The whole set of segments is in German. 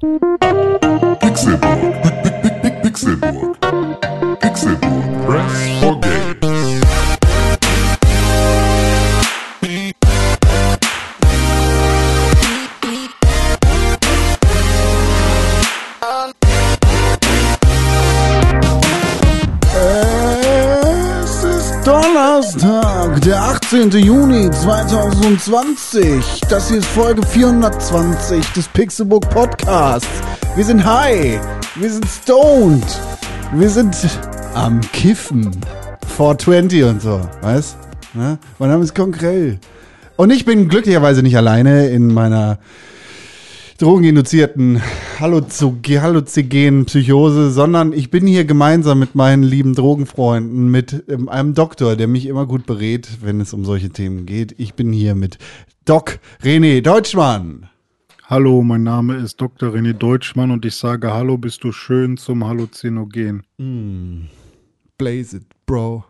Pixelburg. 19. Juni 2020. Das hier ist Folge 420 des Pixelbook Podcasts. Wir sind high, wir sind stoned, wir sind am Kiffen. 420 und so, weißt? Ne? Mein Name ist Konkrell. Und ich bin glücklicherweise nicht alleine in meiner drogeninduzierten Halluzi- halluzigenen Psychose, sondern ich bin hier gemeinsam mit meinen lieben Drogenfreunden, mit ähm, einem Doktor, der mich immer gut berät, wenn es um solche Themen geht. Ich bin hier mit Doc René Deutschmann. Hallo, mein Name ist Dr. René Deutschmann und ich sage Hallo, bist du schön zum Halluzinogen. Blaze it, Bro.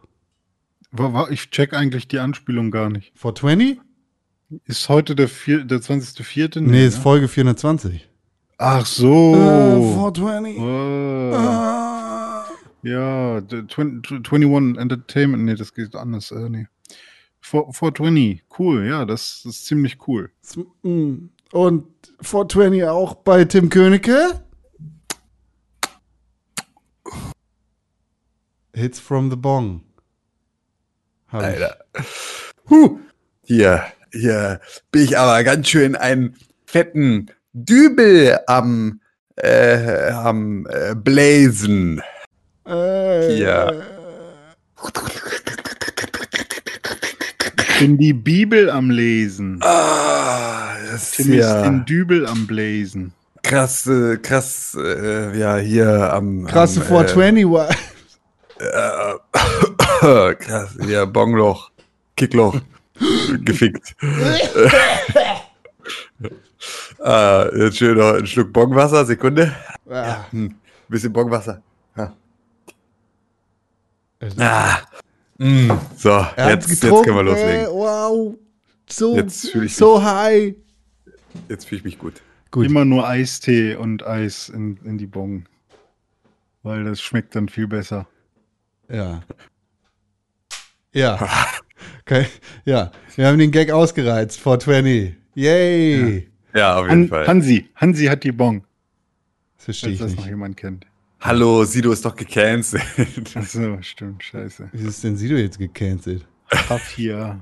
Ich check eigentlich die Anspielung gar nicht. 420? Ist heute der, vier, der 20.04.? Nee, ist ne? Folge 420. Ach so. Äh, 420. Oh. Ah. Ja, the 20, 21 Entertainment. Nee, das geht anders. Äh, nee. 4, 420. Cool, ja, das, das ist ziemlich cool. Mm. Und 420 auch bei Tim Königke? Hits from the Bong. Hab ich. Alter. Huh. Hier, hier bin ich aber ganz schön einen fetten Dübel am, äh, am äh, Blazen. Äh, Ja. Ich bin die Bibel am Lesen. Ah, das ist Tim ist ja den Dübel am Blazen. krass, äh, krass, äh, ja, hier am. Krasse am, 420 war. Äh, krass, ja, Bongloch, Kickloch, gefickt. ah, jetzt schön noch ein Schluck Bongwasser, Sekunde. Ah, Hm, bisschen Bongwasser. Ja. Ah. Mm, so, jetzt, jetzt können wir ey, loslegen. wow. So, Jetzt fühl ich so high. Jetzt fühle ich mich gut. Gut. Immer nur Eistee und Eis in, in die Bong. Weil das schmeckt dann viel besser. Ja. Ja. Okay. Ja. Wir haben den Gag ausgereizt. 420. Yay. Ja, auf jeden Han, Fall. Hansi, Hansi hat die Bong, Das verstehe ich das noch nicht. jemand kennt. Hallo, Sido ist doch gecancelt. Ach so, stimmt, scheiße. Wie ist denn Sido jetzt gecancelt? Papier.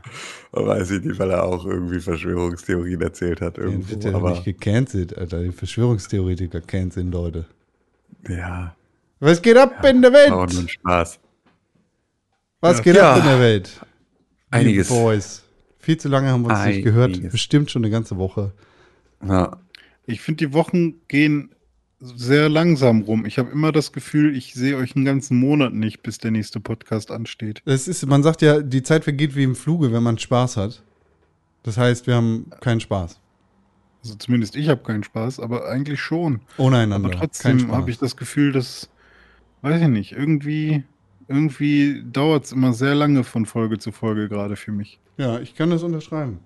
Weiß ich nicht, weil er auch irgendwie Verschwörungstheorien erzählt hat Den irgendwo. wird ja aber nicht gecancelt, Alter. Die Verschwörungstheoretiker canceln Leute. ja, Was geht ab in der war auch nur Welt? ein Spaß. Was Ja. geht Ja. ab in der Welt? Einiges. Liebe Boys. Viel zu lange haben wir uns nicht gehört. Einiges. Bestimmt schon eine ganze Woche. Ja. Ich finde, die Wochen gehen sehr langsam rum. Ich habe immer das Gefühl, ich sehe euch einen ganzen Monat nicht, bis der nächste Podcast ansteht. Es ist, man sagt ja, die Zeit vergeht wie im Fluge, wenn man Spaß hat. Das heißt, wir haben keinen Spaß. Also zumindest ich habe keinen Spaß, aber eigentlich schon. Ohne einander. Aber trotzdem habe ich das Gefühl, dass, weiß ich nicht, irgendwie, irgendwie dauert es immer sehr lange von Folge zu Folge gerade für mich. Ja, ich kann das unterschreiben.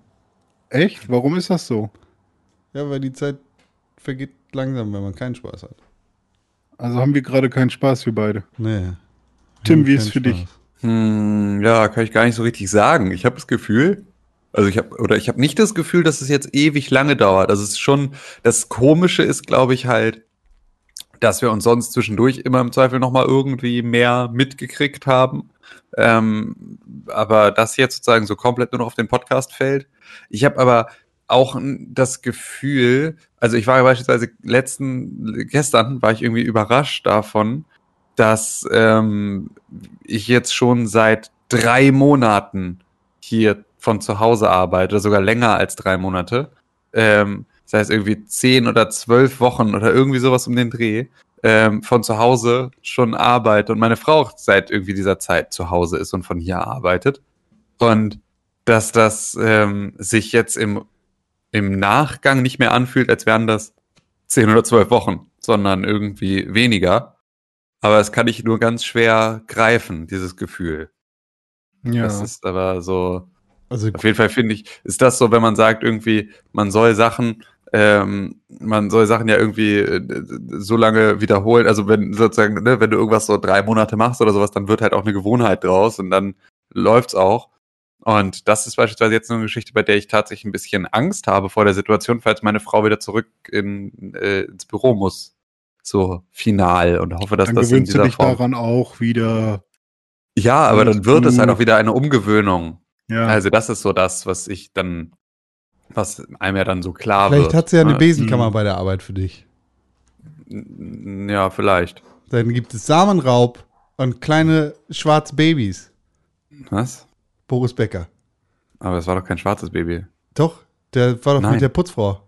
Echt? Warum ist das so? Ja, weil die Zeit vergeht langsam, wenn man keinen Spaß hat. Also haben wir gerade keinen Spaß, wir beide. Nee. Tim, wie ist keinen für dich? Spaß. Hm, ja, kann ich gar nicht so richtig sagen. Ich habe das Gefühl, also ich habe oder ich habe nicht das Gefühl, dass es jetzt ewig lange dauert. Also es ist schon das Komische ist, glaube ich halt, dass wir uns sonst zwischendurch immer im Zweifel noch mal irgendwie mehr mitgekriegt haben. Ähm, aber das jetzt sozusagen so komplett nur noch auf den Podcast fällt. Ich habe aber auch das Gefühl, also ich war beispielsweise letzten, gestern war ich irgendwie überrascht davon, dass ähm, ich jetzt schon seit drei Monaten hier von zu Hause arbeite, sogar länger als drei Monate. Ähm, das heißt irgendwie zehn oder zwölf Wochen oder irgendwie sowas um den Dreh ähm, von zu Hause schon arbeite und meine Frau auch seit irgendwie dieser Zeit zu Hause ist und von hier arbeitet. Und dass das ähm, sich jetzt im, im Nachgang nicht mehr anfühlt, als wären das zehn oder zwölf Wochen, sondern irgendwie weniger. Aber das kann ich nur ganz schwer greifen, dieses Gefühl. Ja. Das ist aber so, Also auf jeden Fall finde ich, ist das so, wenn man sagt, irgendwie, man soll Sachen ähm, man soll Sachen ja irgendwie äh, so lange wiederholen. Also wenn sozusagen, ne, wenn du irgendwas so drei Monate machst oder sowas, dann wird halt auch eine Gewohnheit draus und dann läuft's auch. Und das ist beispielsweise jetzt eine Geschichte, bei der ich tatsächlich ein bisschen Angst habe vor der Situation, falls meine Frau wieder zurück in, äh, ins Büro muss. So final und hoffe, dass Dann das in gewöhnst du dieser dich Form. daran auch wieder. Ja, aber dann wird es halt auch wieder eine Umgewöhnung. Ja. Also das ist so das, was ich dann, was einem ja dann so klar Vielleicht wird. hat sie ja eine ne? Besenkammer Mhm. bei der Arbeit für dich. Ja, vielleicht. Dann gibt es Samenraub und kleine schwarze Babys. Was? Boris Becker. Aber es war doch kein schwarzes Baby. Doch, der war doch Nein. mit der Putzfrau.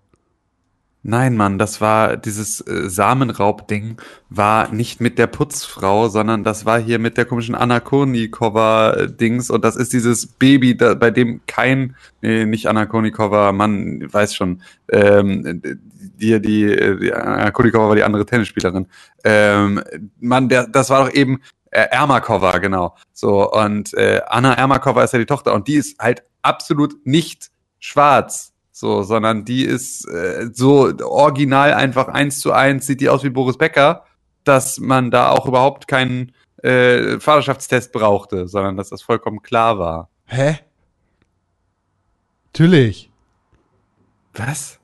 Nein, Mann, das war dieses äh, Samenraub-Ding war nicht mit der Putzfrau, sondern das war hier mit der komischen Anna Kournikova-Dings und das ist dieses Baby, da, bei dem kein, nee, nicht Anna Kournikova, Mann, weiß schon, ähm, die, die, die Anna Kournikova war die andere Tennisspielerin. Ähm, Mann, der, das war doch eben äh, Ermakova, genau. So, und äh, Anna Ermakova ist ja die Tochter und die ist halt absolut nicht schwarz. So, sondern die ist äh, so original einfach eins zu eins, sieht die aus wie Boris Becker, dass man da auch überhaupt keinen äh, Vaterschaftstest brauchte, sondern dass das vollkommen klar war. Hä? Natürlich. Was?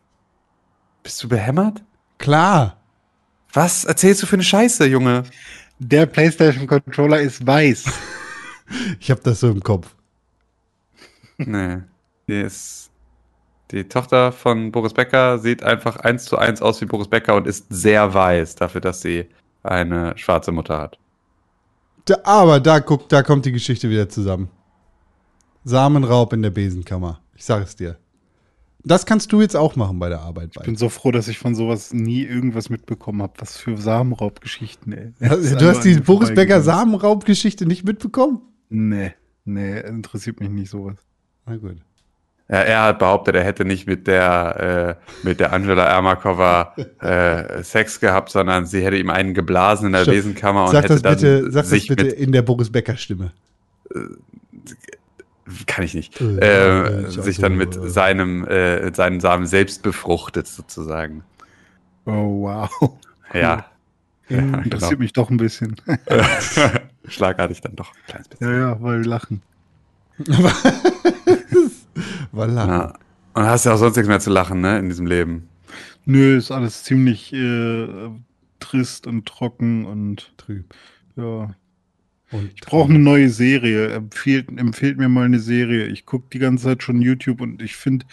Bist du behämmert? Klar. Was erzählst du für eine Scheiße, Junge? Der PlayStation Controller ist weiß. Ich hab das so im Kopf. Nee. Die ist. Die Tochter von Boris Becker sieht einfach eins zu eins aus wie Boris Becker und ist sehr weiß dafür, dass sie eine schwarze Mutter hat. Da, aber da guck, da kommt die Geschichte wieder zusammen. Samenraub in der Besenkammer. Ich sag es dir. Das kannst du jetzt auch machen bei der Arbeit. Ich bin so froh, dass ich von sowas nie irgendwas mitbekommen habe. Was für Samenraubgeschichten, ey. Ist du hast die Boris Becker. Samenraubgeschichte nicht mitbekommen? Nee, nee, interessiert mich nicht sowas. Na gut. Ja, er hat behauptet, er hätte nicht mit der, äh, mit der Angela Ermakova äh, Sex gehabt, sondern sie hätte ihm einen geblasen in der Stopp. Besenkammer und Sag hätte das dann bitte, sag das sich bitte mit, in der Boris Becker Stimme. kann ich nicht, Äh, äh, äh, ich sich dann mit äh. seinem, äh, seinen Samen selbst befruchtet sozusagen. Oh, wow. Ja. In- ja Interessiert mich doch ein bisschen. genau. Schlagartig dann doch ein kleines bisschen. ja, ja, weil wir lachen. Voilà. Ja. Und hast ja auch sonst nichts mehr zu lachen, ne, in diesem Leben. Nö, ist alles ziemlich äh, trist und trocken und Trüb. ja. Und Ich brauche eine neue Serie. Empfiehlt, empfiehlt mir mal eine Serie. Ich gucke die ganze Zeit schon YouTube und ich finde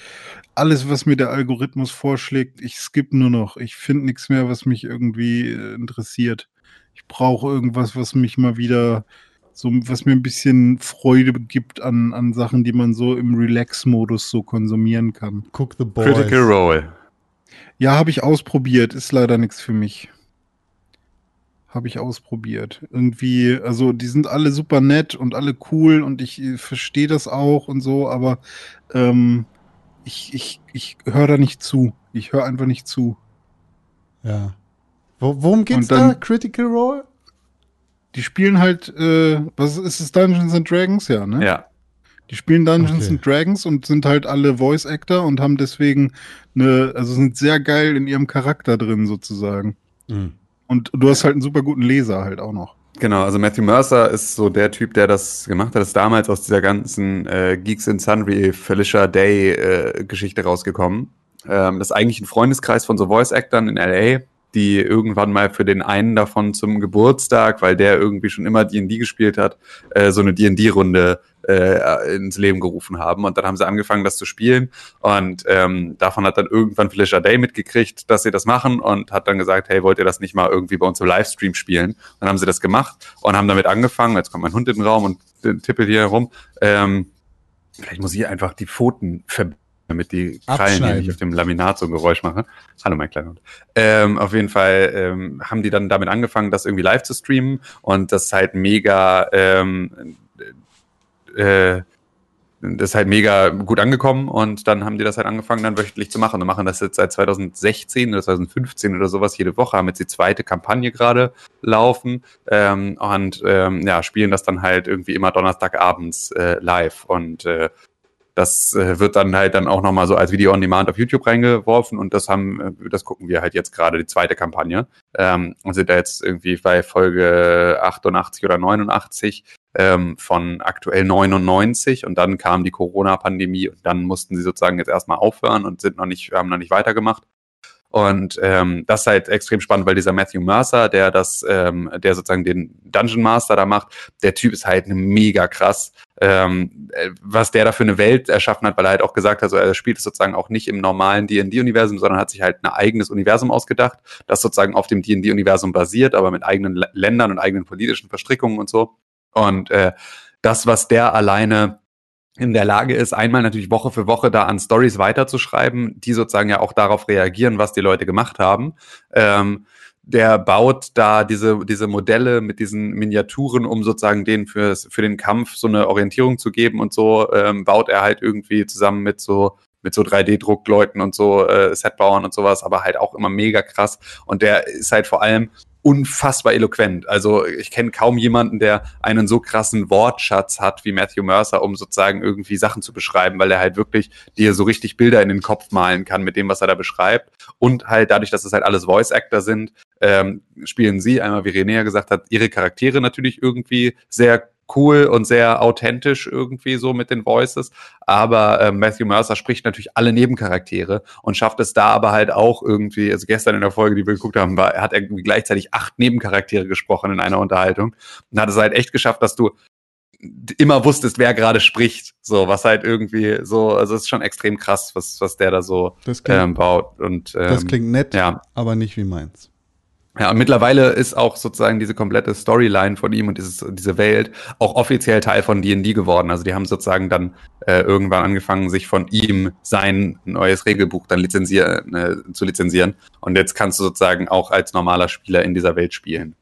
alles, was mir der Algorithmus vorschlägt, ich skippe nur noch. Ich finde nichts mehr, was mich irgendwie äh, interessiert. Ich brauche irgendwas, was mich mal wieder so, was mir ein bisschen Freude gibt an, an Sachen, die man so im Relax-Modus so konsumieren kann. Cook the Boys. Critical Role. Ja, habe ich ausprobiert, ist leider nichts für mich. Habe ich ausprobiert. Irgendwie, also die sind alle super nett und alle cool und ich äh, verstehe das auch und so, aber ähm, ich, ich, ich höre da nicht zu. Ich höre einfach nicht zu. Ja. Wo, worum geht's dann- da? Critical Role? Die spielen halt, äh, was ist es, Dungeons and Dragons, ja, ne? Ja. Die spielen Dungeons Okay. and Dragons und sind halt alle Voice Actor und haben deswegen eine, also sind sehr geil in ihrem Charakter drin sozusagen. Mhm. Und du hast halt einen super guten Leser halt auch noch. Genau, also Matthew Mercer ist so der Typ, der das gemacht hat. Ist damals aus dieser ganzen äh, Geeks in Sundry Felicia Day äh, Geschichte rausgekommen. Ähm, das ist eigentlich ein Freundeskreis von so Voice-Actern in LA, die irgendwann mal für den einen davon zum Geburtstag, weil der irgendwie schon immer D&D gespielt hat, äh, so eine D&D-Runde äh, ins Leben gerufen haben. Und dann haben sie angefangen, das zu spielen. Und ähm, davon hat dann irgendwann Felicia Day mitgekriegt, dass sie das machen und hat dann gesagt, hey, wollt ihr das nicht mal irgendwie bei uns im Livestream spielen? Dann haben sie das gemacht und haben damit angefangen. Jetzt kommt mein Hund in den Raum und tippelt hier herum. Ähm, vielleicht muss ich einfach die Pfoten verbinden, damit die Krallen hier nicht auf dem Laminat so ein Geräusch machen. Hallo, mein kleiner Hund. Ähm, auf jeden Fall ähm, haben die dann damit angefangen, das irgendwie live zu streamen und das ist halt mega ähm, äh, das ist halt mega gut angekommen und dann haben die das halt angefangen, dann wöchentlich zu machen und machen das jetzt seit 2016 oder 2015 oder sowas jede Woche, haben jetzt die zweite Kampagne gerade laufen ähm, und ähm, ja, spielen das dann halt irgendwie immer Donnerstagabends äh, live und äh, das äh, wird dann halt dann auch nochmal so als Video on Demand auf YouTube reingeworfen und das haben, äh, das gucken wir halt jetzt gerade, die zweite Kampagne. Ähm, und sind da jetzt irgendwie bei Folge 88 oder 89 ähm, von aktuell 99 und dann kam die Corona-Pandemie und dann mussten sie sozusagen jetzt erstmal aufhören und sind noch nicht, haben noch nicht weitergemacht. Und ähm, das ist halt extrem spannend, weil dieser Matthew Mercer, der das, ähm, der sozusagen den Dungeon Master da macht, der Typ ist halt mega krass, ähm, äh, was der da für eine Welt erschaffen hat, weil er halt auch gesagt hat, also er spielt es sozusagen auch nicht im normalen D&D-Universum, sondern hat sich halt ein eigenes Universum ausgedacht, das sozusagen auf dem D&D-Universum basiert, aber mit eigenen L Ländern und eigenen politischen Verstrickungen und so. Und äh, das, was der alleine in der Lage ist, einmal natürlich Woche für Woche da an Stories weiterzuschreiben, die sozusagen ja auch darauf reagieren, was die Leute gemacht haben. Ähm, der baut da diese, diese Modelle mit diesen Miniaturen, um sozusagen denen fürs, für den Kampf so eine Orientierung zu geben und so, ähm, baut er halt irgendwie zusammen mit so mit so 3D-Druckleuten und so äh, Setbauern und sowas, aber halt auch immer mega krass. Und der ist halt vor allem unfassbar eloquent. Also ich kenne kaum jemanden, der einen so krassen Wortschatz hat wie Matthew Mercer, um sozusagen irgendwie Sachen zu beschreiben, weil er halt wirklich dir so richtig Bilder in den Kopf malen kann mit dem, was er da beschreibt. Und halt dadurch, dass es halt alles Voice Actor sind, ähm, spielen sie einmal, wie René ja gesagt hat, ihre Charaktere natürlich irgendwie sehr cool und sehr authentisch irgendwie so mit den Voices. Aber äh, Matthew Mercer spricht natürlich alle Nebencharaktere und schafft es da aber halt auch irgendwie, also gestern in der Folge, die wir geguckt haben, war, hat er irgendwie gleichzeitig acht Nebencharaktere gesprochen in einer Unterhaltung. Und hat es halt echt geschafft, dass du immer wusstest, wer gerade spricht. So, was halt irgendwie so, also es ist schon extrem krass, was, was der da so Das ähm, baut. Und, ähm, Das klingt nett, ja. aber nicht wie meins. Ja, und mittlerweile ist auch sozusagen diese komplette Storyline von ihm und dieses, diese Welt auch offiziell Teil von D&D geworden. Also die haben sozusagen dann äh, irgendwann angefangen, sich von ihm sein neues Regelbuch dann lizenzieren, äh, zu lizenzieren. Und jetzt kannst du sozusagen auch als normaler Spieler in dieser Welt spielen.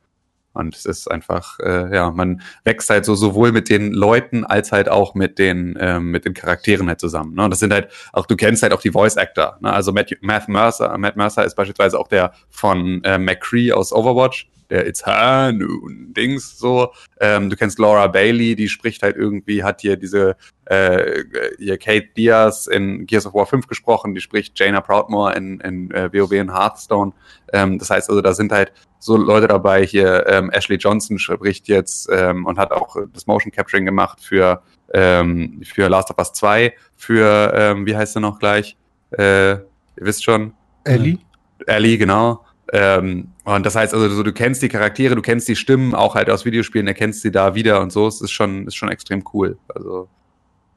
Und es ist einfach, äh, ja, man wächst halt so sowohl mit den Leuten als halt auch mit den, ähm, mit den Charakteren halt zusammen. Ne? Und das sind halt auch, du kennst halt auch die Voice Actor. Ne? Also Matt, Matt Mercer, Matt Mercer ist beispielsweise auch der von äh, McCree aus Overwatch, der It's Hanun Dings so. Ähm, du kennst Laura Bailey, die spricht halt irgendwie, hat hier diese äh, hier Kate Diaz in Gears of War 5 gesprochen, die spricht Jaina Proudmore in, in äh, WoW in Hearthstone. Ähm, das heißt also, da sind halt so Leute dabei hier, ähm, Ashley Johnson spricht jetzt ähm, und hat auch das Motion Capturing gemacht für, ähm, für Last of Us 2, für, ähm, wie heißt er noch gleich? Äh, ihr wisst schon. Ellie? Ellie, genau. Ähm, und das heißt also, so, du kennst die Charaktere, du kennst die Stimmen auch halt aus Videospielen, erkennst sie da wieder und so. Es ist schon, ist schon extrem cool. Also,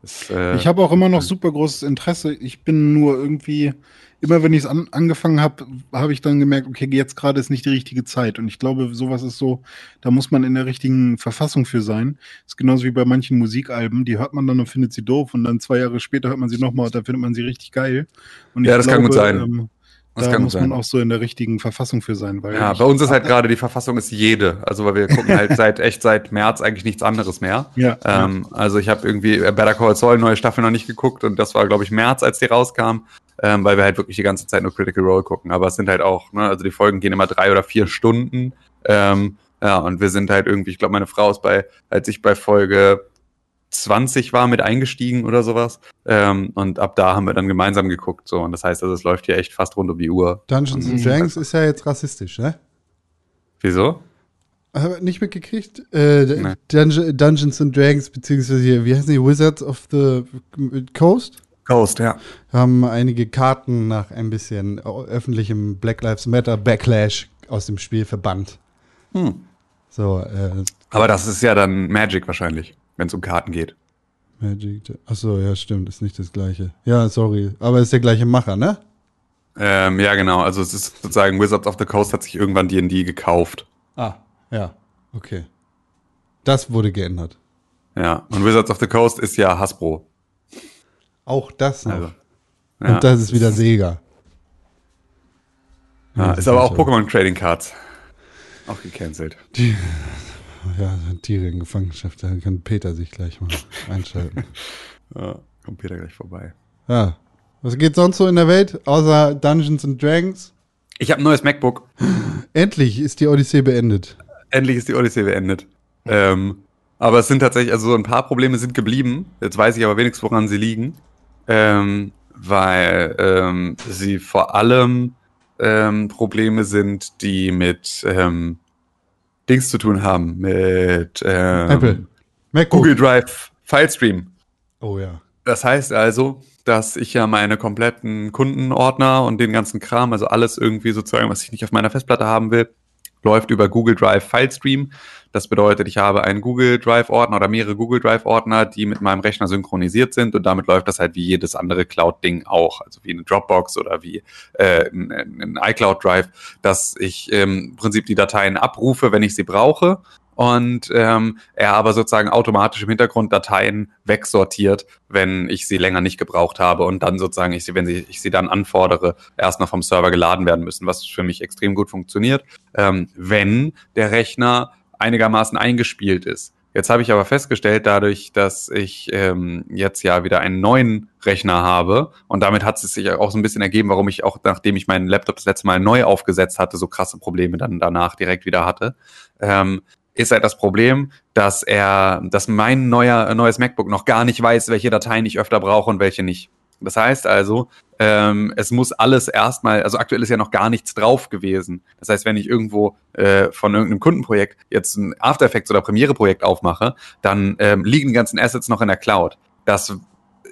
es, äh, Ich habe auch immer noch super großes Interesse. Ich bin nur irgendwie, immer wenn ich es an, angefangen habe, habe ich dann gemerkt, okay, jetzt gerade ist nicht die richtige Zeit. Und ich glaube, sowas ist so, da muss man in der richtigen Verfassung für sein. ist genauso wie bei manchen Musikalben, die hört man dann und findet sie doof und dann zwei Jahre später hört man sie nochmal und dann findet man sie richtig geil. Und Ja, das kann gut sein. Ähm, Das da muss man sein. auch so in der richtigen Verfassung für sein. Weil ja, bei uns ist halt gerade die Verfassung ist jede. Also weil wir gucken halt seit echt seit März eigentlich nichts anderes mehr. Ja, Ähm, also ich habe irgendwie äh, Better Call Saul neue Staffel noch nicht geguckt und das war glaube ich März, als die rauskam, ähm, weil wir halt wirklich die ganze Zeit nur Critical Role gucken. Aber es sind halt auch, ne, also die Folgen gehen immer drei oder vier Stunden. Ähm, ja, und wir sind halt irgendwie, ich glaube, meine Frau ist bei, als ich bei Folge 20 war, mit eingestiegen oder sowas. Ähm, und ab da haben wir dann gemeinsam geguckt. So, und das heißt, also es läuft hier echt fast rund um die Uhr. Dungeons and Mhm. Dragons ist ja jetzt rassistisch, ne? Wieso? Hab nicht mitgekriegt? Äh, Nee. Dunge Dungeons and Dragons, beziehungsweise hier, wie heißen die, Wizards of the Coast? Ghost, ja. Haben einige Karten nach ein bisschen öffentlichem Black Lives Matter Backlash aus dem Spiel verbannt. Hm. So, äh, Aber das ist ja dann Magic wahrscheinlich, wenn es um Karten geht. Magic. Achso, ja, stimmt, ist nicht das gleiche. Ja, sorry. Aber ist der gleiche Macher, ne? Ähm, ja, genau. Also es ist sozusagen Wizards of the Coast hat sich irgendwann D&D gekauft. Ah, ja, okay. Das wurde geändert. Ja. Und Wizards of the Coast ist ja Hasbro. Auch das noch. Also, ja. Und das ist wieder Sega. ja, ist aber auch Pokémon Trading Cards. Auch gecancelt. Die, ja, Tiere in Gefangenschaft, da kann Peter sich gleich mal einschalten. Ja, kommt Peter gleich vorbei. Ja. Was geht sonst so in der Welt, außer Dungeons and Dragons? Ich habe ein neues MacBook. Endlich ist die Odyssee beendet. Endlich ist die Odyssee beendet. Ähm, aber es sind tatsächlich, also so ein paar Probleme sind geblieben. Jetzt weiß ich aber wenigstens, woran sie liegen. ähm, weil ähm, sie vor allem ähm, Probleme sind, die mit ähm, Dings zu tun haben, mit ähm, Apple. MacBook. Google Drive Filestream. Oh ja. Das heißt also, dass ich ja meine kompletten Kundenordner und den ganzen Kram, also alles irgendwie sozusagen, was ich nicht auf meiner Festplatte haben will, läuft über Google Drive Filestream. Das bedeutet, ich habe einen Google Drive Ordner oder mehrere Google Drive Ordner, die mit meinem Rechner synchronisiert sind und damit läuft das halt wie jedes andere Cloud-Ding auch, also wie eine Dropbox oder wie äh, ein, ein iCloud Drive, dass ich ähm, im Prinzip die Dateien abrufe, wenn ich sie brauche und ähm, er aber sozusagen automatisch im Hintergrund Dateien wegsortiert, wenn ich sie länger nicht gebraucht habe und dann sozusagen, ich sie, wenn sie, ich sie dann anfordere, erst noch vom Server geladen werden müssen, was für mich extrem gut funktioniert, ähm, wenn der Rechner einigermaßen eingespielt ist. Jetzt habe ich aber festgestellt, dadurch, dass ich ähm, jetzt ja wieder einen neuen Rechner habe und damit hat es sich auch so ein bisschen ergeben, warum ich auch, nachdem ich meinen Laptop das letzte Mal neu aufgesetzt hatte, so krasse Probleme dann danach direkt wieder hatte. Ähm, ist halt das Problem, dass er, dass mein neuer, neues MacBook noch gar nicht weiß, welche Dateien ich öfter brauche und welche nicht. Das heißt also, ähm, es muss alles erstmal, also aktuell ist ja noch gar nichts drauf gewesen. Das heißt, wenn ich irgendwo äh, von irgendeinem Kundenprojekt jetzt ein After Effects oder Premiere-Projekt aufmache, dann ähm, liegen die ganzen Assets noch in der Cloud. Das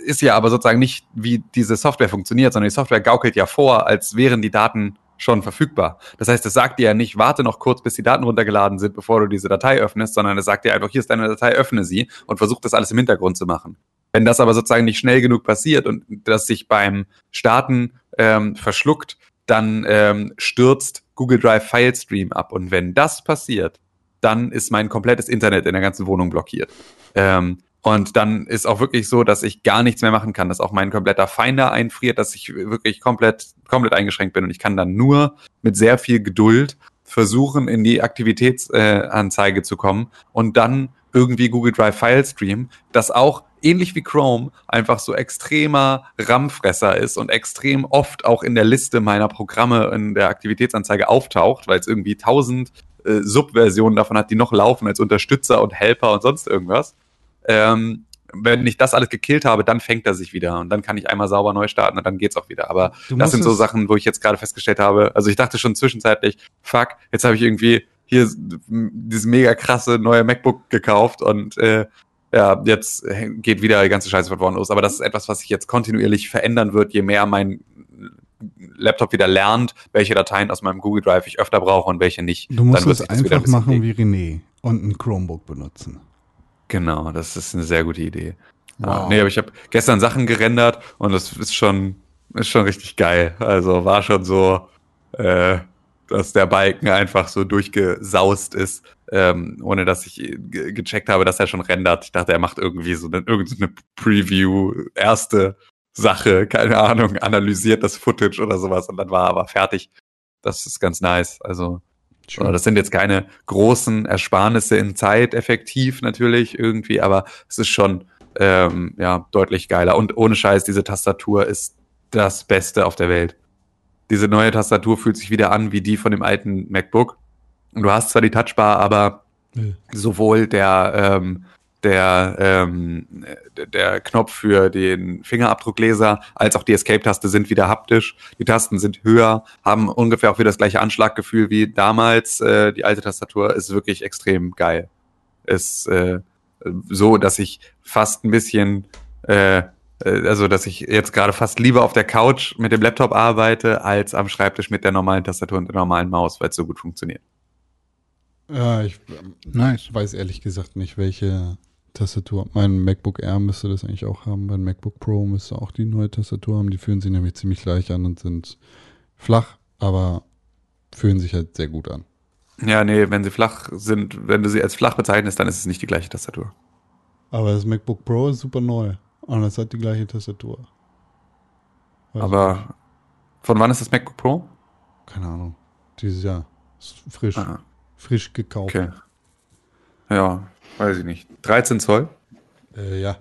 ist ja aber sozusagen nicht, wie diese Software funktioniert, sondern die Software gaukelt ja vor, als wären die Daten schon verfügbar. Das heißt, es sagt dir ja nicht, warte noch kurz, bis die Daten runtergeladen sind, bevor du diese Datei öffnest, sondern es sagt dir einfach, hier ist deine Datei, öffne sie und versuch das alles im Hintergrund zu machen. Wenn das aber sozusagen nicht schnell genug passiert und das sich beim Starten ähm, verschluckt, dann ähm, stürzt Google Drive Filestream ab. Und wenn das passiert, dann ist mein komplettes Internet in der ganzen Wohnung blockiert. Ähm, und dann ist auch wirklich so, dass ich gar nichts mehr machen kann, dass auch mein kompletter Finder einfriert, dass ich wirklich komplett, komplett eingeschränkt bin und ich kann dann nur mit sehr viel Geduld versuchen, in die Aktivitätsanzeige äh, zu kommen und dann irgendwie Google Drive File Stream, das auch ähnlich wie Chrome einfach so extremer RAM-Fresser ist und extrem oft auch in der Liste meiner Programme in der Aktivitätsanzeige auftaucht, weil es irgendwie tausend äh, Subversionen davon hat, die noch laufen als Unterstützer und Helper und sonst irgendwas. Ähm, wenn ich das alles gekillt habe, dann fängt er sich wieder und dann kann ich einmal sauber neu starten und dann geht's auch wieder. Aber das sind so Sachen, wo ich jetzt gerade festgestellt habe. Also ich dachte schon zwischenzeitlich, fuck, jetzt habe ich irgendwie hier dieses mega krasse neue MacBook gekauft und äh, ja, jetzt geht wieder die ganze Scheiße von vorne los. Aber das ist etwas, was sich jetzt kontinuierlich verändern wird, je mehr mein Laptop wieder lernt, welche Dateien aus meinem Google Drive ich öfter brauche und welche nicht. Du musst es einfach ein machen wie René und ein Chromebook benutzen. Genau, das ist eine sehr gute Idee. Wow. Ja, nee, aber ich habe gestern Sachen gerendert und das ist schon, ist schon richtig geil. Also war schon so, äh, dass der Balken einfach so durchgesaust ist, ähm, ohne dass ich ge gecheckt habe, dass er schon rendert. Ich dachte, er macht irgendwie so eine, irgendeine Preview, erste Sache, keine Ahnung, analysiert das Footage oder sowas und dann war er aber fertig. Das ist ganz nice. Also Sure. Das sind jetzt keine großen Ersparnisse in Zeit effektiv natürlich irgendwie, aber es ist schon ähm, ja deutlich geiler. Und ohne Scheiß, diese Tastatur ist das Beste auf der Welt. Diese neue Tastatur fühlt sich wieder an wie die von dem alten MacBook. Und du hast zwar die Touchbar, aber ja. sowohl der ähm, der, ähm, der Knopf für den Fingerabdruckleser als auch die Escape-Taste sind wieder haptisch. Die Tasten sind höher, haben ungefähr auch wieder das gleiche Anschlaggefühl wie damals. Äh, die alte Tastatur ist wirklich extrem geil. Ist äh, so, dass ich fast ein bisschen, äh also dass ich jetzt gerade fast lieber auf der Couch mit dem Laptop arbeite, als am Schreibtisch mit der normalen Tastatur und der normalen Maus, weil es so gut funktioniert. Ja, ich ähm, nice. weiß ehrlich gesagt nicht, welche Tastatur. Mein MacBook Air müsste das eigentlich auch haben. Mein MacBook Pro müsste auch die neue Tastatur haben. Die fühlen sich nämlich ziemlich gleich an und sind flach, aber fühlen sich halt sehr gut an. Ja, nee, wenn sie flach sind, wenn du sie als flach bezeichnest, dann ist es nicht die gleiche Tastatur. Aber das MacBook Pro ist super neu und es hat die gleiche Tastatur. Weiß aber von wann ist das MacBook Pro? Keine Ahnung. Dieses Jahr. Ist frisch. Aha. Frisch gekauft. Okay. Ja, weiß ich nicht. 13 Zoll? Äh, ja.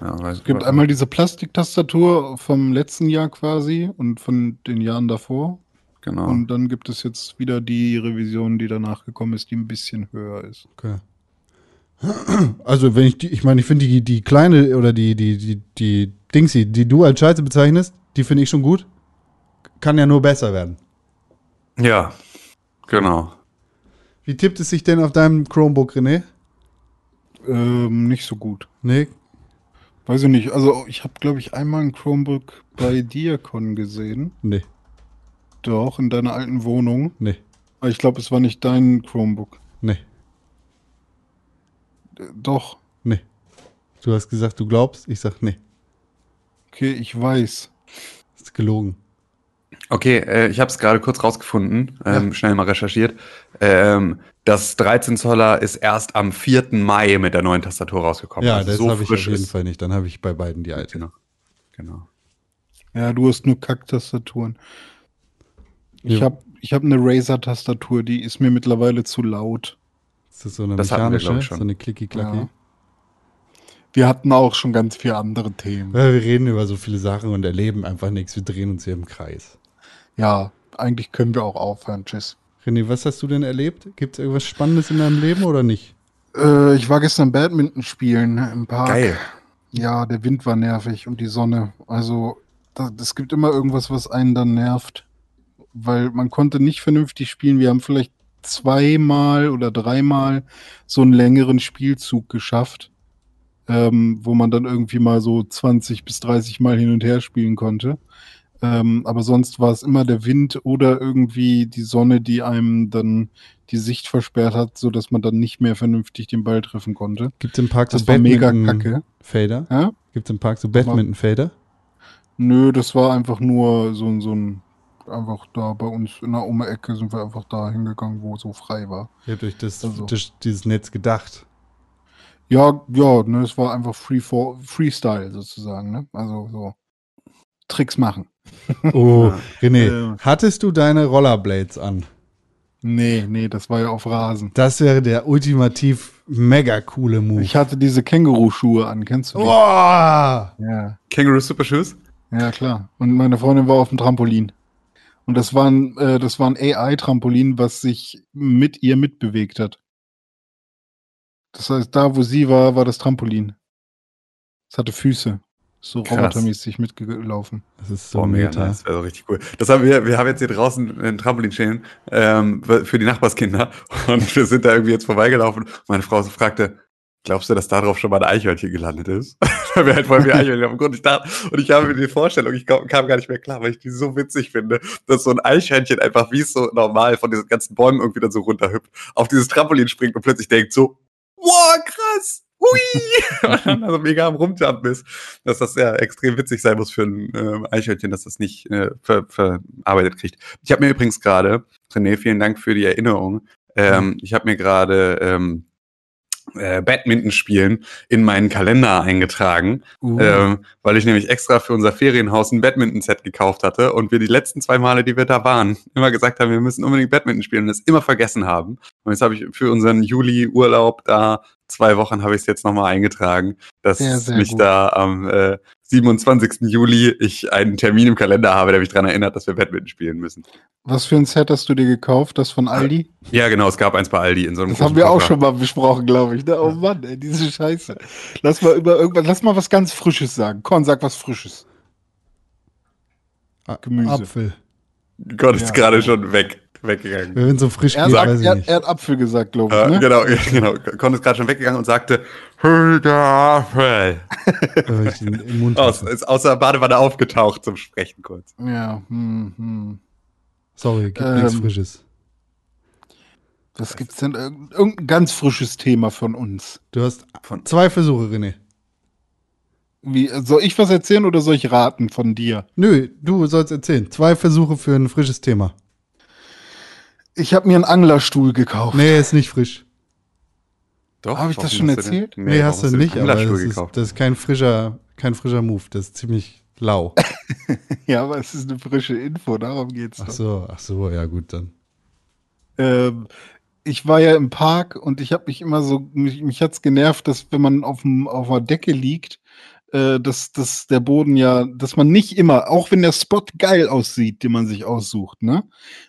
ja es gibt einmal diese Plastiktastatur vom letzten Jahr quasi und von den Jahren davor. Genau. Und dann gibt es jetzt wieder die Revision, die danach gekommen ist, die ein bisschen höher ist. Okay. Also wenn ich die, ich meine, ich finde die, die kleine oder die, die, die, die Dingsy, die du als Scheiße bezeichnest, die finde ich schon gut. Kann ja nur besser werden. Ja, genau. Wie tippt es sich denn auf deinem Chromebook, René? Ähm, nicht so gut. Nee, Weiß ich nicht. Also ich habe, glaube ich, einmal ein Chromebook bei Diacon gesehen. nee, Doch, in deiner alten Wohnung. nee, Aber ich glaube, es war nicht dein Chromebook. nee, Doch. nee. Du hast gesagt, du glaubst, ich sag nee. Okay, ich weiß. Das ist gelogen. Okay, äh, ich habe es gerade kurz rausgefunden, ähm, schnell mal recherchiert. Ähm, das 13 Zoller ist erst am 4. Mai mit der neuen Tastatur rausgekommen. ja, Also das so habe ich auf jeden ist- Fall nicht. Dann habe ich bei beiden die alte. Genau. genau. Ja, du hast nur Kacktastaturen. Ich Ja. habe ich hab eine Razer-Tastatur, die ist mir mittlerweile zu laut. Ist das so eine Das hatten wir, mechanische, glaub ich, schon. so eine Klicki-Klacki? Ja. Wir hatten auch schon ganz viele andere Themen. Ja, wir reden über so viele Sachen und erleben einfach nichts. Wir drehen uns hier im Kreis. Ja, eigentlich können wir auch aufhören. Tschüss. René, was hast du denn erlebt? Gibt es irgendwas Spannendes in deinem Leben oder nicht? Äh, ich war gestern Badminton spielen im Park. Geil. Ja, der Wind war nervig und die Sonne. Also, es gibt immer irgendwas, was einen dann nervt. Weil man konnte nicht vernünftig spielen. Wir haben vielleicht zweimal oder dreimal so einen längeren Spielzug geschafft, ähm, wo man dann irgendwie mal so 20 bis 30 Mal hin und her spielen konnte. Ähm, aber sonst war es immer der Wind oder irgendwie die Sonne, die einem dann die Sicht versperrt hat, so dass man dann nicht mehr vernünftig den Ball treffen konnte. Gibt es im Park so Das war mega Badminton-Fader? kacke. Ja? Gibt es im Park so Badminton-Fader? Nö, das war einfach nur so, so ein, einfach da bei uns in der Ome-Ecke sind wir einfach da hingegangen, wo so frei war. Ihr habt euch das, Also. das, dieses Netz gedacht. Ja, ja, ne, es war einfach Free for, Freestyle sozusagen, ne? Also so Tricks machen. Oh, Ja. René, Äh. hattest du deine Rollerblades an? Nee, nee, das war ja auf Rasen. Das wäre der ultimativ mega coole Move. Ich hatte diese Känguru-Schuhe an, kennst du die? Boah! Ja, Kangaroo Super Shoes? ja, klar. Und meine Freundin war auf dem Trampolin. Und das war ein, äh, das war ein AI-Trampolin, was sich mit ihr mitbewegt hat. Das heißt, da wo sie war, war das Trampolin. Es hatte Füße. So Krass. robotermäßig mitgelaufen. Das ist so mega meta. nice. Das wäre so richtig cool. Das haben wir, wir haben jetzt hier draußen ein Trampolin stehen ähm, für die Nachbarskinder und wir sind da irgendwie jetzt vorbeigelaufen. Meine Frau so fragte, glaubst du, dass da drauf schon mal ein Eichhörnchen gelandet ist? Weil wir halt voll wie Eichhörnchen auf dem Grund. Ich dachte, und ich habe mir die Vorstellung, ich kam, kam gar nicht mehr klar, weil ich die so witzig finde, dass so ein Eichhörnchen einfach wie es so normal von diesen ganzen Bäumen irgendwie dann so runterhüpft, auf dieses Trampolin springt und plötzlich denkt so, wow, krass, hui! und dann also mega am Rumjumpen ist dass das ja extrem witzig sein muss für ein äh, Eichhörnchen, dass das nicht äh, ver verarbeitet kriegt. Ich habe mir übrigens gerade, René, vielen Dank für die Erinnerung. Ähm, ich habe mir gerade ähm, äh, Badminton spielen in meinen Kalender eingetragen, Uh, ähm, weil ich nämlich extra für unser Ferienhaus ein Badminton-Set gekauft hatte und wir die letzten zwei Male, die wir da waren, immer gesagt haben, wir müssen unbedingt Badminton spielen und es immer vergessen haben. Und jetzt habe ich für unseren Juli-Urlaub da zwei Wochen habe ich es jetzt nochmal eingetragen, dass Sehr, sehr mich gut. da am äh, 27. Juli ich einen Termin im Kalender habe, der mich daran erinnert, dass wir Badminton spielen müssen. was für ein Set hast du dir gekauft? Das von Aldi? Ja, genau, es gab eins bei Aldi in so einem Das haben wir auch Koffer. schon mal besprochen, glaube ich. Ne? Oh Mann, ey, diese Scheiße. Lass mal über irgendwas, lass mal was ganz Frisches sagen. Korn, sag was Frisches. Gemüse. Apfel. Gott ist Ja. gerade schon weg, weggegangen. Wenn es so frisch Er, geht, sagt, weiß ich er, nicht. er hat Apfel gesagt, glaube ich. Äh, ne? Genau, genau. Con ist gerade schon weggegangen und sagte, im Mund Aus, ist aus der Badewanne aufgetaucht zum Sprechen kurz. Ja, hm, hm. Sorry, gibt Ähm, nichts Frisches. Was gibt's denn? Irgend- Irgendein ganz frisches Thema von uns. Du hast Von- zwei Versuche, René. Wie, soll ich was erzählen oder soll ich raten von dir? Nö, du sollst erzählen. Zwei Versuche für ein frisches Thema. Ich habe mir einen Anglerstuhl gekauft. Nee, ist nicht frisch. Doch, Hab ich das schon hast du denn- erzählt? Nee, hast du nicht, den aber das ist, gekauft? das ist kein frischer, kein frischer Move. Das ist ziemlich lau. Ja, aber es ist eine frische Info, darum geht's Ach doch. so, ach so, ja gut, dann. Ähm, ich war ja im Park und ich habe mich immer so, mich, mich hat's genervt, dass wenn man auf, dem, auf der Decke liegt, äh, dass, dass der Boden ja, dass man nicht immer, auch wenn der Spot geil aussieht, den man sich aussucht, ne?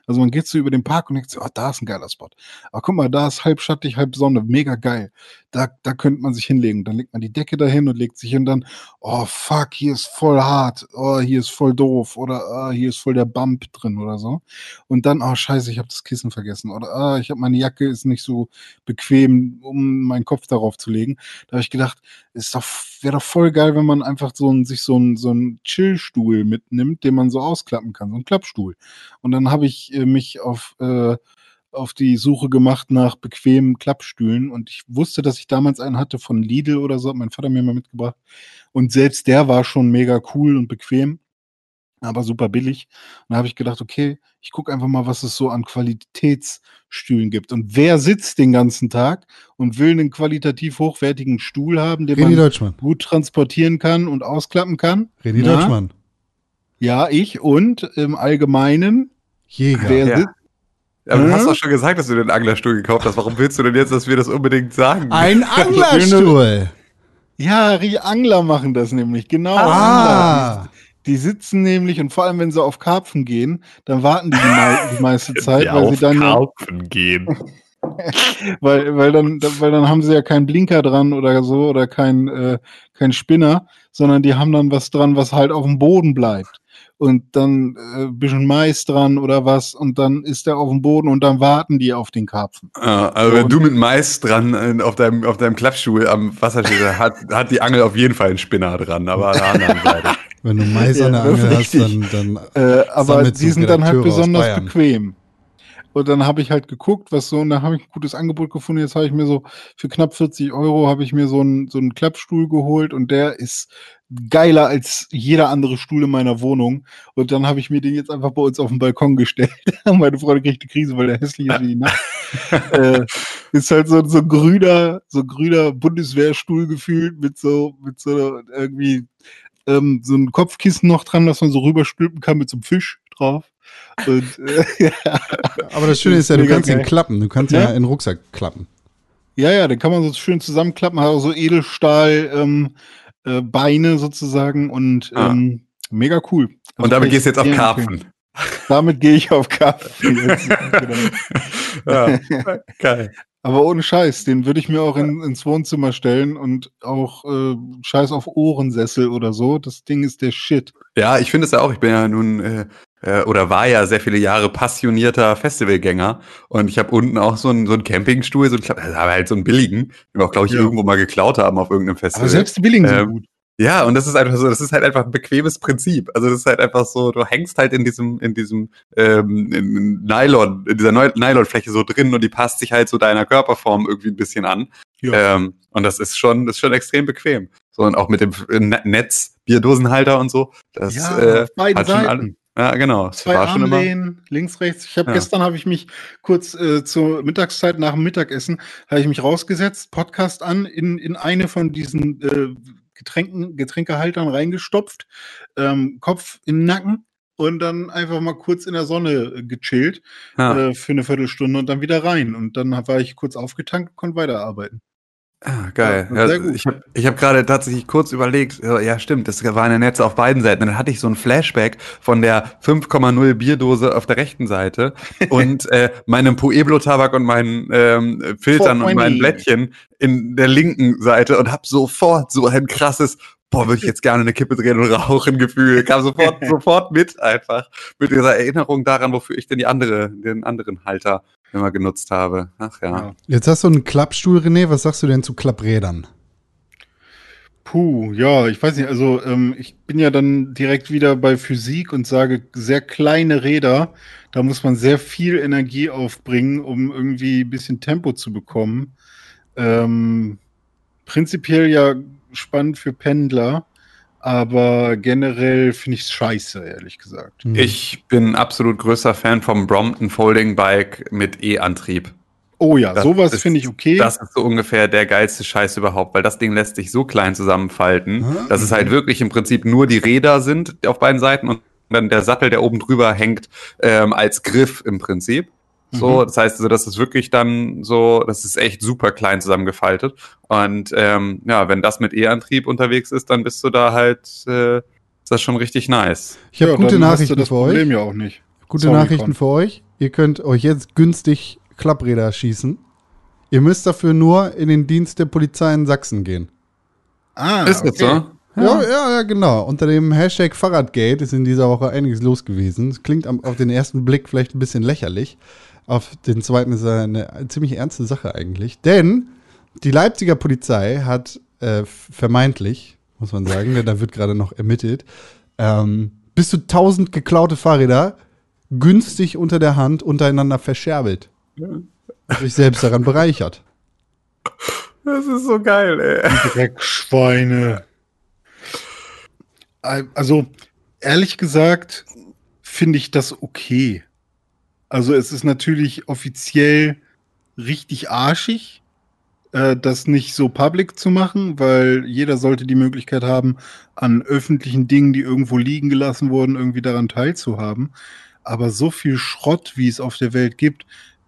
Also man geht so über den Park und denkt so, oh, da ist ein geiler Spot. Aber guck mal, da ist halb schattig, halb Sonne, mega geil. Da, da könnte man sich hinlegen. Dann legt man die Decke dahin und legt sich hin dann, oh fuck, hier ist voll hart, oh, hier ist voll doof oder ah, hier ist voll der Bump drin oder so. Und dann, oh scheiße, ich habe das Kissen vergessen oder ah, ich habe meine Jacke ist nicht so bequem, um meinen Kopf darauf zu legen. Da habe ich gedacht, ist doch, wäre doch voll geil, wenn man einfach so ein, sich so ein, so Chillstuhl mitnimmt, den man so ausklappen kann, so ein Klappstuhl. Und dann habe ich äh, mich auf, äh, auf die Suche gemacht nach bequemen Klappstühlen und ich wusste, dass ich damals einen hatte von Lidl oder so, hat mein Vater mir mal mitgebracht. Und selbst der war schon mega cool und bequem, aber super billig. Und da habe ich gedacht, okay, ich gucke einfach mal, was es so an Qualitätsstühlen gibt. Und wer sitzt den ganzen Tag und will einen qualitativ hochwertigen Stuhl haben, den René man Deutschmann. gut transportieren kann und ausklappen kann? René Na? Deutschmann. Ja, ich und im Allgemeinen, Jäger. wer Ja. sitzt Aber du Hm? hast doch schon gesagt, dass du den Anglerstuhl gekauft hast. Warum willst du denn jetzt, dass wir das unbedingt sagen? Ein Anglerstuhl. Ja, die Angler machen das nämlich, genau. Ah. Die sitzen nämlich, und vor allem, wenn sie auf Karpfen gehen, dann warten die die, mei die meiste Zeit, Die weil auf sie dann, ja- Karpfen gehen. weil, weil dann, weil dann haben sie ja keinen Blinker dran oder so oder kein, äh, kein Spinner, sondern die haben dann was dran, was halt auf dem Boden bleibt. Und dann äh, ein bisschen Mais dran oder was, und dann ist der auf dem Boden und dann warten die auf den Karpfen. Ah, also wenn du mit Mais dran äh, auf deinem, auf deinem Klappstuhl am Wasser stehst, dann hat, hat die Angel auf jeden Fall einen Spinner dran, aber an der anderen Seite. Wenn du Mais an der Ja, Angel hast, dann, dann Äh, aber die sind dann halt besonders bequem. Und dann habe ich halt geguckt, was so, und da habe ich ein gutes Angebot gefunden. Jetzt habe ich mir so für knapp 40 Euro habe ich mir so einen, so einen Klappstuhl geholt und der ist geiler als jeder andere Stuhl in meiner Wohnung. Und dann habe ich mir den jetzt einfach bei uns auf den Balkon gestellt. Meine Freundin kriegt eine Krise, weil der hässlich ist wie die Nacht. äh, ist halt so, so ein grüner, so grüner Bundeswehrstuhl gefühlt mit so, mit so irgendwie ähm, so ein Kopfkissen noch dran, dass man so rüberstülpen kann mit so einem Fisch drauf. Und, äh, ja. Aber das Schöne ist ja, du kannst ihn geil. klappen. Du kannst ja, Ja? in den Rucksack klappen. ja, ja, den kann man so schön zusammenklappen, hat auch so Edelstahl ähm, äh, Beine sozusagen und Ah. ähm, mega cool. Also Und damit gehst du jetzt auf. Karpfen. Damit gehe ich auf Karpfen. ja, geil. Aber ohne Scheiß, den würde ich mir auch in, ins Wohnzimmer stellen und auch äh, Scheiß auf Ohrensessel oder so. Das Ding ist der Shit. Ja, ich finde es ja auch. Ich bin ja nun äh, äh, oder war ja sehr viele Jahre passionierter Festivalgänger und ich habe unten auch so einen, so einen Campingstuhl, so einen, also aber halt so einen billigen, den wir auch, glaube ich, Ja. irgendwo mal geklaut haben auf irgendeinem Festival. Aber selbst die Billigen sind Ähm, gut. Ja, und das ist einfach so, das ist halt einfach ein bequemes Prinzip. Also das ist halt einfach so, du hängst halt in diesem, in diesem ähm, in Nylon, in dieser Nylonfläche so drin und die passt sich halt so deiner Körperform irgendwie ein bisschen an. Ja. Ähm, und das ist schon, das ist schon extrem bequem. So und auch mit dem Netz, Bierdosenhalter und so. Das Ja, äh, hat schon alle- ja, genau. Zwei war schon immer. Armlehnen, links, rechts. Ich habe Ja. gestern habe ich mich kurz äh, zur Mittagszeit nach dem Mittagessen habe ich mich rausgesetzt, Podcast an, in, in eine von diesen äh, Getränken, Getränkehaltern reingestopft, ähm, Kopf in den Nacken und dann einfach mal kurz in der Sonne äh, gechillt Ja. äh, für eine Viertelstunde und dann wieder rein. Und dann war ich kurz aufgetankt und konnte weiterarbeiten. Ah, geil. Ja, Ja. Ich habe hab gerade tatsächlich kurz überlegt, ja, stimmt, das waren ja Netze auf beiden Seiten. Dann hatte ich so ein Flashback von der 5,0 Bierdose auf der rechten Seite und äh, meinem Pueblo-Tabak und meinen ähm, Filtern und 420. meinen Blättchen in der linken Seite und habe sofort so ein krasses, boah, würde ich jetzt gerne eine Kippe drehen und rauchen Gefühl. Kam sofort, sofort mit einfach. Mit dieser Erinnerung daran, wofür ich denn die andere, den anderen Halter immer genutzt habe. Ach ja. Ja. Jetzt hast du einen Klappstuhl, René. Was sagst du denn zu Klapprädern? Puh, ja, ich weiß nicht, also ähm, ich bin ja dann direkt wieder bei Physik und sage, sehr kleine Räder, da muss man sehr viel Energie aufbringen, um irgendwie ein bisschen Tempo zu bekommen. Ähm, prinzipiell ja spannend für Pendler, aber generell finde ich es scheiße, ehrlich gesagt. Hm. Ich bin absolut größter Fan vom Brompton Folding Bike mit E-Antrieb. Oh ja, Das sowas finde ich okay. Das ist so ungefähr der geilste Scheiß überhaupt, weil das Ding lässt sich so klein zusammenfalten, Ah. dass es halt wirklich im Prinzip nur die Räder sind auf beiden Seiten und dann der Sattel, der oben drüber hängt, ähm, als Griff im Prinzip. So, Mhm. das heißt also, das ist wirklich dann so, das ist echt super klein zusammengefaltet. Und ähm, ja, wenn das mit E-Antrieb unterwegs ist, dann bist du da halt, äh, ist das schon richtig nice. Ich habe Ja, gute Nachrichten das für Problem euch. ja auch nicht. Gute Sorry, Nachrichten Con. für euch. ihr könnt euch jetzt günstig Klappräder schießen. Ihr müsst dafür nur in den Dienst der Polizei in Sachsen gehen. Ah, Ist das so? Ja, ja, ja, genau. Unter dem Hashtag Fahrradgate ist in dieser Woche einiges los gewesen. Es klingt am, auf den ersten Blick vielleicht ein bisschen lächerlich. Auf den zweiten ist eine ziemlich ernste Sache eigentlich. Denn die Leipziger Polizei hat äh, vermeintlich, muss man sagen, denn da wird gerade noch ermittelt, ähm, bis zu 1000 geklaute Fahrräder günstig unter der Hand untereinander verscherbelt. Sich selbst daran bereichert. Das ist so geil, ey. Dreckschweine. Also, ehrlich gesagt, finde ich das okay. Also, es ist natürlich offiziell richtig arschig, äh, das nicht so public zu machen, weil jeder sollte die Möglichkeit haben, an öffentlichen Dingen, die irgendwo liegen gelassen wurden, irgendwie daran teilzuhaben. Aber so viel Schrott, wie es auf der Welt gibt,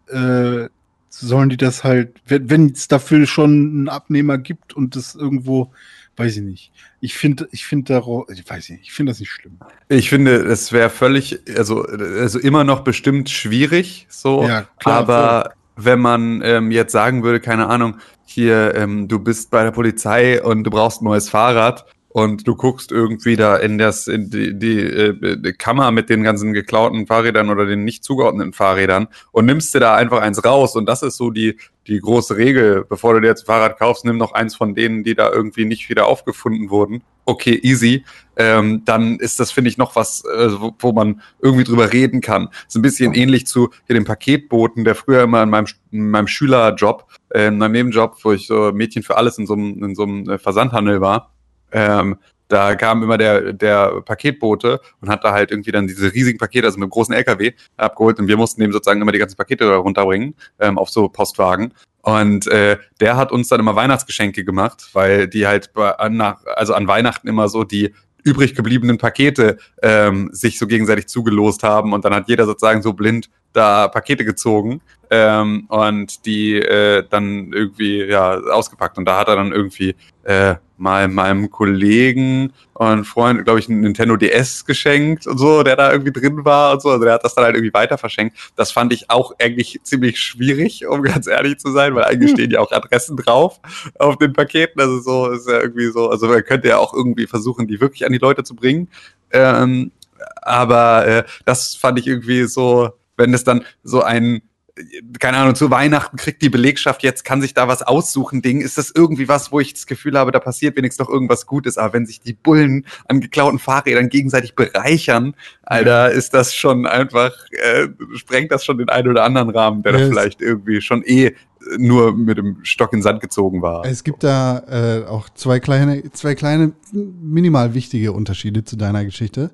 äh, sollen die das halt, wenn es dafür schon einen Abnehmer gibt und das irgendwo, weiß ich nicht. Ich finde, ich finde darauf, ich weiß nicht, ich finde das nicht schlimm. Ich finde, es wäre völlig, also, also immer noch bestimmt schwierig, so. Ja, klar, aber wenn man ähm, jetzt sagen würde, keine Ahnung, hier, ähm, du bist bei der Polizei und du brauchst ein neues Fahrrad und du guckst irgendwie da in das in die, die, äh, die Kammer mit den ganzen geklauten Fahrrädern oder den nicht zugeordneten Fahrrädern und nimmst dir da einfach eins raus und das ist so die die große Regel, bevor du dir jetzt ein Fahrrad kaufst, nimm noch eins von denen, die da irgendwie nicht wieder aufgefunden wurden. Okay, easy. Ähm, dann ist das, finde ich, noch was, äh, wo, wo man irgendwie drüber reden kann. ist ein bisschen ähnlich zu hier dem Paketboten, der früher immer in meinem, in meinem Schülerjob, äh, in meinem Nebenjob, wo ich so Mädchen für alles in so einem, in so einem äh, Versandhandel war, ähm, da kam immer der, der Paketbote und hat da halt irgendwie dann diese riesigen Pakete, also mit einem großen LKW, abgeholt und wir mussten dem sozusagen immer die ganzen Pakete da runterbringen ähm, auf so Postwagen. Und äh, der hat uns dann immer Weihnachtsgeschenke gemacht, weil die halt bei, an, nach, also an Weihnachten immer so die übrig gebliebenen Pakete ähm, sich so gegenseitig zugelost haben und dann hat jeder sozusagen so blind da Pakete gezogen ähm, und die äh, dann irgendwie ja ausgepackt und da hat er dann irgendwie äh, mal meinem Kollegen und Freund, glaube ich, ein Nintendo DS geschenkt und so, der da irgendwie drin war und so. Also der hat das dann halt irgendwie weiter verschenkt. Das fand ich auch eigentlich ziemlich schwierig, um ganz ehrlich zu sein, weil eigentlich hm. stehen ja auch Adressen drauf auf den Paketen. Also so ist ja irgendwie so, also man könnte ja auch irgendwie versuchen, die wirklich an die Leute zu bringen. Ähm, aber äh, das fand ich irgendwie so, wenn es dann so ein keine Ahnung, zu Weihnachten kriegt die Belegschaft jetzt, kann sich da was aussuchen, Ding, ist das irgendwie was, wo ich das Gefühl habe, da passiert wenigstens noch irgendwas Gutes. Aber wenn sich die Bullen an geklauten Fahrrädern gegenseitig bereichern, Alter, ist das schon einfach, äh, sprengt das schon den einen oder anderen Rahmen, der yes. da vielleicht irgendwie schon eh nur mit dem Stock in Sand gezogen war. Es gibt da äh, auch zwei kleine, zwei kleine, minimal wichtige Unterschiede zu deiner Geschichte.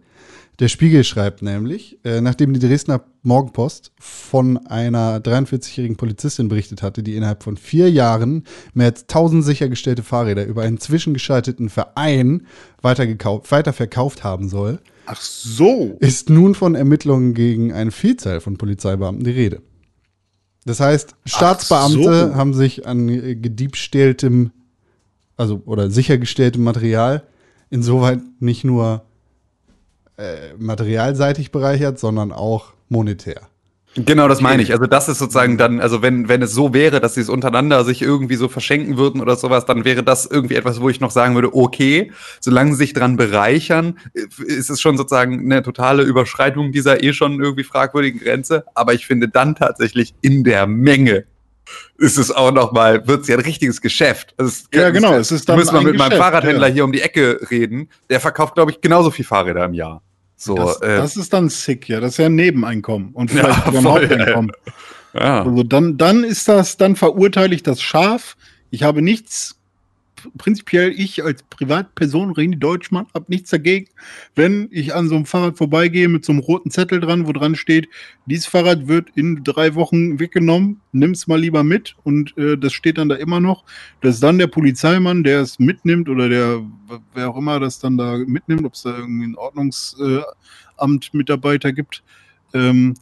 Der Spiegel schreibt nämlich, äh, nachdem die Dresdner Morgenpost von einer 43-jährigen Polizistin berichtet hatte, die innerhalb von vier Jahren mehr als 1000 sichergestellte Fahrräder über einen zwischengeschalteten Verein weiterverkauft haben soll. Ach so. Ist nun von Ermittlungen gegen eine Vielzahl von Polizeibeamten die Rede. Das heißt, Staatsbeamte so. haben sich an gediebstähltem, also oder sichergestelltem Material insoweit nicht nur äh, materialseitig bereichert, sondern auch monetär. Genau, das meine ich. Also das ist sozusagen dann, also wenn, wenn es so wäre, dass sie es untereinander sich irgendwie so verschenken würden oder sowas, dann wäre das irgendwie etwas, wo ich noch sagen würde, okay, solange sie sich dran bereichern, ist es schon sozusagen eine totale Überschreitung dieser eh schon irgendwie fragwürdigen Grenze. Aber ich finde dann tatsächlich in der Menge ist es auch noch mal, wird es ja ein richtiges Geschäft. Also ja, genau. Es ist dann müssen wir mit Geschäft, meinem Fahrradhändler ja. hier um die Ecke reden. Der verkauft, glaube ich, genauso viel Fahrräder im Jahr. So, das, äh, das, ist dann sick, ja. Das ist ja ein Nebeneinkommen und vielleicht ja, sogar ein Haupteinkommen. Ja. Also dann, dann ist das, dann verurteile ich das scharf. Ich habe nichts prinzipiell ich als Privatperson, René Deutschmann, habe nichts dagegen, wenn ich an so einem Fahrrad vorbeigehe mit so einem roten Zettel dran, wo dran steht, dieses Fahrrad wird in drei Wochen weggenommen, nimm es mal lieber mit und äh, das steht dann da immer noch, dass dann der Polizeimann, der es mitnimmt oder der, wer auch immer das dann da mitnimmt, ob es da irgendwie ein Ordnungsamt-Mitarbeiter gibt, ähm,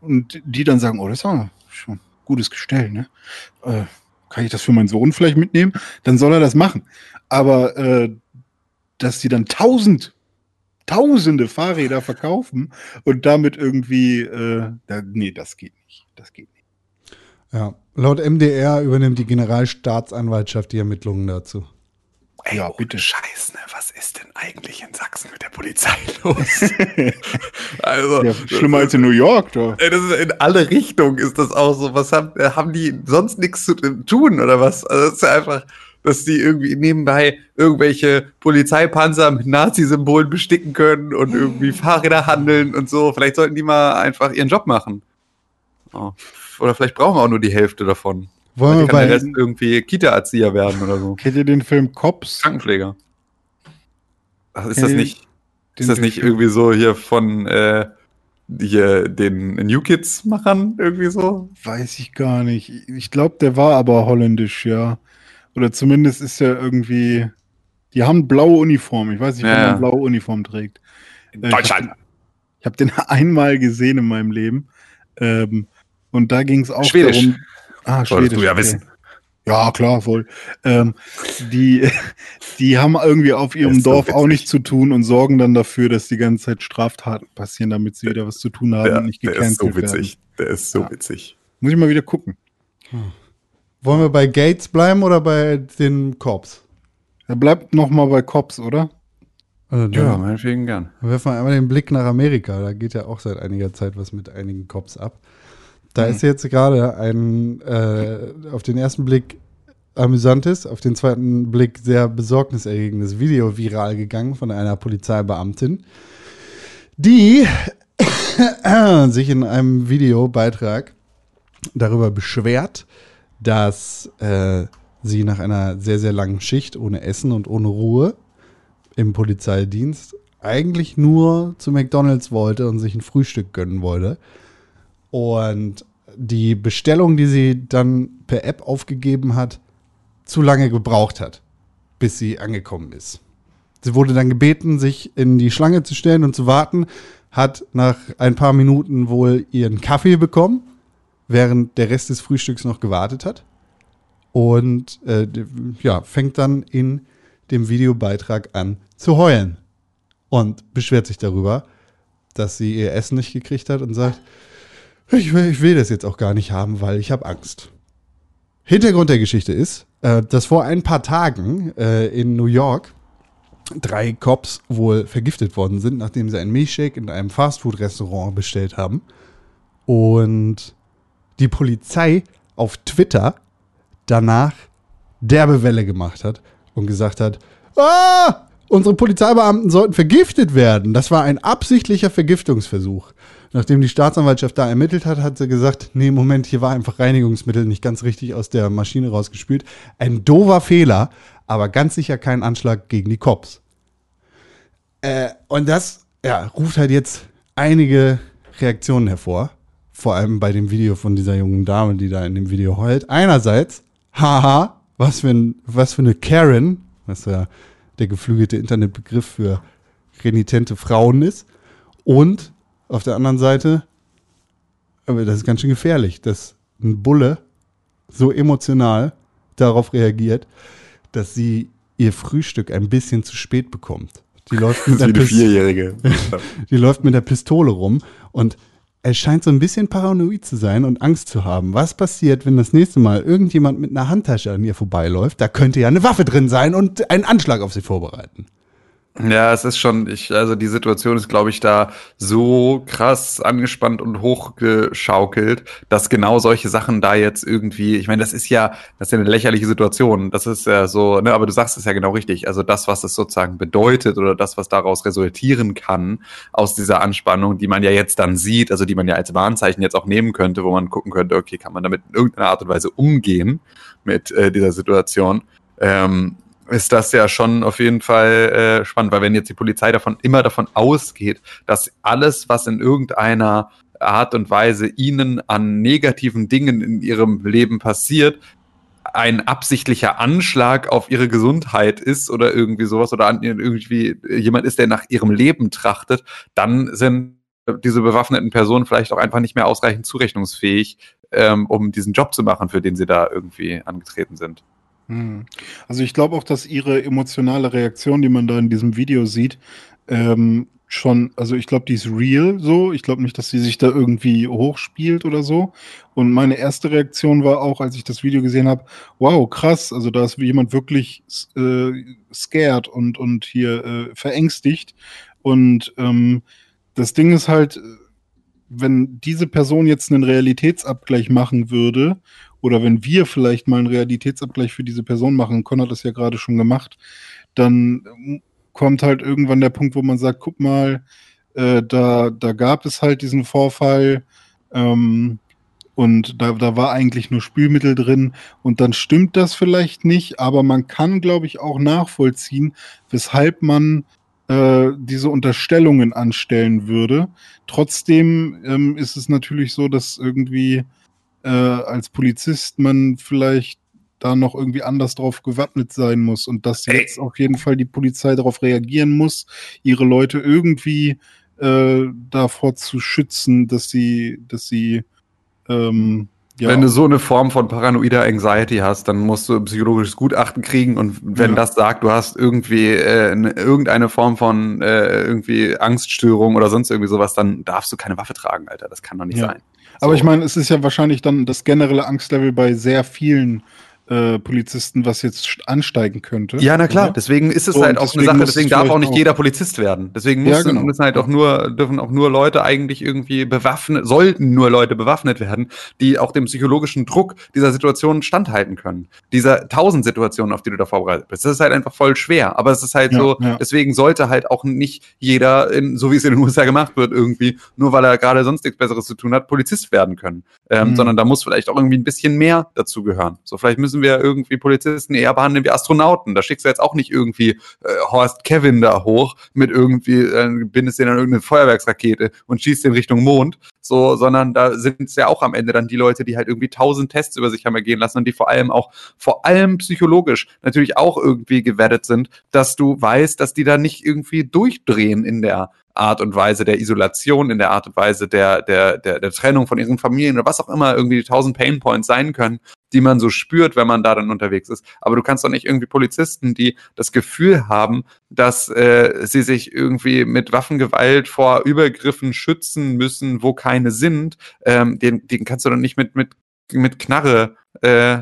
und die dann sagen, oh, das ist aber schon gutes Gestell, ne? Äh, kann ich das für meinen Sohn vielleicht mitnehmen? Dann soll er das machen. Aber äh, dass die dann tausend tausende Fahrräder verkaufen und damit irgendwie, äh, da, nee, das geht nicht. Das geht nicht. Ja. Laut MDR übernimmt die Generalstaatsanwaltschaft die Ermittlungen dazu. Ey, Ja, bitte. Scheiß, ne? Was ist denn eigentlich in Sachsen mit der Polizei los? also, Ja, schlimmer als in New York, doch. Ey, das ist in alle Richtungen ist das auch so. Was haben, äh, haben die sonst nichts zu tun oder was? Also das ist ja einfach, dass die irgendwie nebenbei irgendwelche Polizeipanzer mit Nazi-Symbolen besticken können und irgendwie Fahrräder handeln und so. Vielleicht sollten die mal einfach ihren Job machen. Oh. Oder vielleicht brauchen wir auch nur die Hälfte davon. Wollen wir der bei, Rest irgendwie Kita-Erzieher werden oder so. Kennt ihr den Film Cops? Krankenpfleger. Ach, ist das nicht, ist das nicht irgendwie so hier von äh, hier den New Kids-Machern irgendwie so? Weiß ich gar nicht. Ich glaube, der war aber holländisch, ja. Oder zumindest ist er irgendwie. Die haben blaue Uniform. Ich weiß nicht, Ja, ja. man blaue Uniform trägt. In Äh, Ich habe hab den einmal gesehen in meinem Leben. Ähm, und da ging es auch Schwedisch. darum. Ah, Solltest du ja okay. wissen. Ja, klar, voll. Ähm, die, die haben irgendwie auf ihrem ist so Dorf auch nichts zu tun und sorgen dann dafür, dass die ganze Zeit Straftaten passieren, damit sie wieder was zu tun haben Der, und nicht der ist gecancelt so witzig. Der ist so Ja. witzig. werden. Muss ich mal wieder gucken. wollen wir bei Gates bleiben oder bei den Cops? Er bleibt noch mal bei Cops, oder? Also Ja, dann meinetwegen gern. werfen wir einmal den Blick nach Amerika. Da geht ja auch seit einiger Zeit was mit einigen Cops ab. Da Mhm. ist jetzt gerade ein äh, auf den ersten Blick amüsantes, auf den zweiten Blick sehr besorgniserregendes Video viral gegangen von einer Polizeibeamtin, die sich in einem Videobeitrag darüber beschwert, dass äh, sie nach einer sehr, sehr langen Schicht ohne Essen und ohne Ruhe im Polizeidienst eigentlich nur zu McDonalds wollte und sich ein Frühstück gönnen wollte. Und die Bestellung, die sie dann per App aufgegeben hat, zu lange gebraucht hat, bis sie angekommen ist. Sie wurde dann gebeten, sich in die Schlange zu stellen und zu warten, hat nach ein paar Minuten wohl ihren Kaffee bekommen, während der Rest des Frühstücks noch gewartet hat. Und äh, ja, fängt dann in dem Videobeitrag an zu heulen und beschwert sich darüber, dass sie ihr Essen nicht gekriegt hat und sagt, ich will, ich will das jetzt auch gar nicht haben, weil ich habe Angst. Hintergrund der Geschichte ist, äh, dass vor ein paar Tagen äh, in New York drei Cops wohl vergiftet worden sind, nachdem sie einen Milchshake in einem Fastfood-Restaurant bestellt haben. Und die Polizei auf Twitter danach derbe Welle gemacht hat und gesagt hat, ah, unsere Polizeibeamten sollten vergiftet werden. Das war ein absichtlicher Vergiftungsversuch. Nachdem die Staatsanwaltschaft da ermittelt hat, hat sie gesagt, nee, Moment, hier war einfach Reinigungsmittel nicht ganz richtig aus der Maschine rausgespült. Ein doofer Fehler, aber ganz sicher kein Anschlag gegen die Cops. Äh, und das ja, ruft halt jetzt einige Reaktionen hervor. Vor allem bei dem Video von dieser jungen Dame, die da in dem Video heult. Einerseits, haha, was für, ein, was für eine Karen, was ja der geflügelte Internetbegriff für renitente Frauen ist. Und auf der anderen Seite, aber das ist ganz schön gefährlich, dass ein Bulle so emotional darauf reagiert, dass sie ihr Frühstück ein bisschen zu spät bekommt. Die läuft mit ist wie einer eine Pis- Vierjährige. die läuft mit der Pistole rum und er scheint so ein bisschen paranoid zu sein und Angst zu haben. Was passiert, wenn das nächste Mal irgendjemand mit einer Handtasche an ihr vorbeiläuft? Da könnte ja eine Waffe drin sein und einen Anschlag auf sie vorbereiten. Ja, es ist schon, ich, also die Situation ist, glaube ich, da so krass angespannt und hochgeschaukelt, dass genau solche Sachen da jetzt irgendwie, ich meine, das ist ja, das ist ja eine lächerliche Situation. Das ist ja so, ne, aber du sagst es ja genau richtig. Also das, was es sozusagen bedeutet oder das, was daraus resultieren kann aus dieser Anspannung, die man ja jetzt dann sieht, also die man ja als Warnzeichen jetzt auch nehmen könnte, wo man gucken könnte, okay, kann man damit in irgendeiner Art und Weise umgehen mit äh, dieser Situation. Ähm, ist das ja schon auf jeden Fall äh, spannend, weil wenn jetzt die Polizei davon immer davon ausgeht, dass alles, was in irgendeiner Art und Weise ihnen an negativen Dingen in ihrem Leben passiert, ein absichtlicher Anschlag auf ihre Gesundheit ist oder irgendwie sowas oder an, irgendwie jemand ist, der nach ihrem Leben trachtet, dann sind diese bewaffneten Personen vielleicht auch einfach nicht mehr ausreichend zurechnungsfähig, ähm, um diesen Job zu machen, für den sie da irgendwie angetreten sind. Hm. Also ich glaube auch, dass ihre emotionale Reaktion, die man da in diesem Video sieht, ähm, schon, also ich glaube, die ist real so. Ich glaube nicht, dass sie sich da irgendwie hochspielt oder so. Und meine erste Reaktion war auch, als ich das Video gesehen habe, wow, krass, also da ist jemand wirklich äh, scared und, und hier äh, verängstigt. Und ähm, das Ding ist halt, wenn diese Person jetzt einen Realitätsabgleich machen würde, oder wenn wir vielleicht mal einen Realitätsabgleich für diese Person machen, Con hat das ja gerade schon gemacht, dann kommt halt irgendwann der Punkt, wo man sagt, guck mal, äh, da, da gab es halt diesen Vorfall ähm, und da, da war eigentlich nur Spülmittel drin und dann stimmt das vielleicht nicht, aber man kann, glaube ich, auch nachvollziehen, weshalb man äh, diese Unterstellungen anstellen würde. Trotzdem ähm, ist es natürlich so, dass irgendwie äh, als Polizist man vielleicht da noch irgendwie anders drauf gewappnet sein muss und dass Ey. jetzt auf jeden Fall die Polizei darauf reagieren muss, ihre Leute irgendwie äh, davor zu schützen, dass sie, dass sie ähm, ja, Wenn du so eine Form von paranoider Anxiety hast, dann musst du ein psychologisches Gutachten kriegen und wenn Ja. das sagt, du hast irgendwie äh, ne, irgendeine Form von äh, irgendwie Angststörung oder sonst irgendwie sowas, dann darfst du keine Waffe tragen, Alter. Das kann doch nicht Ja. sein. Aber So. ich meine, es ist ja wahrscheinlich dann das generelle Angstlevel bei sehr vielen äh, Polizisten, was jetzt st- ansteigen könnte. Ja, na klar, Oder? deswegen ist es So, halt und auch eine Sache, deswegen darf auch nicht auch- jeder Polizist werden. Deswegen Ja, müssen, genau. müssen halt auch nur, dürfen auch nur Leute eigentlich irgendwie bewaffnet, sollten nur Leute bewaffnet werden, die auch dem psychologischen Druck dieser Situation standhalten können. Dieser tausend Situationen, auf die du da vorbereitet bist. Das ist halt einfach voll schwer. Aber es ist halt Ja, so, ja. deswegen sollte halt auch nicht jeder, in, so wie es in den USA gemacht wird, irgendwie, nur weil er gerade sonst nichts Besseres zu tun hat, Polizist werden können. Ähm, Mhm. Sondern da muss vielleicht auch irgendwie ein bisschen mehr dazu gehören. So, vielleicht müssen wir irgendwie Polizisten eher behandeln wie Astronauten. Da schickst du jetzt auch nicht irgendwie äh, Horst Kevin da hoch mit irgendwie, äh, bindest den an irgendeine Feuerwerksrakete und schießt in Richtung Mond. So, sondern da sind es ja auch am Ende dann die Leute, die halt irgendwie tausend Tests über sich haben ergehen lassen und die vor allem auch, vor allem psychologisch natürlich auch irgendwie gewettet sind, dass du weißt, dass die da nicht irgendwie durchdrehen in der Art und Weise der Isolation, in der Art und Weise der, der, der, der Trennung von ihren Familien oder was auch immer irgendwie die tausend Painpoints sein können, die man so spürt, wenn man da dann unterwegs ist. Aber du kannst doch nicht irgendwie Polizisten, die das Gefühl haben, dass äh, sie sich irgendwie mit Waffengewalt vor Übergriffen schützen müssen, wo keine sind, ähm, den, den kannst du doch nicht mit, mit, mit Knarre äh,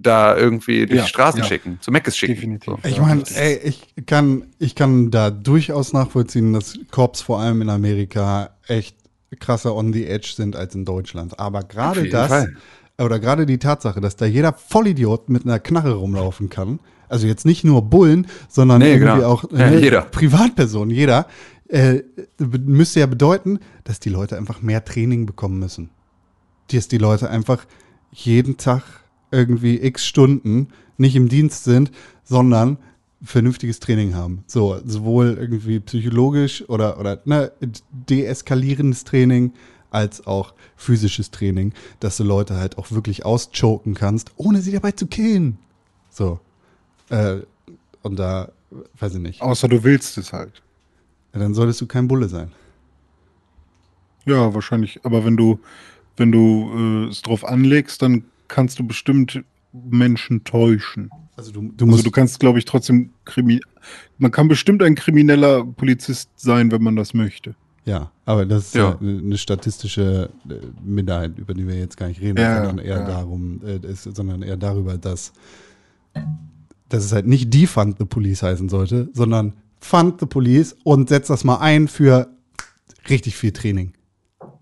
da irgendwie durch Ja, die Straßen ja. schicken, zu Meckes schicken. Definitiv. So. Ich meine, ich kann, ich kann da durchaus nachvollziehen, dass Cops vor allem in Amerika echt krasser on the edge sind als in Deutschland. Aber gerade das, Fall. oder gerade die Tatsache, dass da jeder Vollidiot mit einer Knarre rumlaufen kann, also jetzt nicht nur Bullen, sondern Nee, irgendwie genau. auch Ja, ne, jeder. Privatpersonen, jeder, äh, müsste ja bedeuten, dass die Leute einfach mehr Training bekommen müssen. Dass die Leute einfach jeden Tag irgendwie x Stunden nicht im Dienst sind, sondern vernünftiges Training haben. So, sowohl irgendwie psychologisch oder, oder ne, deeskalierendes Training als auch physisches Training, dass du Leute halt auch wirklich auschoken kannst, ohne sie dabei zu killen. So. Äh, und da, weiß ich nicht. Außer du willst es halt. Ja, dann solltest du kein Bulle sein. Ja, wahrscheinlich. Aber wenn du, wenn du äh, es drauf anlegst, dann kannst du bestimmt Menschen täuschen. Also du, du Also musst du kannst, glaube ich, trotzdem krimi man kann bestimmt ein krimineller Polizist sein, wenn man das möchte. Ja, aber das ist ja, eine statistische äh, Minderheit, über die wir jetzt gar nicht reden, Ja, sondern eher ja. darum, äh, ist, sondern eher darüber, dass, dass es halt nicht defund the police heißen sollte, sondern fund the police und setz das mal ein für richtig viel Training.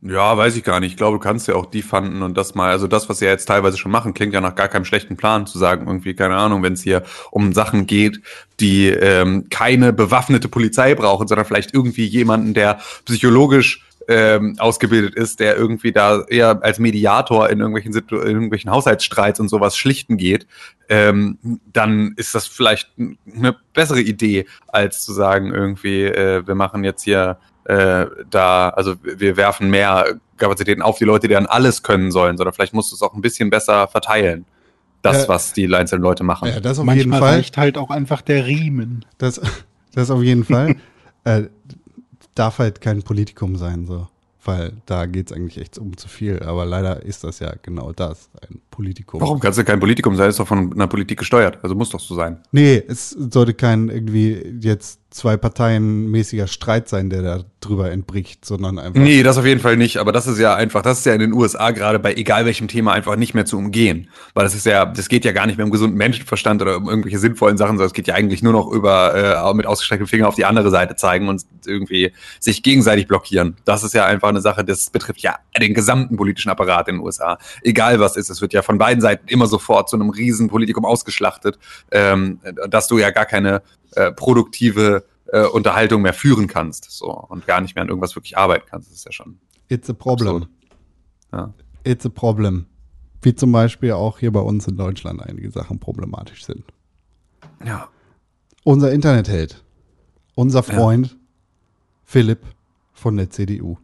Ja, weiß ich gar nicht. Ich glaube, du kannst ja auch die fanden und das mal, also das, was sie jetzt teilweise schon machen, klingt ja nach gar keinem schlechten Plan zu sagen, irgendwie, keine Ahnung, wenn es hier um Sachen geht, die ähm, keine bewaffnete Polizei brauchen, sondern vielleicht irgendwie jemanden, der psychologisch ähm, ausgebildet ist, der irgendwie da eher als Mediator in irgendwelchen, Situ in irgendwelchen Haushaltsstreits und sowas schlichten geht, ähm, dann ist das vielleicht eine bessere Idee, als zu sagen, irgendwie, äh, wir machen jetzt hier äh, da, also wir werfen mehr Kapazitäten auf die Leute, die dann alles können sollen, sondern vielleicht musst du es auch ein bisschen besser verteilen. Das, Äh, was die einzelnen Leute machen. Ja, das auf jeden Manchmal Fall. reicht halt auch einfach der Riemen. Das, das auf jeden Fall. äh, darf halt kein Politikum sein, so. Weil da geht es eigentlich echt um zu viel. Aber leider ist das ja genau das, ein Politikum. Warum kannst du kein Politikum sein? Ist doch von einer Politik gesteuert. Also muss doch so sein. Nee, es sollte kein irgendwie jetzt zwei Parteien mäßiger Streit sein, der da drüber entbricht, sondern einfach. Nee, das auf jeden Fall nicht. Aber das ist ja einfach, das ist ja in den USA gerade bei egal welchem Thema einfach nicht mehr zu umgehen. Weil das ist ja, das geht ja gar nicht mehr um gesunden Menschenverstand oder um irgendwelche sinnvollen Sachen, sondern es geht ja eigentlich nur noch über äh, mit ausgestrecktem Finger auf die andere Seite zeigen und irgendwie sich gegenseitig blockieren. Das ist ja einfach eine Sache, das betrifft ja den gesamten politischen Apparat in den USA. Egal was ist, es wird ja von beiden Seiten immer sofort zu einem Riesenpolitikum ausgeschlachtet, ähm, dass du ja gar keine äh, produktive äh, Unterhaltung mehr führen kannst so und gar nicht mehr an irgendwas wirklich arbeiten kannst. Das ist ja schon. It's a problem. Ja. It's a problem. Wie zum Beispiel auch hier bei uns in Deutschland einige Sachen problematisch sind. Ja. Unser Internetheld, unser Freund Philipp von der CDU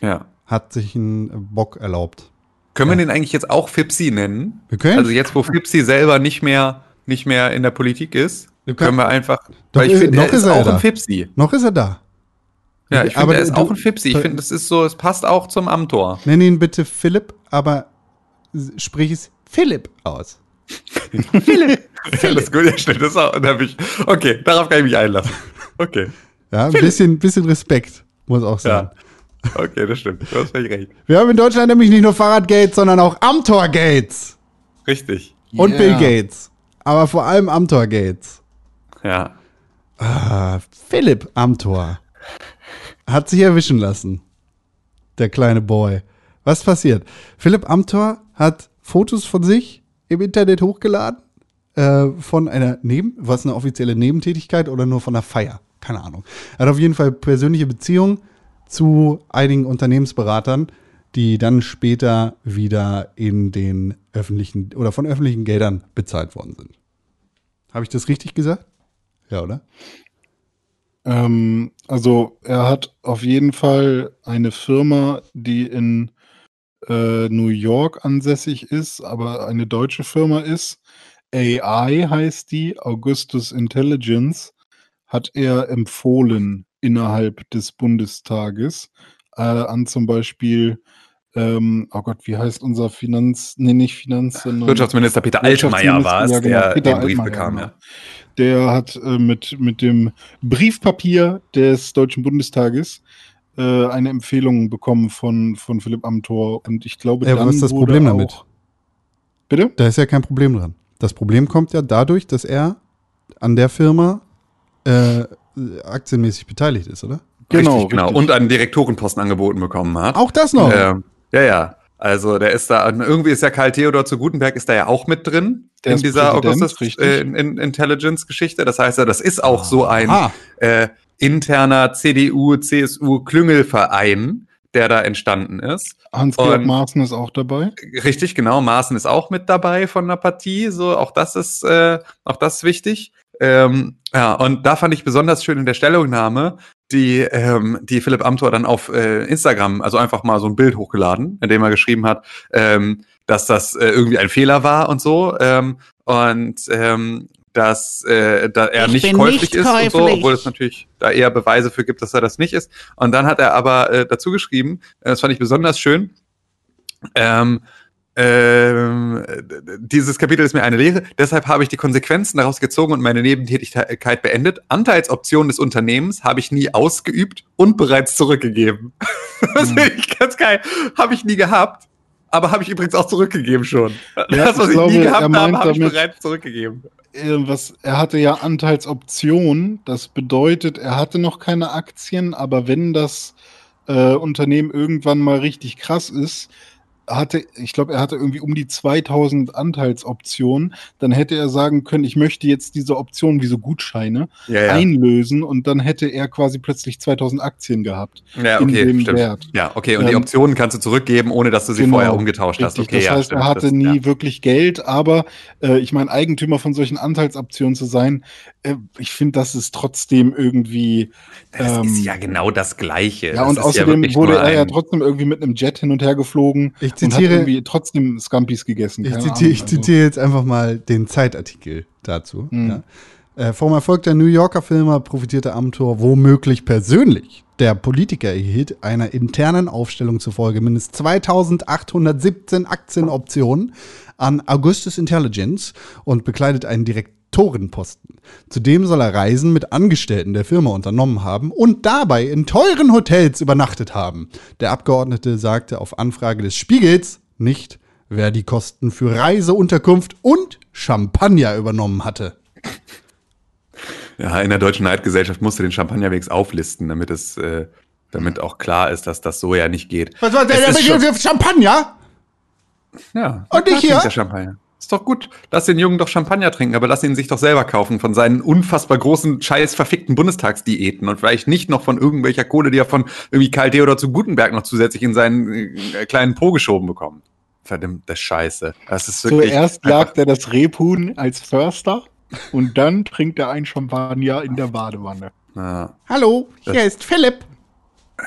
Ja. hat sich einen Bock erlaubt. Können wir den eigentlich jetzt auch Fipsi nennen? Wir können. Also jetzt, wo Fipsi selber nicht mehr, nicht mehr in der Politik ist, können- können wir einfach. Doch, weil ich ist- finde, noch er ist er auch da. ein Fipsi. Noch ist er da. Ja, ich Aber finde, er ist du- auch ein Fipsi. Ich finde, das ist so, es passt auch zum Amtor. Nenn ihn bitte Philipp, aber sprich es Philipp aus. Das ist gut, ja, stimmt. Das auch, da ich, okay, darauf kann ich mich einlassen. Okay, Ja, ein bisschen, bisschen Respekt, muss auch sein. ja. Okay, das stimmt. Du hast völlig recht. Wir haben in Deutschland nämlich nicht nur Fahrradgates, sondern auch Amtor-Gates Richtig. und Yeah. Bill Gates. Aber vor allem Amtor-Gates. Ja. Ah, Philipp Amthor hat sich erwischen lassen. Der kleine Boy. Was passiert? Philipp Amthor hat Fotos von sich im Internet hochgeladen. Äh, von einer Neben, was eine offizielle Nebentätigkeit oder nur von einer Feier? Keine Ahnung. Er hat auf jeden Fall persönliche Beziehungen zu einigen Unternehmensberatern, die dann später wieder in den öffentlichen oder von öffentlichen Geldern bezahlt worden sind. Habe ich das richtig gesagt? Ja, oder? Ähm, also er hat auf jeden Fall eine Firma, die in äh, New York ansässig ist, aber eine deutsche Firma ist. AI heißt die, Augustus Intelligence, hat er empfohlen innerhalb des Bundestages äh, an zum Beispiel, ähm, oh Gott, wie heißt unser Finanz, nee, nicht Finanz, sondern Wirtschaftsminister Peter Altmaier war es, Ja, genau, der Peter den Brief Altmaier, bekam, genau. ja. Der hat äh, mit, mit dem Briefpapier des Deutschen Bundestages äh, eine Empfehlung bekommen von, von Philipp Amthor. Und ich glaube, Ja, dann was ist das Problem auch, damit? Bitte? Da ist ja kein Problem dran. Das Problem kommt ja dadurch, dass er an der Firma äh, aktienmäßig beteiligt ist, oder? Genau, richtig, genau. richtig. Und einen Direktorenposten angeboten bekommen hat. Auch das noch. Ähm, ja, ja. Also der ist da, irgendwie ist ja Karl Theodor zu Gutenberg ist da ja auch mit drin Der in ist dieser Augustus äh, in, in Intelligence-Geschichte. Das heißt ja, das ist auch so ein Ah. äh, interner CDU, CSU Klüngelverein, der da entstanden ist. Hans-Georg Maaßen ist auch dabei. Richtig, genau. Maaßen ist auch mit dabei von der Partie. So, auch das ist, äh, auch das ist wichtig. Ähm, ja, und da fand ich besonders schön in der Stellungnahme, die, ähm, die Philipp Amthor dann auf äh, Instagram, also einfach mal so ein Bild hochgeladen, in dem er geschrieben hat, ähm, dass das äh, irgendwie ein Fehler war und so. Ähm, und ähm, dass äh, da er Ich nicht käuflich nicht ist und so, käuflich. obwohl es natürlich da eher Beweise für gibt, dass er das nicht ist. Und dann hat er aber äh, dazu geschrieben, äh, das fand ich besonders schön, ähm, ähm, d- dieses Kapitel ist mir eine Lehre, deshalb habe ich die Konsequenzen daraus gezogen und meine Nebentätigkeit beendet. Anteilsoptionen des Unternehmens habe ich nie ausgeübt und bereits zurückgegeben. Das Hm. finde ich ganz geil. Habe ich nie gehabt, aber habe ich übrigens auch zurückgegeben schon. das, was ich ich, glaube, nie er gehabt habe, habe ich bereits zurückgegeben. Äh, was, er hatte ja Anteilsoptionen. Das bedeutet, er hatte noch keine Aktien, aber wenn das äh, Unternehmen irgendwann mal richtig krass ist, hatte, ich glaube, er hatte irgendwie um die 2000 Anteilsoptionen, dann hätte er sagen können, ich möchte jetzt diese Optionen wie so Gutscheine Ja, ja. einlösen und dann hätte er quasi plötzlich 2000 Aktien gehabt. ja in okay, dem stimmt. Wert. Ja, okay. Und die Ähm, Optionen kannst du zurückgeben, ohne dass du sie Genau, vorher umgetauscht hast. Richtig, Okay, das ja, heißt, stimmt. er hatte Das- nie ja. wirklich Geld, aber äh, ich meine, Eigentümer von solchen Anteilsoptionen zu sein, äh, ich finde, das ist trotzdem irgendwie. Das ähm, ist ja genau das Gleiche. Ja, Das und ist außerdem wurde er ja trotzdem irgendwie mit einem Jet hin und her geflogen Ich und hat zitiere- irgendwie trotzdem Scampis gegessen. Ich zitiere, Ahnung, ich also- zitiere jetzt einfach mal den Zeitartikel dazu. Mhm. Ja. Äh, vom Erfolg der New Yorker Firma profitierte Amthor womöglich persönlich. Der Politiker erhielt einer internen Aufstellung zufolge mindestens 2817 Aktienoptionen an Augustus Intelligence und bekleidet einen Torenposten. Zudem soll er Reisen mit Angestellten der Firma unternommen haben und dabei in teuren Hotels übernachtet haben. Der Abgeordnete sagte auf Anfrage des Spiegels nicht, wer die Kosten für Reise, Unterkunft und Champagner übernommen hatte. Ja, in der Deutschen Neidgesellschaft musst du den Champagnerwegs auflisten, damit es, äh, damit auch klar ist, dass das so ja nicht geht. Was war ist schon- der Champagner? Ja. Und ich hier? der Champagner. Ist doch gut. Lass den Jungen doch Champagner trinken, aber lass ihn sich doch selber kaufen von seinen unfassbar großen, scheiß verfickten Bundestagsdiäten und vielleicht nicht noch von irgendwelcher Kohle, die er von irgendwie Karl Theodor zu Gutenberg noch zusätzlich in seinen äh, kleinen Po geschoben bekommt. Verdammte Scheiße. Das ist wirklich. Zuerst jagt er das Rebhuhn als Förster und dann trinkt er ein Champagner in der Badewanne. Ja. Hallo, hier Das- ist Philipp.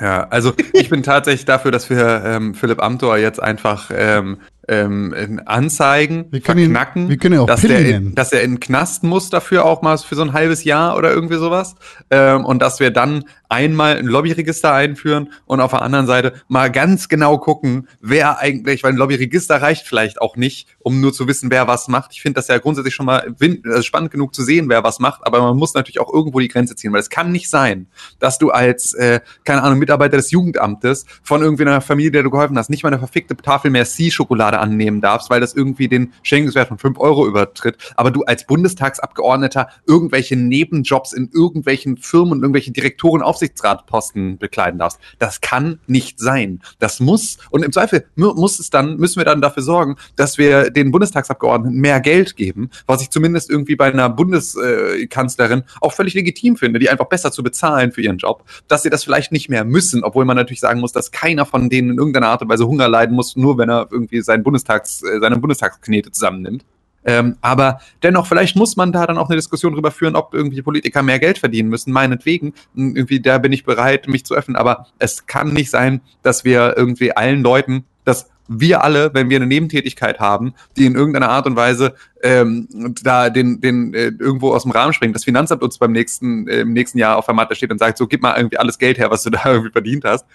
Ja, also ich bin tatsächlich dafür, dass wir ähm, Philipp Amthor jetzt einfach ähm, ähm, Anzeigen Wir können ihn- verknacken, wir können ihn auch dass, Pilli der nennen. dass er in den Knast muss dafür auch mal für so ein halbes Jahr oder irgendwie sowas ähm, und dass wir dann einmal ein Lobbyregister einführen und auf der anderen Seite mal ganz genau gucken, wer eigentlich, weil ein Lobbyregister reicht vielleicht auch nicht, um nur zu wissen, wer was macht. Ich finde das ja grundsätzlich schon mal also spannend genug zu sehen, wer was macht, aber man muss natürlich auch irgendwo die Grenze ziehen, weil es kann nicht sein, dass du als, äh, keine Ahnung, Mitarbeiter des Jugendamtes von irgendwie einer Familie, der du geholfen hast, nicht mal eine verfickte Tafel Merci-Schokolade annehmen darfst, weil das irgendwie den Schenkungswert von 5 Euro übertritt, aber du als Bundestagsabgeordneter irgendwelche Nebenjobs in irgendwelchen Firmen und irgendwelche Direktoren, Aufsichtsratposten bekleiden darfst. Das kann nicht sein. Das muss, und im Zweifel mu- muss es dann, müssen wir dann dafür sorgen, dass wir den Bundestagsabgeordneten mehr Geld geben, was ich zumindest irgendwie bei einer Bundeskanzlerin auch völlig legitim finde, die einfach besser zu bezahlen für ihren Job, dass sie das vielleicht nicht mehr müssen, obwohl man natürlich sagen muss, dass keiner von denen in irgendeiner Art und Weise Hunger leiden muss, nur wenn er irgendwie seinen Bundestags, äh, seine Bundestagsknete zusammennimmt. Ähm, aber dennoch, vielleicht muss man da dann auch eine Diskussion drüber führen, ob irgendwie Politiker mehr Geld verdienen müssen. Meinetwegen, irgendwie, da bin ich bereit, mich zu öffnen. Aber es kann nicht sein, dass wir irgendwie allen Leuten, dass wir alle, wenn wir eine Nebentätigkeit haben, die in irgendeiner Art und Weise ähm, da den, den äh, irgendwo aus dem Rahmen springt, das Finanzamt uns beim nächsten, äh, im nächsten Jahr auf der Matte steht und sagt, so gib mal irgendwie alles Geld her, was du da irgendwie verdient hast.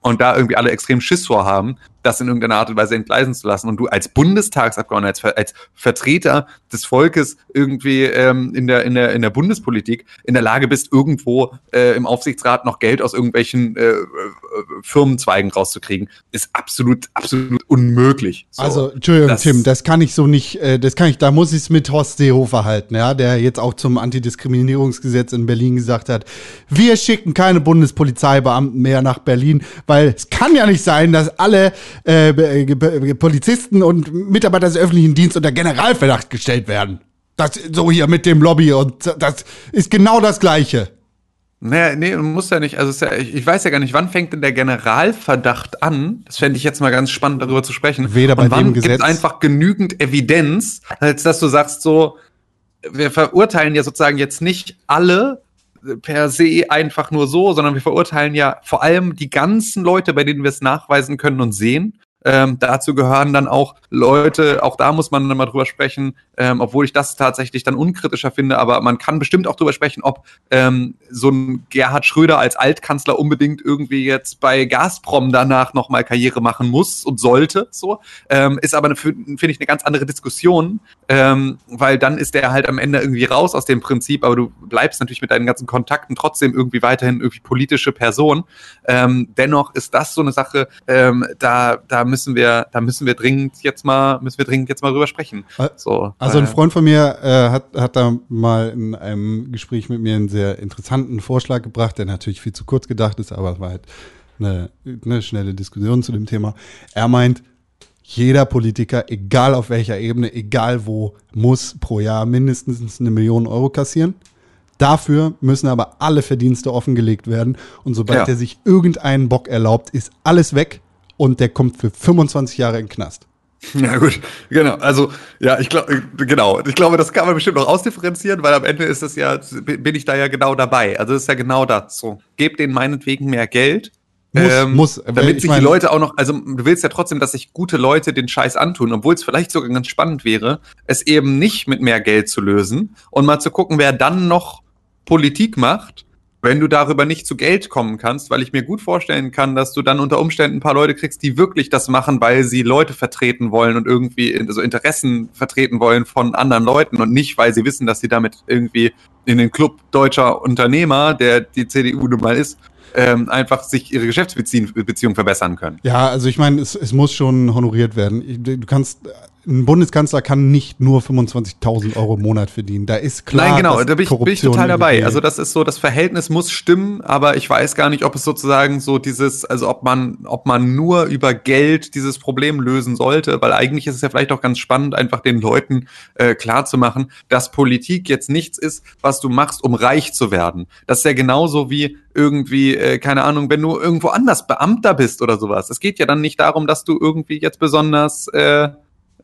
Und da irgendwie alle extrem Schiss vorhaben, das in irgendeiner Art und Weise entgleisen zu lassen. Und du als Bundestagsabgeordneter, als, Ver als Vertreter des Volkes irgendwie ähm, in, der, in, der, in der Bundespolitik in der Lage bist, irgendwo äh, im Aufsichtsrat noch Geld aus irgendwelchen äh, äh, Firmenzweigen rauszukriegen, ist absolut, absolut unmöglich. So. Also, Entschuldigung, das- Tim, das kann ich so nicht, äh, das kann ich, da muss ich es mit Horst Seehofer halten, ja, der jetzt auch zum Antidiskriminierungsgesetz in Berlin gesagt hat, wir schicken keine Bundespolizeibeamten mehr nach Berlin, weil es kann ja nicht sein, dass alle äh, Be- Polizisten und Mitarbeiter des öffentlichen Dienstes unter Generalverdacht gestellt werden. Das so hier mit dem Lobby und das ist genau das Gleiche. Naja, nee, muss ja nicht. Also ja, ich weiß ja gar nicht, wann fängt denn der Generalverdacht an? Das fände ich jetzt mal ganz spannend, darüber zu sprechen. Weder bei Und wann dem Gesetz- einfach genügend Evidenz, als dass du sagst, so, wir verurteilen ja sozusagen jetzt nicht alle per se einfach nur so, sondern wir verurteilen ja vor allem die ganzen Leute, bei denen wir es nachweisen können und sehen. Ähm, dazu gehören dann auch Leute, auch da muss man dann mal drüber sprechen, ähm, obwohl ich das tatsächlich dann unkritischer finde, aber man kann bestimmt auch drüber sprechen, ob ähm, so ein Gerhard Schröder als Altkanzler unbedingt irgendwie jetzt bei Gazprom danach nochmal Karriere machen muss und sollte. So ähm, ist aber finde ich eine ganz andere Diskussion, ähm, weil dann ist der halt am Ende irgendwie raus aus dem Prinzip, aber du bleibst natürlich mit deinen ganzen Kontakten trotzdem irgendwie weiterhin irgendwie politische Person. Ähm, dennoch ist das so eine Sache, da da müssen wir da müssen wir dringend jetzt mal müssen wir dringend jetzt mal drüber sprechen. Ä- So Also ein äh, Freund von mir äh, hat, hat da mal in einem Gespräch mit mir einen sehr interessanten Vorschlag gebracht, der natürlich viel zu kurz gedacht ist, aber es war halt eine, eine schnelle Diskussion zu dem Thema. Er meint, jeder Politiker, egal auf welcher Ebene, egal wo, muss pro Jahr mindestens eine Million Euro kassieren. Dafür müssen aber alle Verdienste offengelegt werden. Und sobald Ja. er sich irgendeinen Bock erlaubt, ist alles weg und der kommt für 25 Jahre in den Knast. Ja, gut, genau. Also, ja, ich glaube, genau. Ich glaube, das kann man bestimmt noch ausdifferenzieren, weil am Ende ist es ja, bin ich da ja genau dabei. Also, es ist ja genau das. So, gebt denen meinetwegen mehr Geld. Ähm, Muss, muss. Damit Ich sich die Leute auch noch, also du willst ja trotzdem, dass sich gute Leute den Scheiß antun, obwohl es vielleicht sogar ganz spannend wäre, es eben nicht mit mehr Geld zu lösen und mal zu gucken, wer dann noch Politik macht wenn du darüber nicht zu Geld kommen kannst, weil ich mir gut vorstellen kann, dass du dann unter Umständen ein paar Leute kriegst, die wirklich das machen, weil sie Leute vertreten wollen und irgendwie in, so Interessen vertreten wollen von anderen Leuten und nicht, weil sie wissen, dass sie damit irgendwie in den Club deutscher Unternehmer, der die CDU nun mal ist, ähm, einfach sich ihre Geschäftsbeziehung verbessern können. Ja, also ich meine, es, es muss schon honoriert werden. Du kannst ein Bundeskanzler kann nicht nur 25.000 Euro im Monat verdienen. Da ist klar. Nein, genau, da bin ich, bin ich total dabei. Also das ist so, das Verhältnis muss stimmen, aber ich weiß gar nicht, ob es sozusagen so dieses, also ob man, ob man nur über Geld dieses Problem lösen sollte, weil eigentlich ist es ja vielleicht auch ganz spannend, einfach den Leuten äh, klar zu machen, dass Politik jetzt nichts ist, was du machst, um reich zu werden. Das ist ja genauso wie irgendwie, äh, keine Ahnung, wenn du irgendwo anders Beamter bist oder sowas. Es geht ja dann nicht darum, dass du irgendwie jetzt besonders äh, äh,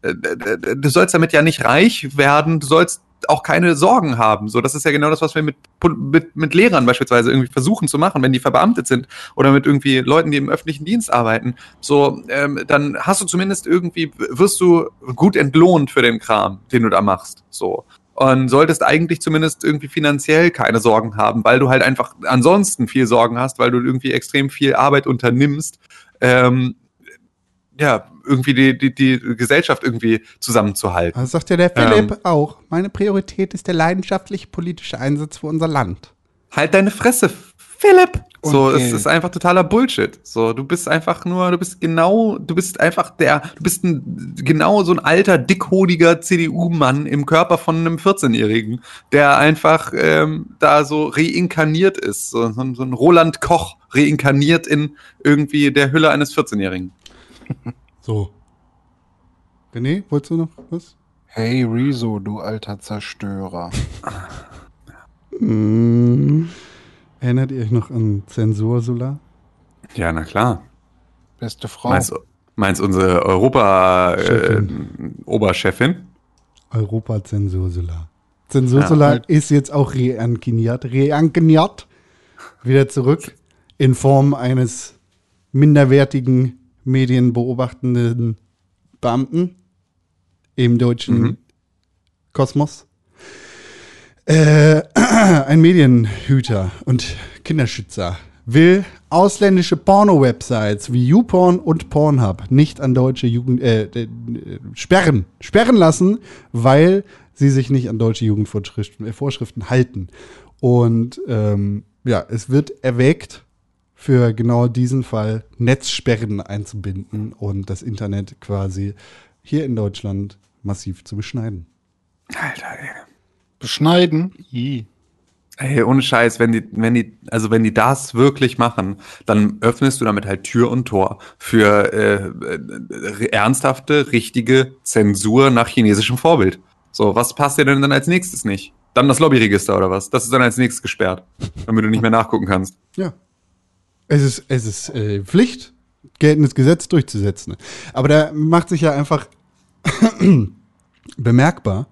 du sollst damit ja nicht reich werden, du sollst auch keine Sorgen haben. So, das ist ja genau das, was wir mit, mit, mit Lehrern beispielsweise irgendwie versuchen zu machen, wenn die verbeamtet sind oder mit irgendwie Leuten, die im öffentlichen Dienst arbeiten. So, ähm, dann hast du zumindest irgendwie, wirst du gut entlohnt für den Kram, den du da machst. So. Und solltest eigentlich zumindest irgendwie finanziell keine Sorgen haben, weil du halt einfach ansonsten viel Sorgen hast, weil du irgendwie extrem viel Arbeit unternimmst. Ähm, ja, irgendwie die, die, die Gesellschaft irgendwie zusammenzuhalten. Das sagt ja der Philipp ähm, auch. Meine Priorität ist der leidenschaftliche politische Einsatz für unser Land. Halt deine Fresse, Philipp! Und so, es ist einfach totaler Bullshit. So, du bist einfach nur, du bist genau, du bist einfach der, du bist ein, genau so ein alter, dickhodiger CDU-Mann im Körper von einem 14-Jährigen, der einfach ähm, da so reinkarniert ist. So, so ein Roland Koch reinkarniert in irgendwie der Hülle eines 14-Jährigen. So. René, wolltest du noch was? Hey Rezo, du alter Zerstörer. mm. Erinnert ihr euch noch an Zensur Solar? Ja, na klar. Beste Frau. Meinst, meinst unsere Europa-Oberchefin? Äh, Europa Zensur Solar. Zensur Solar ja, ist jetzt auch reinkarniert, reinkarniert wieder zurück in Form eines minderwertigen medienbeobachtenden Beamten im deutschen mhm. Kosmos. Äh, ein Medienhüter und Kinderschützer will ausländische Porno-Websites wie YouPorn und Pornhub nicht an deutsche Jugend äh, äh, sperren, sperren lassen, weil sie sich nicht an deutsche Jugendvorschriften äh, Vorschriften halten. Und ähm, ja, es wird erwägt, für genau diesen Fall Netzsperren einzubinden und das Internet quasi hier in Deutschland massiv zu beschneiden. Alter, ey. Beschneiden? I. Ey, ohne Scheiß, wenn die, wenn die, also wenn die das wirklich machen, dann öffnest du damit halt Tür und Tor für äh, äh, ernsthafte, richtige Zensur nach chinesischem Vorbild. So, was passt dir denn dann als nächstes nicht? Dann das Lobbyregister oder was? Das ist dann als nächstes gesperrt, damit du nicht mehr nachgucken kannst. Ja, es ist, es ist äh, Pflicht, geltendes Gesetz durchzusetzen. Aber da macht sich ja einfach bemerkbar,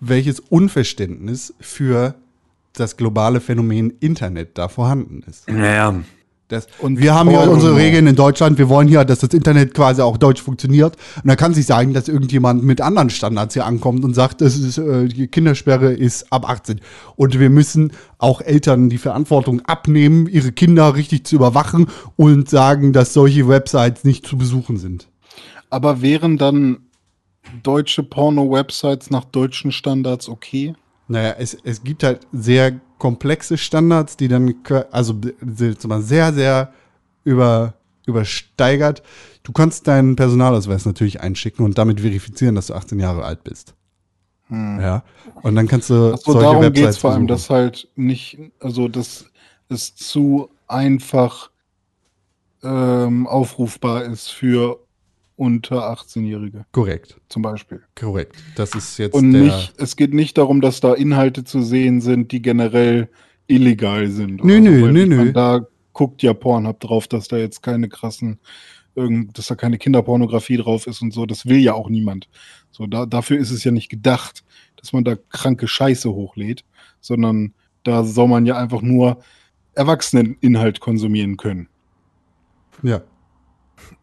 welches Unverständnis für das globale Phänomen Internet da vorhanden ist. Naja, das, und wir haben ja unsere Regeln in Deutschland. Wir wollen hier, dass das Internet quasi auch deutsch funktioniert. Und da kann sich sagen, dass irgendjemand mit anderen Standards hier ankommt und sagt, das ist, äh, die Kindersperre ist ab 18. Und wir müssen auch Eltern die Verantwortung abnehmen, ihre Kinder richtig zu überwachen und sagen, dass solche Websites nicht zu besuchen sind. Aber wären dann deutsche Porno-Websites nach deutschen Standards okay? Naja, es, es gibt halt sehr komplexe Standards, die dann, also sehr, sehr über, übersteigert. Du kannst deinen Personalausweis natürlich einschicken und damit verifizieren, dass du 18 Jahre alt bist. Hm. Ja. Und dann kannst du. Ach so, solche darum geht es vor allem, dass halt nicht, also dass es zu einfach ähm, aufrufbar ist für unter 18-Jährige. Korrekt. Zum Beispiel. Korrekt. Das ist jetzt. Und nicht, es geht nicht darum, dass da Inhalte zu sehen sind, die generell illegal sind. Nö, nö, nö, nö. Da guckt ja Pornhub drauf, dass da jetzt keine krassen, dass da keine Kinderpornografie drauf ist und so. Das will ja auch niemand. So, da, dafür ist es ja nicht gedacht, dass man da kranke Scheiße hochlädt, sondern da soll man ja einfach nur Erwachseneninhalt konsumieren können. Ja,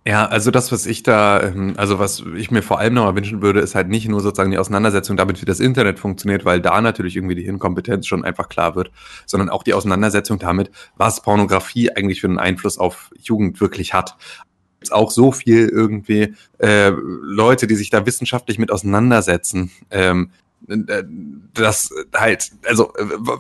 Ja, also das, was ich da, ähm, also was ich mir vor allem nochmal wünschen würde, ist halt nicht nur sozusagen die Auseinandersetzung damit, wie das Internet funktioniert, weil da natürlich irgendwie die Inkompetenz schon einfach klar wird, sondern auch die Auseinandersetzung damit, was Pornografie eigentlich für einen Einfluss auf Jugend wirklich hat. Es auch so viel irgendwie äh, Leute, die sich da wissenschaftlich mit auseinandersetzen, ähm, äh, das halt, also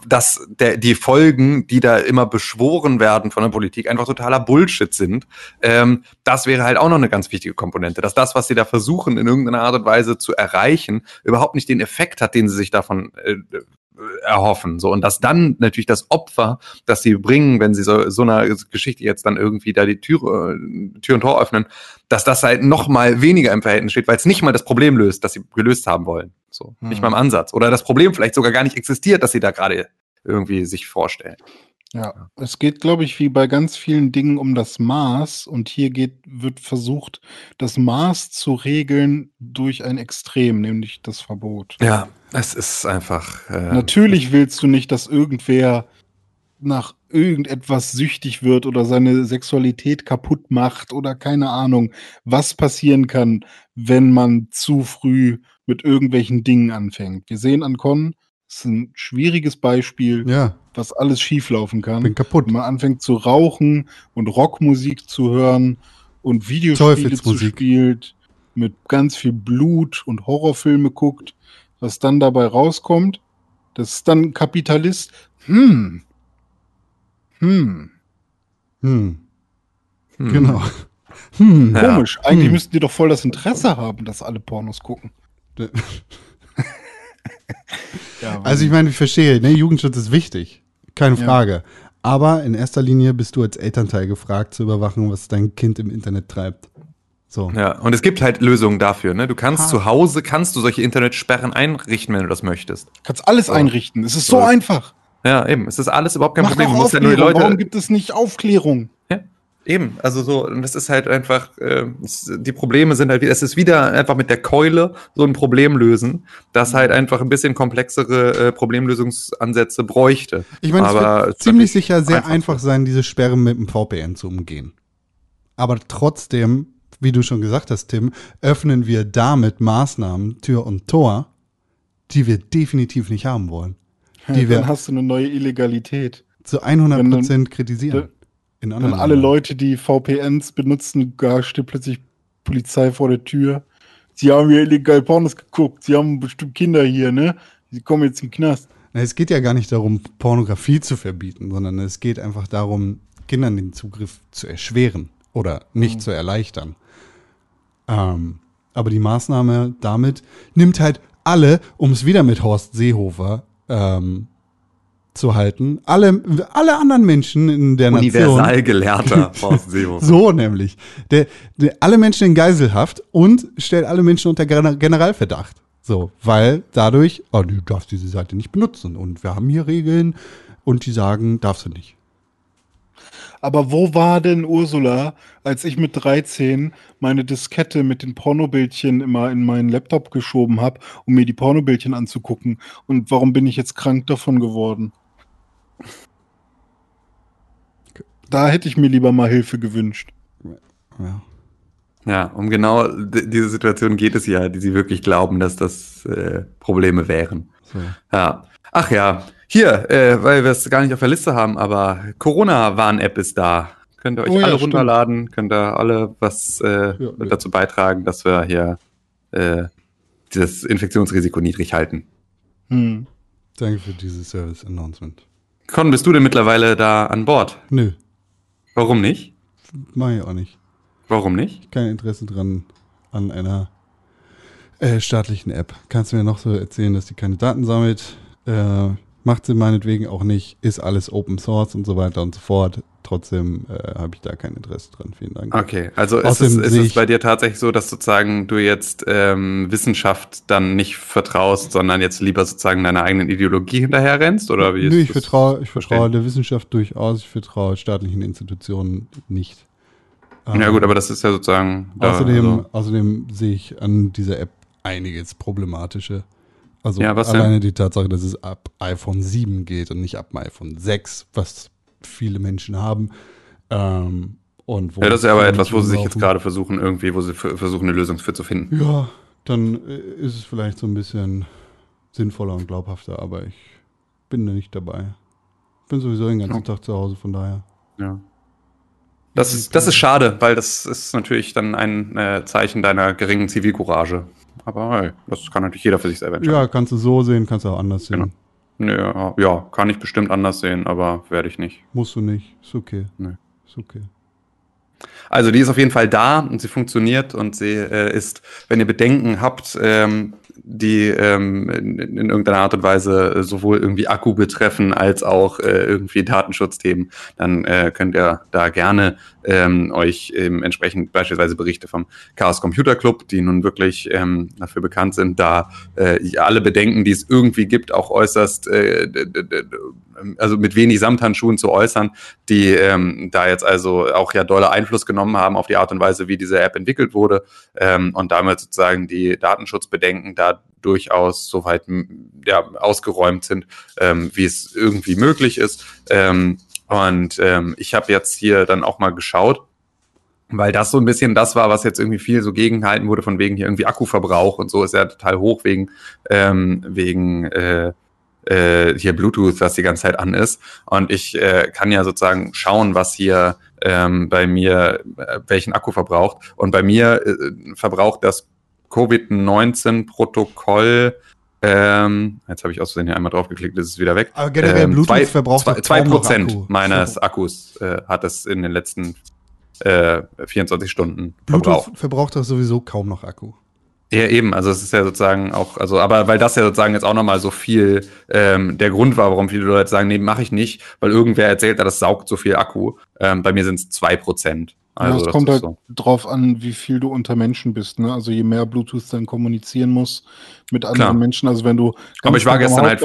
dass der, die Folgen, die da immer beschworen werden von der Politik, einfach totaler Bullshit sind. Ähm, das wäre halt auch noch eine ganz wichtige Komponente, dass das, was sie da versuchen, in irgendeiner Art und Weise zu erreichen, überhaupt nicht den Effekt hat, den sie sich davon äh, erhoffen. So, und dass dann natürlich das Opfer, das sie bringen, wenn sie so, so einer Geschichte jetzt dann irgendwie da die Tür, äh, Tür und Tor öffnen, dass das halt noch mal weniger im Verhältnis steht, weil es nicht mal das Problem löst, das sie gelöst haben wollen. So, Mhm. nicht mal im Ansatz. Oder das Problem vielleicht sogar gar nicht existiert, dass sie da gerade irgendwie sich vorstellen. Ja, es geht, glaube ich, wie bei ganz vielen Dingen um das Maß und hier geht, wird versucht, das Maß zu regeln durch ein Extrem, nämlich das Verbot. Ja, es ist einfach. Äh, Natürlich willst du nicht, dass irgendwer nach irgendetwas süchtig wird oder seine Sexualität kaputt macht oder keine Ahnung, was passieren kann, wenn man zu früh mit irgendwelchen Dingen anfängt. Wir sehen an Con, es ist ein schwieriges Beispiel, Ja, was alles schieflaufen kann. bin kaputt. Wenn man anfängt zu rauchen und Rockmusik zu hören und Videospiele zu spielt, mit ganz viel Blut und Horrorfilme guckt, was dann dabei rauskommt, das ist dann ein Kapitalist. Hm. Hm. Hm, hm. genau. Hm. Ja. Komisch. Eigentlich Hm. müssten die doch voll das Interesse haben, dass alle Pornos gucken. Ja, Also ich meine, ich verstehe, ne, Jugendschutz ist wichtig, keine Ja. Frage. Aber in erster Linie bist du als Elternteil gefragt zu überwachen, was dein Kind im Internet treibt. So. Ja, und es gibt halt Lösungen dafür. Ne? Du kannst Ah. zu Hause, kannst du solche Internetsperren einrichten, wenn du das möchtest. kannst alles So. einrichten. Es ist so So. einfach. Ja, eben. Es ist alles überhaupt kein Mach Problem. doch Du musst ja nur die Aufklärung. Warum Leute. gibt es nicht Aufklärung? Ja, eben. Also so, und das ist halt einfach, äh, die Probleme sind halt, es ist wieder einfach mit der Keule so ein Problem lösen, das halt einfach ein bisschen komplexere äh, Problemlösungsansätze bräuchte. Ich meine, es Aber wird ziemlich sicher sehr einfach einfach sein, diese Sperre mit dem VPN zu umgehen. Aber trotzdem, wie du schon gesagt hast, Tim, öffnen wir damit Maßnahmen, Tür und Tor, die wir definitiv nicht haben wollen. Die wir Dann hast du eine neue Illegalität. zu 100 wenn dann- Prozent kritisieren. In anderen alle Ländern. Leute, die VPNs benutzen, gar steht plötzlich Polizei vor der Tür. Sie haben hier illegal Pornos geguckt. Sie haben bestimmt Kinder hier, ne? Sie kommen jetzt in den Knast. Na, Es geht ja gar nicht darum, Pornografie zu verbieten, sondern es geht einfach darum, Kindern den Zugriff zu erschweren oder nicht zu erleichtern. Ähm, aber die Maßnahme damit nimmt halt alle, um es wieder mit Horst Seehofer ähm, zu halten, alle, alle anderen Menschen in der Nation. universal gelehrter Horst Seehofer. So nämlich. Der, der, alle Menschen in Geiselhaft und stellt alle Menschen unter Gener- Generalverdacht. So, weil dadurch, oh, du darfst diese Seite nicht benutzen und wir haben hier Regeln und die sagen, darfst du nicht. Aber wo war denn Ursula, als ich mit 13 meine Diskette mit den Pornobildchen immer in meinen Laptop geschoben habe, um mir die Pornobildchen anzugucken? Und warum bin ich jetzt krank davon geworden? Da hätte ich mir lieber mal Hilfe gewünscht. Ja. Ja, um genau diese Situation geht es ja, die sie wirklich glauben, dass das äh, Probleme wären. So. Ja. Ach ja, hier, äh, weil wir es gar nicht auf der Liste haben, aber Corona-Warn-App ist da. Könnt ihr euch Oh ja, alle stimmt. runterladen, könnt ihr alle was äh, Ja, ja. dazu beitragen, dass wir hier äh, dieses Infektionsrisiko niedrig halten. Hm. Danke für dieses Service-Announcement. Con, bist du denn mittlerweile da an Bord? Nö, Warum nicht? mach ich auch nicht. Warum nicht? Kein Interesse dran an einer äh, staatlichen App. Kannst du mir noch so erzählen, dass die keine Daten sammelt? Äh, macht sie meinetwegen auch nicht, ist alles Open Source und so weiter und so fort. Trotzdem äh, habe ich da kein Interesse dran. Vielen Dank. Okay, also ist es, ist es bei dir tatsächlich so, dass sozusagen du jetzt ähm, Wissenschaft dann nicht vertraust, sondern jetzt lieber sozusagen deiner eigenen Ideologie hinterher rennst? Oder wie Nö, ich vertraue, ich vertraue der Wissenschaft durchaus, ich vertraue staatlichen Institutionen nicht. Ja gut, aber das ist ja sozusagen. da- Außerdem, also, außerdem sehe ich an dieser App einiges Problematische. Also Ja, alleine die Tatsache, dass es ab iPhone 7 geht und nicht ab dem iPhone 6, was viele Menschen haben. Ähm, Und Ja, das ist aber etwas, wo sie sich jetzt gerade versuchen, irgendwie, wo sie versuchen, eine Lösung für zu finden. Ja, dann äh, ist es vielleicht so ein bisschen sinnvoller und glaubhafter, aber ich bin da nicht dabei. Bin sowieso den ganzen Tag zu Hause, von daher. Ja. Das ist, das ist schade, weil das ist natürlich dann ein äh, Zeichen deiner geringen Zivilcourage. Aber hey, das kann natürlich jeder für sich selber entscheiden. Ja, kannst du so sehen, kannst du auch anders sehen. Genau. Ja, ja, kann ich bestimmt anders sehen, aber werde ich nicht. Musst du nicht. Ist okay. Nee. Ist okay. Also die ist auf jeden Fall da und sie funktioniert und sie äh, ist, wenn ihr Bedenken habt, ähm, die ähm, in, in irgendeiner Art und Weise äh, sowohl irgendwie Akku betreffen als auch äh, irgendwie Datenschutzthemen, dann äh, könnt ihr da gerne ähm, euch ähm, entsprechend beispielsweise Berichte vom Chaos Computer Club, die nun wirklich ähm, dafür bekannt sind, da äh, alle Bedenken, die es irgendwie gibt, auch äußerst, äh, also mit wenig Samthandschuhen zu äußern, die ähm, da jetzt also auch ja dolle Einfluss genommen haben auf die Art und Weise, wie diese App entwickelt wurde ähm, und damit sozusagen die Datenschutzbedenken da durchaus soweit ja, ausgeräumt sind, ähm, wie es irgendwie möglich ist. Ähm, und ähm, ich habe jetzt hier dann auch mal geschaut, weil das so ein bisschen das war, was jetzt irgendwie viel so gegengehalten wurde, von wegen hier irgendwie Akkuverbrauch und so ist ja total hoch wegen, ähm, wegen äh, äh, hier Bluetooth, was die ganze Zeit an ist. Und ich äh, kann ja sozusagen schauen, was hier ähm, bei mir, äh, welchen Akku verbraucht. Und bei mir äh, verbraucht das Covid-19-Protokoll, ähm, jetzt habe ich aus Versehen hier einmal draufgeklickt, ist es wieder weg. Aber generell Bluetooth zwei, verbraucht zwei, zwei Prozent Akku. meines. Akkus äh, hat es in den letzten äh, 24 Stunden Bluetooth verbraucht. verbraucht doch sowieso kaum noch Akku. Ja, eben, also es ist ja sozusagen auch, also, aber weil das ja sozusagen jetzt auch nochmal so viel ähm, der Grund war, warum viele Leute sagen, nee, mache ich nicht, weil irgendwer erzählt hat, das saugt so viel Akku. Ähm, bei mir sind es zwei Prozent. Also ja, es das kommt halt so. drauf an, wie viel du unter Menschen bist. Ne? Also je mehr Bluetooth dann kommunizieren muss mit anderen Klar. Menschen. Also wenn du Aber ich war Tag gestern halt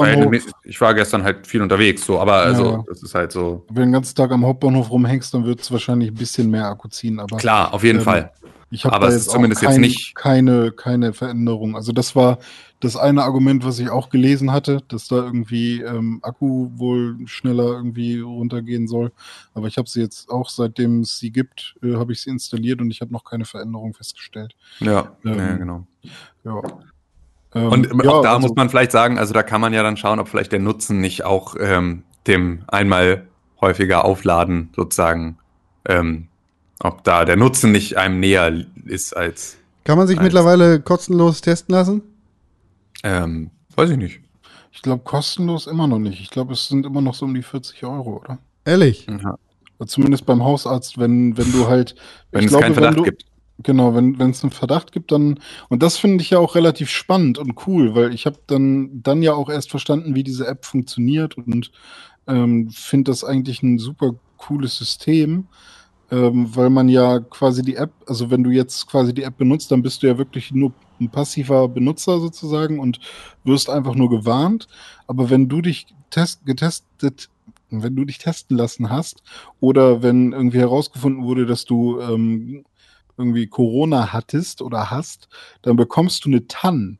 ich war gestern halt viel unterwegs, so, aber also ja. das ist halt so. wenn du den ganzen Tag am Hauptbahnhof rumhängst, dann wird es wahrscheinlich ein bisschen mehr Akku ziehen. Aber Klar, auf jeden Ähm, Fall. Ich habe Aber da jetzt zumindest jetzt kein, nicht- keine, keine Veränderung. Also das war das eine Argument, was ich auch gelesen hatte, dass da irgendwie ähm, Akku wohl schneller irgendwie runtergehen soll. Aber ich habe sie jetzt auch, seitdem es sie gibt, äh, habe ich sie installiert und ich habe noch keine Veränderung festgestellt. Ja, Ähm, ja genau. Ja. Ähm, Und ja, auch da also- muss man vielleicht sagen, also da kann man ja dann schauen, ob vielleicht der Nutzen nicht auch ähm, dem einmal häufiger aufladen sozusagen, ähm, ob da der Nutzen nicht einem näher ist als, Kann man sich Als- mittlerweile kostenlos testen lassen? ähm, weiß ich nicht. Ich glaube, kostenlos immer noch nicht. Ich glaube, es sind immer noch so um die 40 Euro, oder? Ehrlich? Ja. Zumindest beim Hausarzt, wenn, wenn du halt. Wenn ich es glaube, keinen Verdacht du, gibt. Genau, wenn wenn es einen Verdacht gibt, dann und das finde ich ja auch relativ spannend und cool, weil ich habe dann dann ja auch erst verstanden, wie diese App funktioniert und ähm, finde das eigentlich ein super cooles System, ähm, weil man ja quasi die App, also wenn du jetzt quasi die App benutzt, dann bist du ja wirklich nur ein passiver Benutzer sozusagen und wirst einfach nur gewarnt. Aber wenn du dich test, getestet, wenn du dich testen lassen hast oder wenn irgendwie herausgefunden wurde, dass du ähm, irgendwie Corona hattest oder hast, dann bekommst du eine TAN.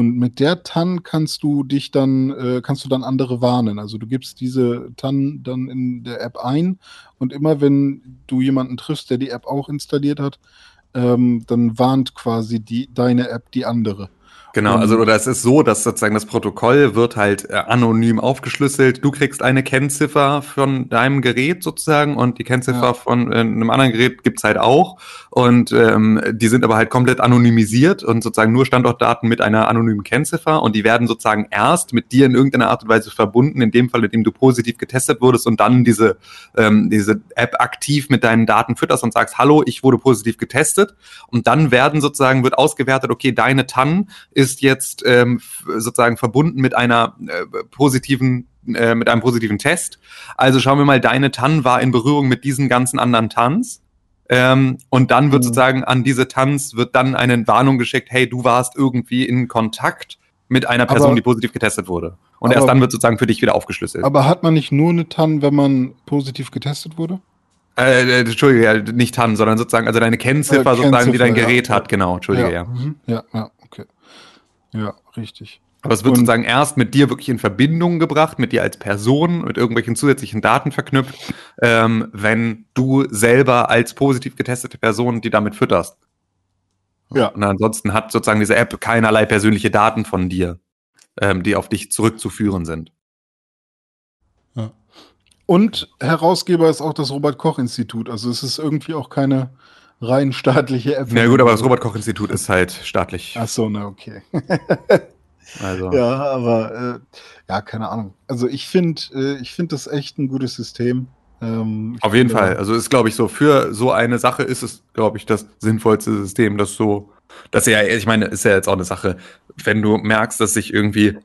Und mit der TAN kannst du dich dann, äh, kannst du dann andere warnen. Also du gibst diese TAN dann in der App ein und immer wenn du jemanden triffst, der die App auch installiert hat, ähm, dann warnt quasi die, deine App die andere. Genau, also oder es ist so, dass sozusagen das Protokoll wird halt äh, anonym aufgeschlüsselt. Du kriegst eine Kennziffer von deinem Gerät sozusagen und die Kennziffer Ja. von äh, einem anderen Gerät gibt's halt auch. Und ähm, die sind aber halt komplett anonymisiert und sozusagen nur Standortdaten mit einer anonymen Kennziffer und die werden sozusagen erst mit dir in irgendeiner Art und Weise verbunden, in dem Fall, in dem du positiv getestet wurdest und dann diese, ähm, diese App aktiv mit deinen Daten fütterst und sagst, hallo, ich wurde positiv getestet. Und dann werden sozusagen, wird ausgewertet, okay, deine TAN ist jetzt ähm, sozusagen verbunden mit einer äh, positiven äh, mit einem positiven Test. Also schauen wir mal, deine TAN war in Berührung mit diesen ganzen anderen TANs. Ähm, und dann wird Mhm. sozusagen an diese TANs wird dann eine Warnung geschickt, hey, du warst irgendwie in Kontakt mit einer Person, Aber- die positiv getestet wurde. Und aber- erst dann wird sozusagen für dich wieder aufgeschlüsselt. Aber hat man nicht nur eine TAN, wenn man positiv getestet wurde? äh, äh, Entschuldige, ja, nicht TAN, sondern sozusagen, also deine Kennziffer Äh, sozusagen, die dein Kennziffer, Gerät ja. hat, genau, Entschuldige, ja. Mhm. Ja, ja. Ja, richtig. Aber es wird Und- sozusagen erst mit dir wirklich in Verbindung gebracht, mit dir als Person, mit irgendwelchen zusätzlichen Daten verknüpft, ähm, wenn du selber als positiv getestete Person die damit fütterst. Ja. Und ansonsten hat sozusagen diese App keinerlei persönliche Daten von dir, ähm, die auf dich zurückzuführen sind. Und Herausgeber ist auch das Robert-Koch-Institut. Also es ist irgendwie auch keine rein staatliche App. Na gut, aber das Robert-Koch-Institut ist halt staatlich. Ach so, na okay. Also. Ja, aber äh, ja, keine Ahnung. Also ich finde, äh, ich finde das echt ein gutes System. Ähm, Auf jeden finde- Fall. Also ist, glaube ich, so für so eine Sache ist es, glaube ich, das sinnvollste System, das so, das ja, ich meine, ist ja jetzt auch eine Sache, wenn du merkst, dass sich irgendwie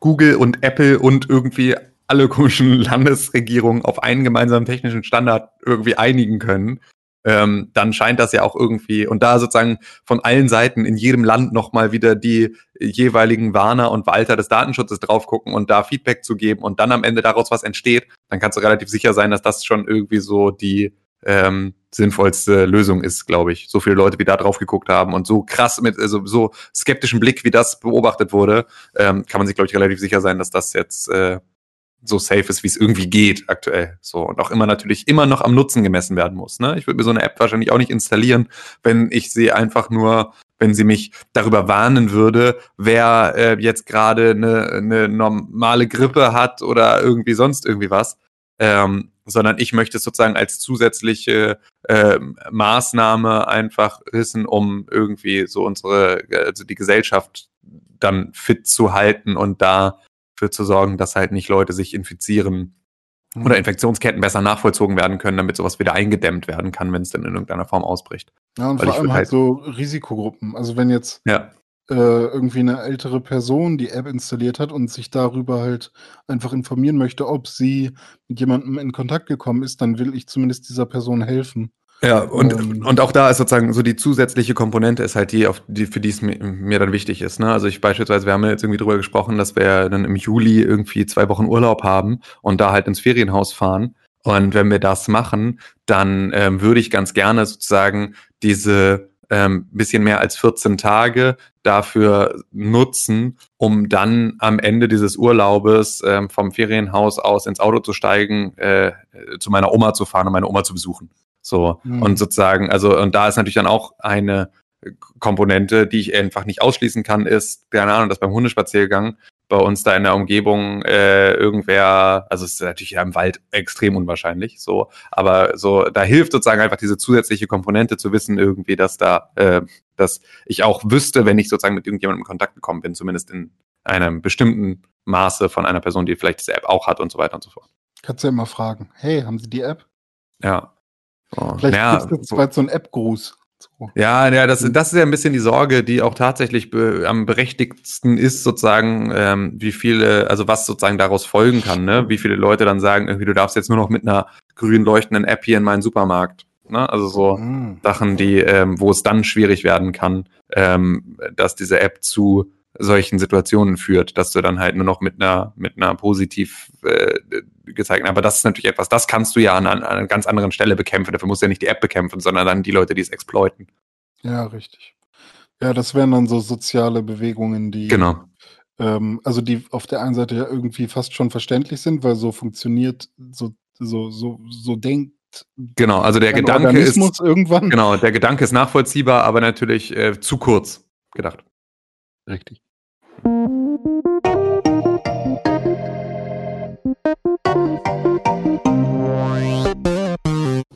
Google und Apple und irgendwie alle komischen Landesregierungen auf einen gemeinsamen technischen Standard irgendwie einigen können, ähm, dann scheint das ja auch irgendwie, und da sozusagen von allen Seiten in jedem Land nochmal wieder die jeweiligen Warner und Walter des Datenschutzes drauf gucken und da Feedback zu geben und dann am Ende daraus was entsteht, dann kannst du relativ sicher sein, dass das schon irgendwie so die ähm, sinnvollste Lösung ist, glaube ich. So viele Leute, wie da drauf geguckt haben und so krass mit also so skeptischen Blick, wie das beobachtet wurde, ähm, kann man sich, glaube ich, relativ sicher sein, dass das jetzt äh, so safe ist, wie es irgendwie geht aktuell. So und auch immer natürlich immer noch am Nutzen gemessen werden muss. Ne? Ich würde mir so eine App wahrscheinlich auch nicht installieren, wenn ich sie einfach nur, wenn sie mich darüber warnen würde, wer äh, jetzt gerade eine, eine normale Grippe hat oder irgendwie sonst irgendwie was. Ähm, sondern ich möchte es sozusagen als zusätzliche ähm, Maßnahme einfach wissen, um irgendwie so unsere, also die Gesellschaft dann fit zu halten und dafür zu sorgen, dass halt nicht Leute sich infizieren Mhm. oder Infektionsketten besser nachvollzogen werden können, damit sowas wieder eingedämmt werden kann, wenn es denn in irgendeiner Form ausbricht. Ja, und weil vor allem halt halt- so Risikogruppen. Also wenn jetzt Ja. äh, irgendwie eine ältere Person die App installiert hat und sich darüber halt einfach informieren möchte, ob sie mit jemandem in Kontakt gekommen ist, dann will ich zumindest dieser Person helfen. Ja, und, Ähm. und auch da ist sozusagen so die zusätzliche Komponente ist halt die, auf die, für die es mir, mir dann wichtig ist. Ne? Also ich beispielsweise, wir haben jetzt irgendwie drüber gesprochen, dass wir dann im Juli irgendwie zwei Wochen Urlaub haben und da halt ins Ferienhaus fahren. Und wenn wir das machen, dann ähm, würde ich ganz gerne sozusagen diese ähm, bisschen mehr als 14 Tage dafür nutzen, um dann am Ende dieses Urlaubes ähm, vom Ferienhaus aus ins Auto zu steigen, äh, zu meiner Oma zu fahren und meine Oma zu besuchen. So, Mhm. und sozusagen, also, und da ist natürlich dann auch eine Komponente, die ich einfach nicht ausschließen kann, ist, keine Ahnung, dass beim Hundespaziergang bei uns da in der Umgebung äh, irgendwer, also es ist natürlich ja im Wald extrem unwahrscheinlich, so, aber so, da hilft sozusagen einfach diese zusätzliche Komponente zu wissen, irgendwie, dass da, äh, dass ich auch wüsste, wenn ich sozusagen mit irgendjemandem in Kontakt gekommen bin, zumindest in einem bestimmten Maße von einer Person, die vielleicht diese App auch hat und so weiter und so fort. Kannst du ja immer fragen, hey, haben Sie die App? Ja. So, Vielleicht ja, jetzt so- bald so einen App-Gruß. So. Ja, ja, das, das ist ja ein bisschen die Sorge, die auch tatsächlich be am berechtigtsten ist, sozusagen, ähm, wie viele, also was sozusagen daraus folgen kann, ne? Wie viele Leute dann sagen, irgendwie, du darfst jetzt nur noch mit einer grün leuchtenden App hier in meinen Supermarkt. Ne? Also so Mhm. Sachen, die, ähm, wo es dann schwierig werden kann, ähm, dass diese App zu solchen Situationen führt, dass du dann halt nur noch mit einer mit einer positiv äh, gezeigten, aber das ist natürlich etwas, das kannst du ja an, an einer ganz anderen Stelle bekämpfen. Dafür musst du ja nicht die App bekämpfen, sondern dann die Leute, die es exploiten. Ja, richtig. Ja, das wären dann so soziale Bewegungen, die, Genau. ähm, also die auf der einen Seite ja irgendwie fast schon verständlich sind, weil so funktioniert, so, so, so, so denkt Genau, also der Gedanke ist Organismus irgendwann. genau, der Gedanke ist nachvollziehbar, aber natürlich äh, zu kurz gedacht. Richtig.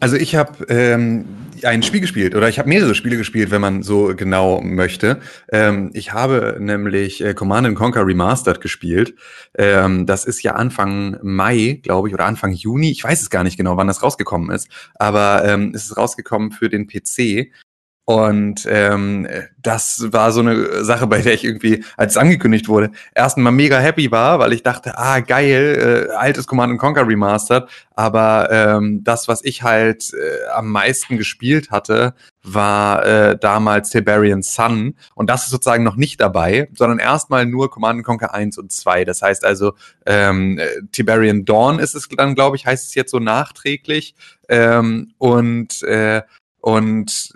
Also ich habe ähm, ein Spiel gespielt oder ich habe mehrere Spiele gespielt, wenn man so genau möchte. Ähm, ich habe nämlich äh, Command Conquer Remastered gespielt. Ähm, das ist ja Anfang Mai, glaube ich, oder Anfang Juni. Ich weiß es gar nicht genau, wann das rausgekommen ist, aber ähm, es ist rausgekommen für den PC. Und ähm, das war so eine Sache, bei der ich irgendwie, als es angekündigt wurde, erstmal mega happy war, weil ich dachte, ah geil, äh, altes Command Conquer Remastered. Aber ähm, das, was ich halt äh, am meisten gespielt hatte, war äh, damals Tiberian Sun. Und das ist sozusagen noch nicht dabei, sondern erstmal nur Command Conquer 1 und 2. Das heißt also, ähm, äh, Tiberian Dawn ist es dann, glaube ich, heißt es jetzt so nachträglich. Ähm, und äh, und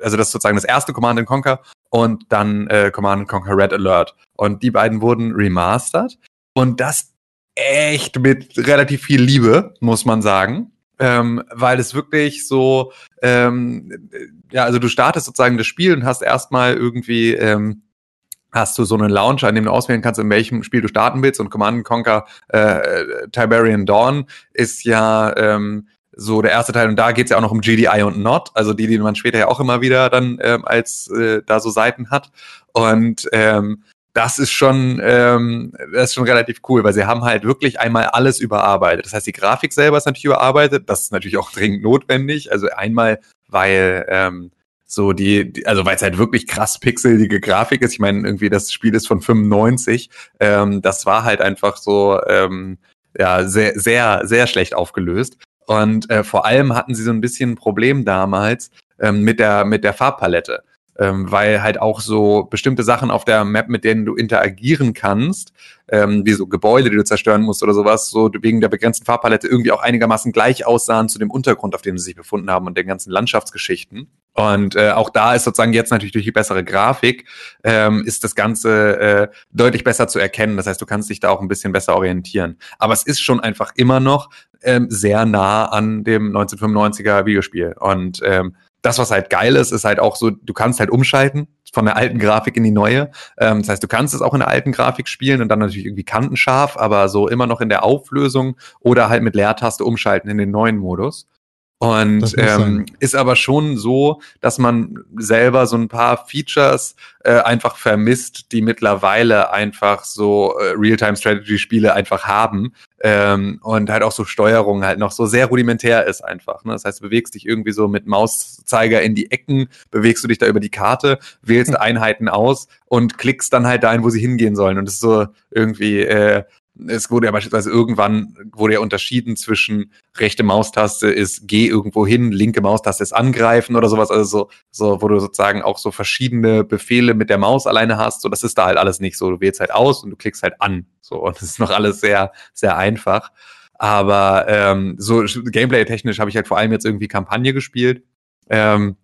also das ist sozusagen das erste Command Conquer und dann äh, Command Conquer Red Alert. Und die beiden wurden remastered und das echt mit relativ viel Liebe, muss man sagen. Ähm, weil es wirklich so, ähm, ja, also du startest sozusagen das Spiel und hast erstmal irgendwie, ähm, hast du so einen Launcher, an dem du auswählen kannst, in welchem Spiel du starten willst. Und Command Conquer äh, Tiberian Dawn ist ja ähm, so der erste Teil und da geht's ja auch noch um GDI und Not, also die, die man später ja auch immer wieder dann ähm, als äh, da so Seiten hat. Und ähm, das ist schon, ähm, das ist schon relativ cool, weil sie haben halt wirklich einmal alles überarbeitet. Das heißt, die Grafik selber ist natürlich überarbeitet, das ist natürlich auch dringend notwendig. Also einmal, weil ähm, so die, die also weil es halt wirklich krass pixelige Grafik ist. Ich meine, irgendwie das Spiel ist von 95. Ähm, das war halt einfach so ähm, ja sehr, sehr, sehr schlecht aufgelöst. Und äh, vor allem hatten sie so ein bisschen ein Problem damals ähm, mit der mit der Farbpalette ähm, weil halt auch so bestimmte Sachen auf der Map, mit denen du interagieren kannst, ähm, wie so Gebäude, die du zerstören musst oder sowas, so wegen der begrenzten Farbpalette irgendwie auch einigermaßen gleich aussahen zu dem Untergrund, auf dem sie sich befunden haben und den ganzen Landschaftsgeschichten. Und äh, auch da ist sozusagen jetzt natürlich durch die bessere Grafik ähm, ist das Ganze äh, deutlich besser zu erkennen. Das heißt, du kannst dich da auch ein bisschen besser orientieren. Aber es ist schon einfach immer noch ähm, sehr nah an dem 1995er Videospiel. Und ähm, das, was halt geil ist, ist halt auch so, du kannst halt umschalten von der alten Grafik in die neue. Ähm, das heißt, du kannst es auch in der alten Grafik spielen und dann natürlich irgendwie kantenscharf, aber so immer noch in der Auflösung oder halt mit Leertaste umschalten in den neuen Modus. Und ähm, ist aber schon so, dass man selber so ein paar Features äh, einfach vermisst, die mittlerweile einfach so äh, Real-Time-Strategy-Spiele einfach haben. Ähm, und halt auch so Steuerung halt noch so sehr rudimentär ist einfach. Ne? Das heißt, du bewegst dich irgendwie so mit Mauszeiger in die Ecken, bewegst du dich da über die Karte, wählst. Einheiten aus und klickst dann halt dahin, wo sie hingehen sollen. Und das ist so irgendwie äh, es wurde ja beispielsweise irgendwann wurde ja unterschieden zwischen rechte Maustaste ist geh irgendwo hin, linke Maustaste ist angreifen oder sowas, also so, so, wo du sozusagen auch so verschiedene Befehle mit der Maus alleine hast, so das ist da halt alles nicht so. Du wählst halt aus und du klickst halt an. So, und das ist noch alles sehr, sehr einfach. Aber ähm, so Gameplay-technisch habe ich halt vor allem jetzt irgendwie Kampagne gespielt. Ähm,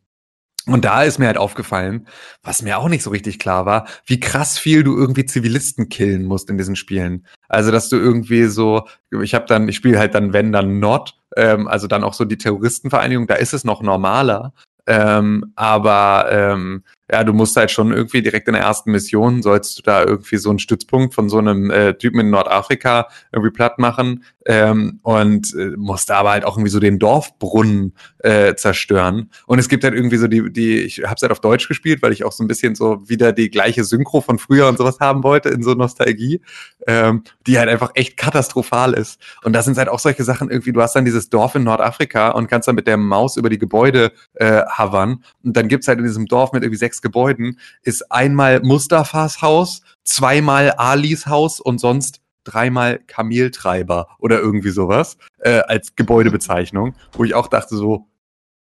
und da ist mir halt aufgefallen, was mir auch nicht so richtig klar war, wie krass viel du irgendwie Zivilisten killen musst in diesen Spielen. Also, dass du irgendwie so, ich habe dann, ich spiele halt dann, wenn dann Not, ähm, also dann auch so die Terroristenvereinigung, da ist es noch normaler. Ähm, aber ähm, ja, du musst halt schon irgendwie direkt in der ersten Mission, sollst du da irgendwie so einen Stützpunkt von so einem äh, Typen in Nordafrika irgendwie platt machen ähm, und äh, musst da aber halt auch irgendwie so den Dorfbrunnen äh, zerstören. Und es gibt halt irgendwie so die, die ich habe es halt auf Deutsch gespielt, weil ich auch so ein bisschen so wieder die gleiche Synchro von früher und sowas haben wollte in so Nostalgie, ähm, die halt einfach echt katastrophal ist. Und da sind halt auch solche Sachen irgendwie, du hast dann dieses Dorf in Nordafrika und kannst dann mit der Maus über die Gebäude äh, havern und dann gibt's halt in diesem Dorf mit irgendwie sechs Gebäuden ist einmal Mustafas Haus, zweimal Alis Haus und sonst dreimal Kameltreiber oder irgendwie sowas äh, als Gebäudebezeichnung, wo ich auch dachte so,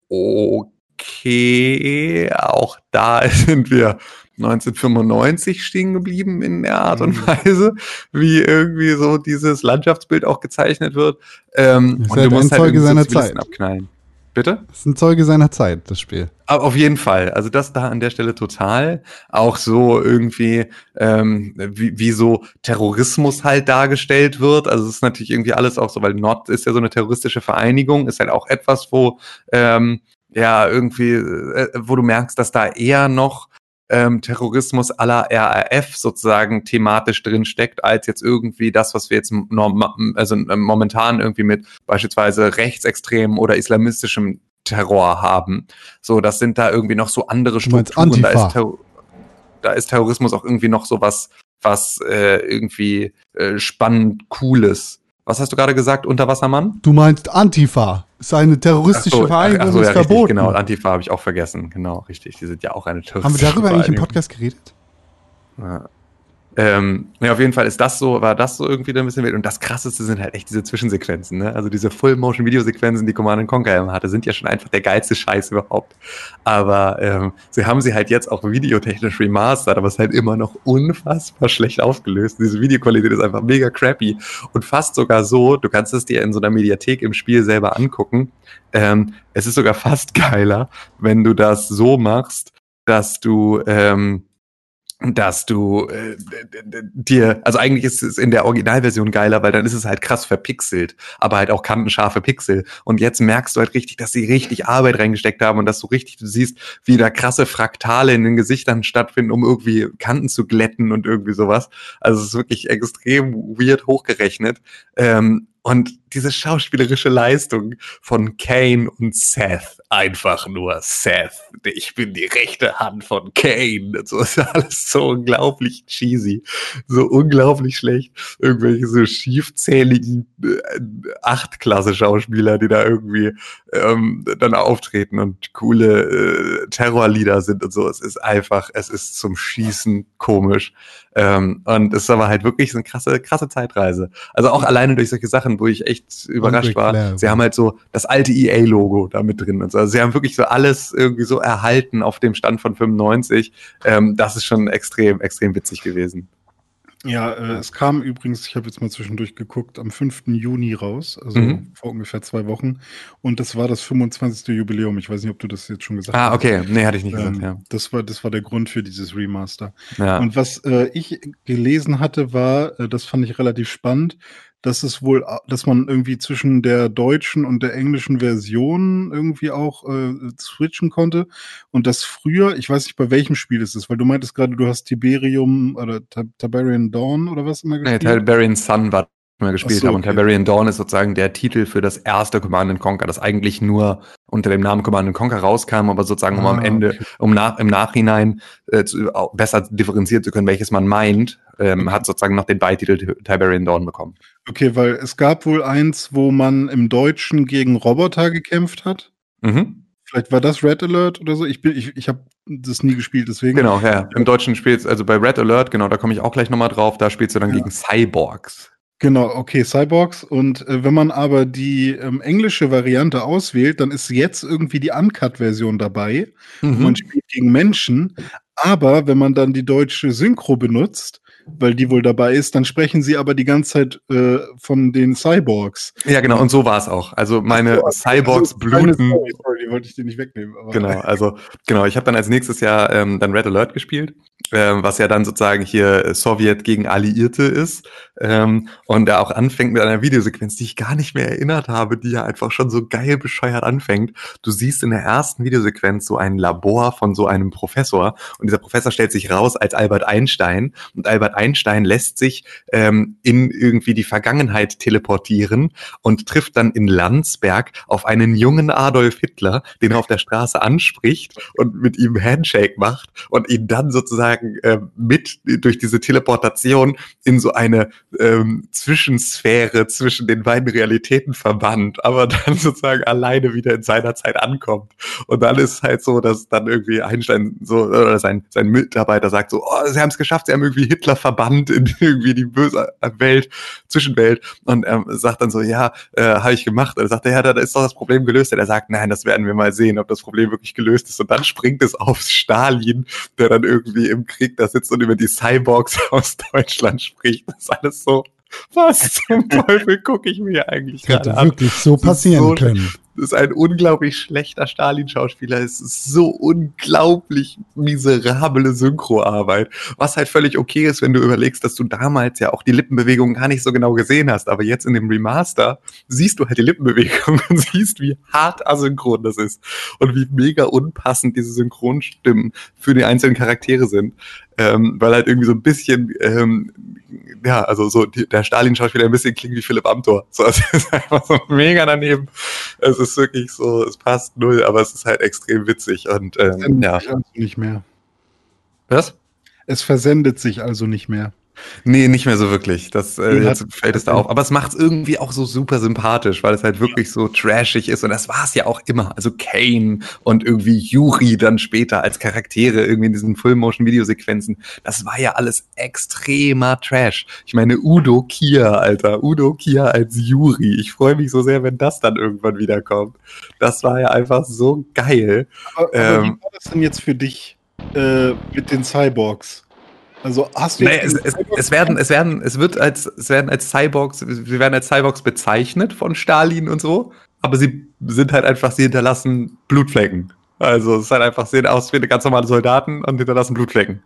okay, auch da sind wir 1995 stehen geblieben in der Art und mhm. Weise, wie irgendwie so dieses Landschaftsbild auch gezeichnet wird. Ähm, und du musst halt Zeuge seiner Zeit. abknallen. Bitte? Das ist ein Zeuge seiner Zeit, das Spiel. Auf jeden Fall. Also das da an der Stelle total. Auch so irgendwie, ähm, wie, wie so Terrorismus halt dargestellt wird. Also es ist natürlich irgendwie alles auch so, weil Nord ist ja so eine terroristische Vereinigung, ist halt auch etwas, wo ähm, ja irgendwie, äh, wo du merkst, dass da eher noch ähm, Terrorismus aller RAF sozusagen thematisch drin steckt, als jetzt irgendwie das, was wir jetzt also ähm, momentan irgendwie mit beispielsweise rechtsextremen oder islamistischem Terror haben. So, das sind da irgendwie noch so andere Strukturen. Da ist, da ist, Terrorismus auch irgendwie noch so was, was äh, irgendwie äh, spannend, cooles. Was hast du gerade gesagt, Unterwassermann? Du meinst Antifa. Ist eine terroristische so, Vereinigung, so, ja, ist richtig, verboten. Genau, Antifa habe ich auch vergessen. Genau, richtig. Die sind ja auch eine terroristische Haben wir darüber eigentlich im Podcast geredet? Ja. Ähm, ja, auf jeden Fall ist das so, war das so irgendwie da ein bisschen wild. Und das krasseste sind halt echt diese Zwischensequenzen, ne? Also diese Full-Motion-Video-Sequenzen, die Command Conquer immer hatte, sind ja schon einfach der geilste Scheiß überhaupt. Aber ähm, sie haben sie halt jetzt auch videotechnisch remastert, aber es ist halt immer noch unfassbar schlecht aufgelöst. Diese Videoqualität ist einfach mega crappy und fast sogar so, du kannst es dir in so einer Mediathek im Spiel selber angucken. Ähm, es ist sogar fast geiler, wenn du das so machst, dass du ähm, dass du äh, dir, also eigentlich ist es in der Originalversion geiler, weil dann ist es halt krass verpixelt, aber halt auch kantenscharfe Pixel. Und jetzt merkst du halt richtig, dass sie richtig Arbeit reingesteckt haben und dass du richtig, du siehst, wie da krasse Fraktale in den Gesichtern stattfinden, um irgendwie Kanten zu glätten und irgendwie sowas. Also es ist wirklich extrem weird hochgerechnet. Ähm, und diese schauspielerische Leistung von Kane und Seth, einfach nur Seth. Ich bin die rechte Hand von Kane. So ist alles so unglaublich cheesy, so unglaublich schlecht. Irgendwelche so schiefzähligen äh, Achtklasse-Schauspieler, die da irgendwie ähm, dann auftreten und coole äh, Terrorlieder sind und so. Es ist einfach, es ist zum Schießen komisch. Ähm, und es ist aber halt wirklich so eine krasse, krasse Zeitreise. Also auch alleine durch solche Sachen, wo ich echt überrascht war. Sie haben halt so das alte EA-Logo da mit drin und so. Also sie haben wirklich so alles irgendwie so erhalten auf dem Stand von 95. Ähm, das ist schon extrem, extrem witzig gewesen. Ja, äh, es kam übrigens, ich habe jetzt mal zwischendurch geguckt, am 5. Juni raus, also Mhm. vor ungefähr zwei Wochen. Und das war das 25. Jubiläum. Ich weiß nicht, ob du das jetzt schon gesagt Ah, hast. okay. Nee, hatte ich nicht gesagt, Ähm, ja. das, war, das war der Grund für dieses Remaster. ja. Und was äh, ich gelesen hatte, war, äh, das fand ich relativ spannend, dass es wohl, dass man irgendwie zwischen der deutschen und der englischen Version irgendwie auch äh, switchen konnte. Und das früher, ich weiß nicht, bei welchem Spiel es ist, weil du meintest gerade, du hast Tiberium oder Tiberian Dawn oder was immer Nee, gespielt. Tiberian Sun war wir gespielt so, haben. Und okay. Tiberian Dawn ist sozusagen der Titel für das erste Command and Conquer, das eigentlich nur unter dem Namen Command and Conquer rauskam, aber sozusagen um am Ah, Ende, okay. um nach, im Nachhinein äh, zu, besser differenzieren zu können, welches man meint, ähm, Okay. hat sozusagen noch den Beititel Ti- Tiberian Dawn bekommen. Okay, weil es gab wohl eins, wo man im Deutschen gegen Roboter gekämpft hat. Mhm. Vielleicht war das Red Alert oder so. Ich bin, ich, ich habe das nie gespielt, deswegen. Genau, ja. Im Deutschen spielst also bei Red Alert, genau, da komme ich auch gleich nochmal drauf, da spielst du dann Ja. gegen Cyborgs. Genau, okay, Cyborgs. Und äh, wenn man aber die ähm, englische Variante auswählt, dann ist jetzt irgendwie die Uncut-Version dabei. Mhm. Man spielt gegen Menschen. Aber wenn man dann die deutsche Synchro benutzt, weil die wohl dabei ist, dann sprechen sie aber die ganze Zeit äh, von den Cyborgs. Ja, genau, und so war es auch. Also meine So, Cyborgs also, bluten. Story, sorry, die wollte ich dir nicht wegnehmen. Aber Genau, also genau, ich habe dann als nächstes Jahr ähm, dann Red Alert gespielt, ähm, was ja dann sozusagen hier äh, Sowjet gegen Alliierte ist ähm, und der auch anfängt mit einer Videosequenz, die ich gar nicht mehr erinnert habe, die ja einfach schon so geil bescheuert anfängt. Du siehst in der ersten Videosequenz so ein Labor von so einem Professor und dieser Professor stellt sich raus als Albert Einstein und Albert Einstein lässt sich ähm, in irgendwie die Vergangenheit teleportieren und trifft dann in Landsberg auf einen jungen Adolf Hitler, den er auf der Straße anspricht und mit ihm Handshake macht und ihn dann sozusagen ähm, mit durch diese Teleportation in so eine ähm, Zwischensphäre zwischen den beiden Realitäten verbannt, aber dann sozusagen alleine wieder in seiner Zeit ankommt. Und dann ist halt so, dass dann irgendwie Einstein so oder sein, sein Mitarbeiter sagt so, oh, sie haben es geschafft, sie haben irgendwie Hitler verbannt in irgendwie die böse Welt, Zwischenwelt. Und er sagt dann so, ja, äh, habe ich gemacht. Und er sagt, ja, da ist doch das Problem gelöst. Und er sagt, nein, das werden wir mal sehen, ob das Problem wirklich gelöst ist. Und dann springt es auf Stalin, der dann irgendwie im Krieg da sitzt und über die Cyborgs aus Deutschland spricht. Das ist alles so. Was zum Teufel gucke ich mir eigentlich hätte gerade an? wirklich so ist passieren so- können. Das ist ein unglaublich schlechter Stalin-Schauspieler. Es ist so unglaublich miserable Synchroarbeit. Was halt völlig okay ist, wenn du überlegst, dass du damals ja auch die Lippenbewegungen gar nicht so genau gesehen hast. Aber jetzt in dem Remaster siehst du halt die Lippenbewegungen und siehst, wie hart asynchron das ist. Und wie mega unpassend diese Synchronstimmen für die einzelnen Charaktere sind. Ähm, weil halt irgendwie so ein bisschen, ähm, ja, also so die, der Stalin-Schauspieler ein bisschen klingt wie Philipp Amthor. So, es ist einfach so mega daneben. Es ist wirklich so, es passt null, aber es ist halt extrem witzig und ähm, versendet ja. sich also nicht mehr. Was? Es versendet sich also nicht mehr. Nee, nicht mehr so wirklich. Das äh, jetzt fällt es da auf. Aber es macht es irgendwie auch so super sympathisch, weil es halt wirklich so trashig ist. Und das war es ja auch immer. Also Kane und irgendwie Yuri dann später als Charaktere irgendwie in diesen Full-Motion-Videosequenzen. Das war ja alles extremer Trash. Ich meine, Udo Kier, Alter. Udo Kier als Yuri. Ich freue mich so sehr, wenn das dann irgendwann wiederkommt. Das war ja einfach so geil. Aber, aber Ähm. wie war das denn jetzt für dich äh, mit den Cyborgs? Also hast du Nee, jetzt es, es, es werden, es werden, es wird als, es werden als Cyborgs, sie werden als Cyborgs bezeichnet von Stalin und so, aber sie sind halt einfach, sie hinterlassen Blutflecken. Also es ist halt einfach, sehen aus wie ganz normale Soldaten und hinterlassen Blutflecken.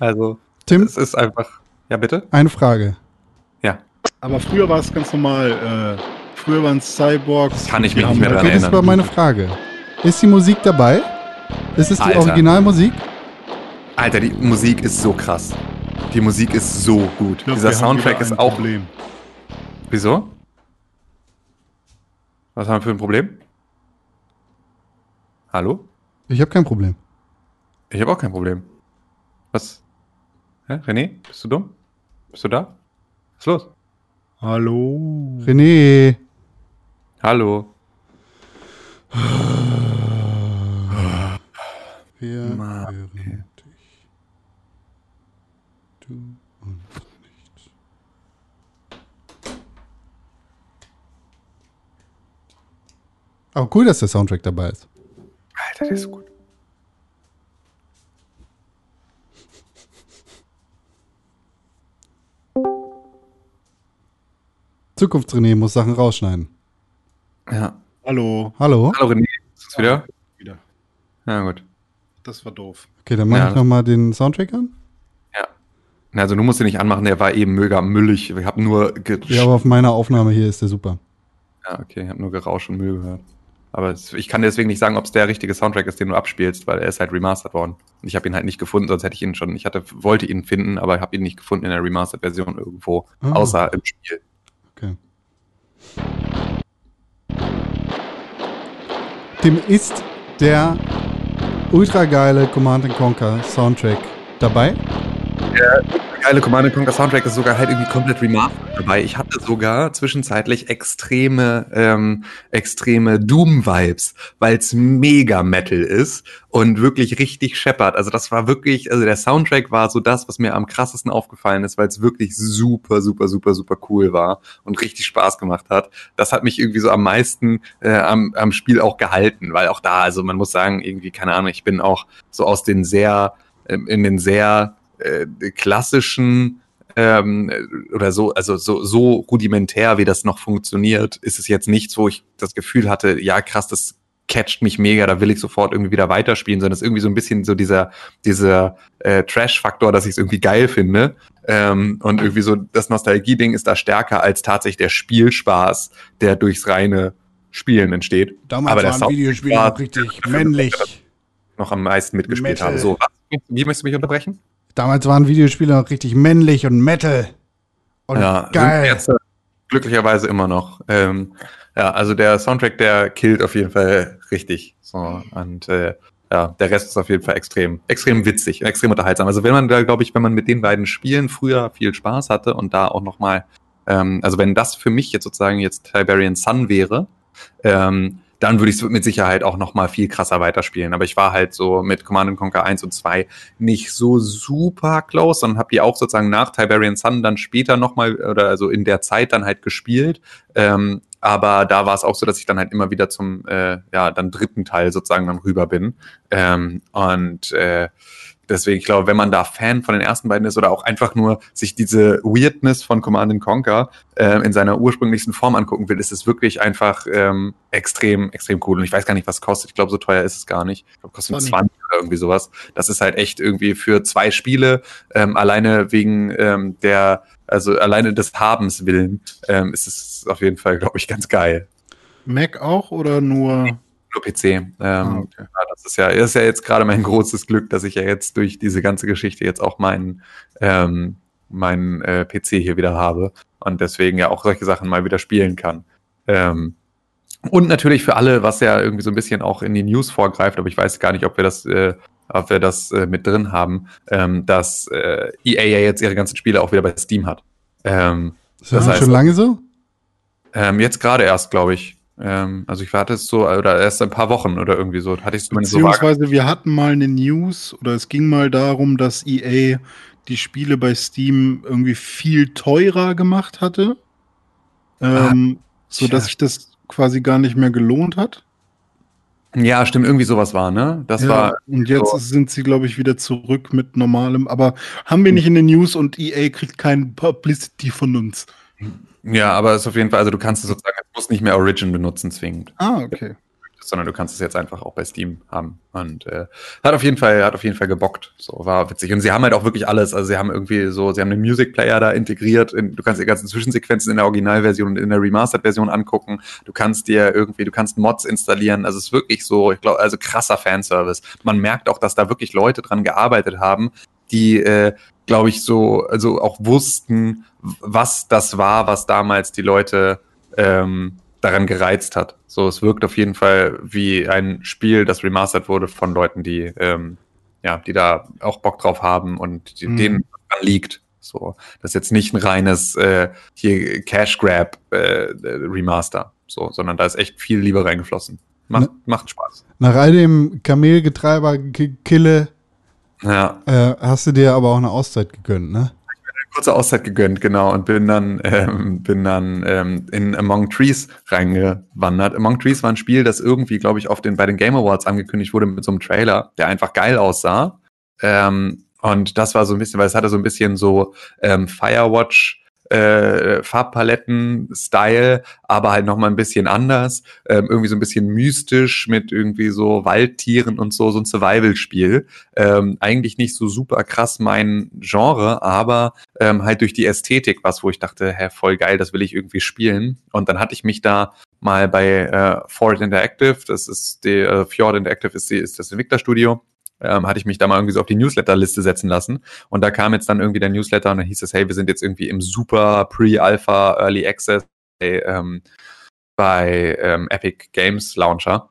Also Tim, es ist einfach, ja bitte? eine Frage. Ja, aber früher war es ganz normal. Äh, früher waren es Cyborgs. Kann ich mich nicht mehr halt- dran Okay, das war erinnern. meine Frage. Ist die Musik dabei? Ist es die Alter. Originalmusik? Alter, die Musik ist so krass. Die Musik ist so gut. Glaub, Dieser Soundtrack ist auch. Problem. Wieso? Was haben wir für ein Problem? Hallo? Ich habe kein Problem. Ich habe auch kein Problem. Was? Hä? René? Bist du dumm? Bist du da? Was ist los? Hallo. René. Hallo. Wir Mann, hören dich. Du und nicht. Aber cool, dass der Soundtrack dabei ist. Alter, der ist so gut. Zukunftsrené muss Sachen rausschneiden. Ja. Hallo. Hallo? Hallo René. Ist das wieder? Wieder. Ja, gut. Das war doof. Okay, dann mache Ja. ich nochmal den Soundtrack an. Ja. Na, Also du musst ihn nicht anmachen, der war eben mega müllig. Ich habe nur Ja, aber auf meiner Aufnahme hier ist der super. Ja, okay, ich habe nur Gerausch und Müll gehört. Aber ich kann deswegen nicht sagen, ob es der richtige Soundtrack ist, den du abspielst, weil er ist halt remastered worden. Und ich habe ihn halt nicht gefunden, sonst hätte ich ihn schon, ich hatte, wollte ihn finden, aber ich habe ihn nicht gefunden in der Remastered-Version irgendwo, Ah. außer im Spiel. Okay. Tim, ist der ultra geile Command Conquer Soundtrack dabei? Geile Command Conquer Soundtrack ist sogar halt irgendwie komplett remastered dabei. Ich hatte sogar zwischenzeitlich extreme, ähm, extreme Doom-Vibes, weil es mega Metal ist und wirklich richtig scheppert. Also das war wirklich, also der Soundtrack war so das, was mir am krassesten aufgefallen ist, weil es wirklich super, super, super, super cool war und richtig Spaß gemacht hat. Das hat mich irgendwie so am meisten äh, am, am Spiel auch gehalten, weil auch da, also man muss sagen, irgendwie, keine Ahnung, ich bin auch so aus den sehr, ähm, in den sehr äh, klassischen ähm, oder so, also so, so rudimentär, wie das noch funktioniert, ist es jetzt nichts, wo ich das Gefühl hatte, ja krass, das catcht mich mega, da will ich sofort irgendwie wieder weiterspielen, sondern es ist irgendwie so ein bisschen so dieser, dieser äh, Trash-Faktor, dass ich es irgendwie geil finde. Ähm, und irgendwie so das Nostalgie-Ding ist da stärker als tatsächlich der Spielspaß, der durchs reine Spielen entsteht. Aber der Soundtrack war- richtig männlich. Noch am meisten mitgespielt Metal. habe. So, was? wie möchtest du mich unterbrechen? Damals waren Videospiele noch richtig männlich und Metal. Und ja, geil. Jetzt, äh, glücklicherweise immer noch. Ähm, ja, also der Soundtrack, der killt auf jeden Fall richtig. So, und äh, ja, der Rest ist auf jeden Fall extrem, extrem witzig, extrem unterhaltsam. Also wenn man da, glaube ich, wenn man mit den beiden Spielen früher viel Spaß hatte und da auch nochmal, ähm, also wenn das für mich jetzt sozusagen jetzt Tiberian Sun wäre, ähm, dann würde ich es mit Sicherheit auch noch mal viel krasser weiterspielen. Aber ich war halt so mit Command Conquer 1 und 2 nicht so super close, sondern habe die auch sozusagen nach Tiberian Sun dann später noch mal oder also in der Zeit dann halt gespielt. Ähm, aber da war es auch so, dass ich dann halt immer wieder zum äh, ja dann dritten Teil sozusagen dann rüber bin. Ähm, und äh, deswegen, ich glaube, wenn man da Fan von den ersten beiden ist oder auch einfach nur sich diese Weirdness von Command Conquer äh, in seiner ursprünglichsten Form angucken will, ist es wirklich einfach ähm, extrem, extrem cool. Und ich weiß gar nicht, was es kostet. Ich glaube, so teuer ist es gar nicht. Ich glaube, kostet 20. 20 oder irgendwie sowas. Das ist halt echt irgendwie für zwei Spiele, ähm, alleine wegen ähm, der, also alleine des Habens willen, ähm, ist es auf jeden Fall, glaube ich, ganz geil. Mac auch oder nur? Nur PC. Ähm, Ah, okay. das ist ja, ist ja jetzt gerade mein großes Glück, dass ich ja jetzt durch diese ganze Geschichte jetzt auch meinen ähm, meinen äh, PC hier wieder habe und deswegen ja auch solche Sachen mal wieder spielen kann. Ähm, und natürlich für alle, was ja irgendwie so ein bisschen auch in die News vorgreift, aber ich weiß gar nicht, ob wir das äh, ob wir das äh, mit drin haben, ähm, dass äh, EA ja jetzt ihre ganzen Spiele auch wieder bei Steam hat. Ähm, Ist das, das heißt, schon lange so? Ähm, jetzt gerade erst, glaube ich. Ähm, also ich warte es so, oder erst ein paar Wochen oder irgendwie so. Hatte ich Beziehungsweise so wir hatten mal eine News oder es ging mal darum, dass EA die Spiele bei Steam irgendwie viel teurer gemacht hatte. Ähm, ah, so dass sich das quasi gar nicht mehr gelohnt hat. Ja, stimmt, irgendwie sowas war, ne? Das ja, war. Und jetzt so. sind sie, glaube ich, wieder zurück mit normalem, aber haben wir nicht in den News und EA kriegt kein Publicity von uns. Ja, aber es ist auf jeden Fall, also du kannst es sozusagen, es muss nicht mehr Origin benutzen zwingend. Ah, okay sondern du kannst es jetzt einfach auch bei Steam haben. Und äh, hat auf jeden Fall, hat auf jeden Fall gebockt. So war witzig. Und sie haben halt auch wirklich alles. Also sie haben irgendwie so, sie haben einen Music Player da integriert. In, du kannst die ganzen Zwischensequenzen in der Originalversion und in der Remastered-Version angucken. Du kannst dir irgendwie, du kannst Mods installieren. Also es ist wirklich so, ich glaube, also krasser Fanservice. Man merkt auch, dass da wirklich Leute dran gearbeitet haben, die, äh, glaube ich, so, also auch wussten, was das war, was damals die Leute ähm, daran gereizt hat. So, es wirkt auf jeden Fall wie ein Spiel, das remastered wurde von Leuten, die, ähm, ja, die da auch Bock drauf haben und die, mhm. denen daran liegt. So, das ist jetzt nicht ein reines äh, hier Cash Grab äh, Remaster, so, sondern da ist echt viel Liebe reingeflossen. Macht, Na, macht Spaß. Nach all dem Kamelgetreiber-Kille ja. äh, hast du dir aber auch eine Auszeit gegönnt, ne? Kurze Auszeit gegönnt, genau, und bin dann, ähm, bin dann ähm, in Among Trees reingewandert. Among Trees war ein Spiel, das irgendwie, glaube ich, auf den, bei den Game Awards angekündigt wurde mit so einem Trailer, der einfach geil aussah. Ähm, und das war so ein bisschen, weil es hatte so ein bisschen so ähm, Firewatch äh, Farbpaletten-Style, aber halt nochmal ein bisschen anders. Ähm, irgendwie so ein bisschen mystisch mit irgendwie so Waldtieren und so, so ein Survival-Spiel. Ähm, eigentlich nicht so super krass mein Genre, aber ähm, halt durch die Ästhetik was, wo ich dachte, hä, voll geil, das will ich irgendwie spielen. Und dann hatte ich mich da mal bei äh, Ford Interactive, das ist die, äh, Fjord Interactive ist, die, ist das Entwicklerstudio, ähm, hatte ich mich da mal irgendwie so auf die Newsletter-Liste setzen lassen. Und da kam jetzt dann irgendwie der Newsletter und dann hieß es, hey, wir sind jetzt irgendwie im super Pre-Alpha Early Access bei, ähm, bei ähm, Epic Games Launcher.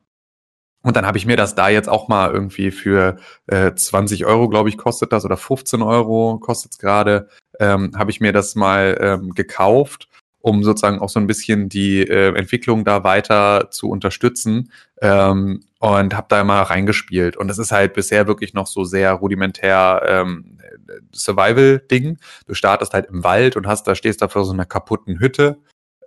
Und dann habe ich mir das da jetzt auch mal irgendwie für äh, 20 Euro, glaube ich, kostet das, oder 15 Euro kostet es gerade, ähm, habe ich mir das mal ähm, gekauft um sozusagen auch so ein bisschen die äh, Entwicklung da weiter zu unterstützen ähm, und habe da mal reingespielt. Und das ist halt bisher wirklich noch so sehr rudimentär ähm, Survival-Ding. Du startest halt im Wald und hast da stehst da vor so einer kaputten Hütte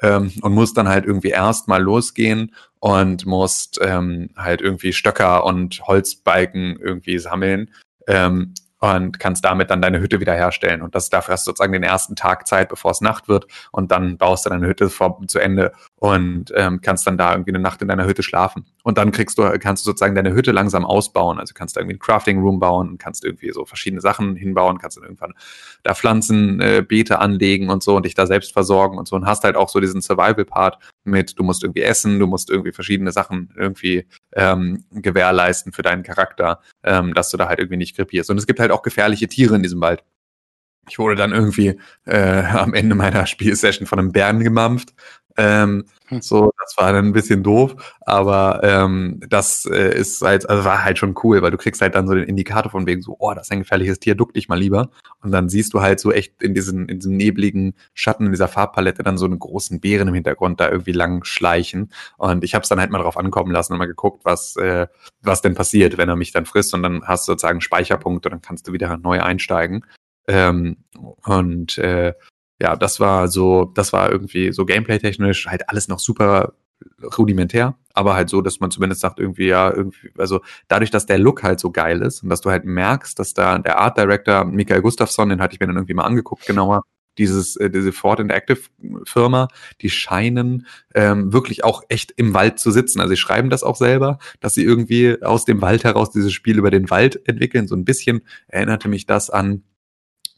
ähm, und musst dann halt irgendwie erst mal losgehen und musst ähm, halt irgendwie Stöcker und Holzbalken irgendwie sammeln. Ähm, und kannst damit dann deine Hütte wiederherstellen. Und das dafür hast du sozusagen den ersten Tag Zeit, bevor es Nacht wird. Und dann baust du deine Hütte vor, zu Ende und ähm, kannst dann da irgendwie eine Nacht in deiner Hütte schlafen. Und dann kriegst du, kannst du sozusagen deine Hütte langsam ausbauen. Also kannst du irgendwie einen Crafting Room bauen und kannst irgendwie so verschiedene Sachen hinbauen, kannst dann irgendwann da Pflanzen, äh, Beete anlegen und so und dich da selbst versorgen und so und hast halt auch so diesen Survival-Part mit, du musst irgendwie essen, du musst irgendwie verschiedene Sachen irgendwie ähm, gewährleisten für deinen Charakter, ähm, dass du da halt irgendwie nicht krepierst. Und es gibt halt auch gefährliche Tiere in diesem Wald. Ich wurde dann irgendwie äh, am Ende meiner Spielsession von einem Bären gemampft. Ähm, hm. so, das war dann ein bisschen doof, aber ähm, das äh, ist halt, also war halt schon cool, weil du kriegst halt dann so den Indikator von wegen so, oh, das ist ein gefährliches Tier, duck dich mal lieber. Und dann siehst du halt so echt in diesen, in diesem nebligen Schatten, in dieser Farbpalette dann so einen großen Bären im Hintergrund da irgendwie lang schleichen. Und ich habe es dann halt mal drauf ankommen lassen und mal geguckt, was, äh, was denn passiert, wenn er mich dann frisst. Und dann hast du sozusagen Speicherpunkte, dann kannst du wieder neu einsteigen. Ähm, und äh, ja, das war so, das war irgendwie so gameplay-technisch halt alles noch super rudimentär, aber halt so, dass man zumindest sagt, irgendwie, ja, irgendwie, also dadurch, dass der Look halt so geil ist und dass du halt merkst, dass da der Art Director Michael Gustafsson, den hatte ich mir dann irgendwie mal angeguckt, genauer, dieses, äh, diese Ford Interactive Firma, die scheinen ähm, wirklich auch echt im Wald zu sitzen. Also sie schreiben das auch selber, dass sie irgendwie aus dem Wald heraus dieses Spiel über den Wald entwickeln. So ein bisschen erinnerte mich das an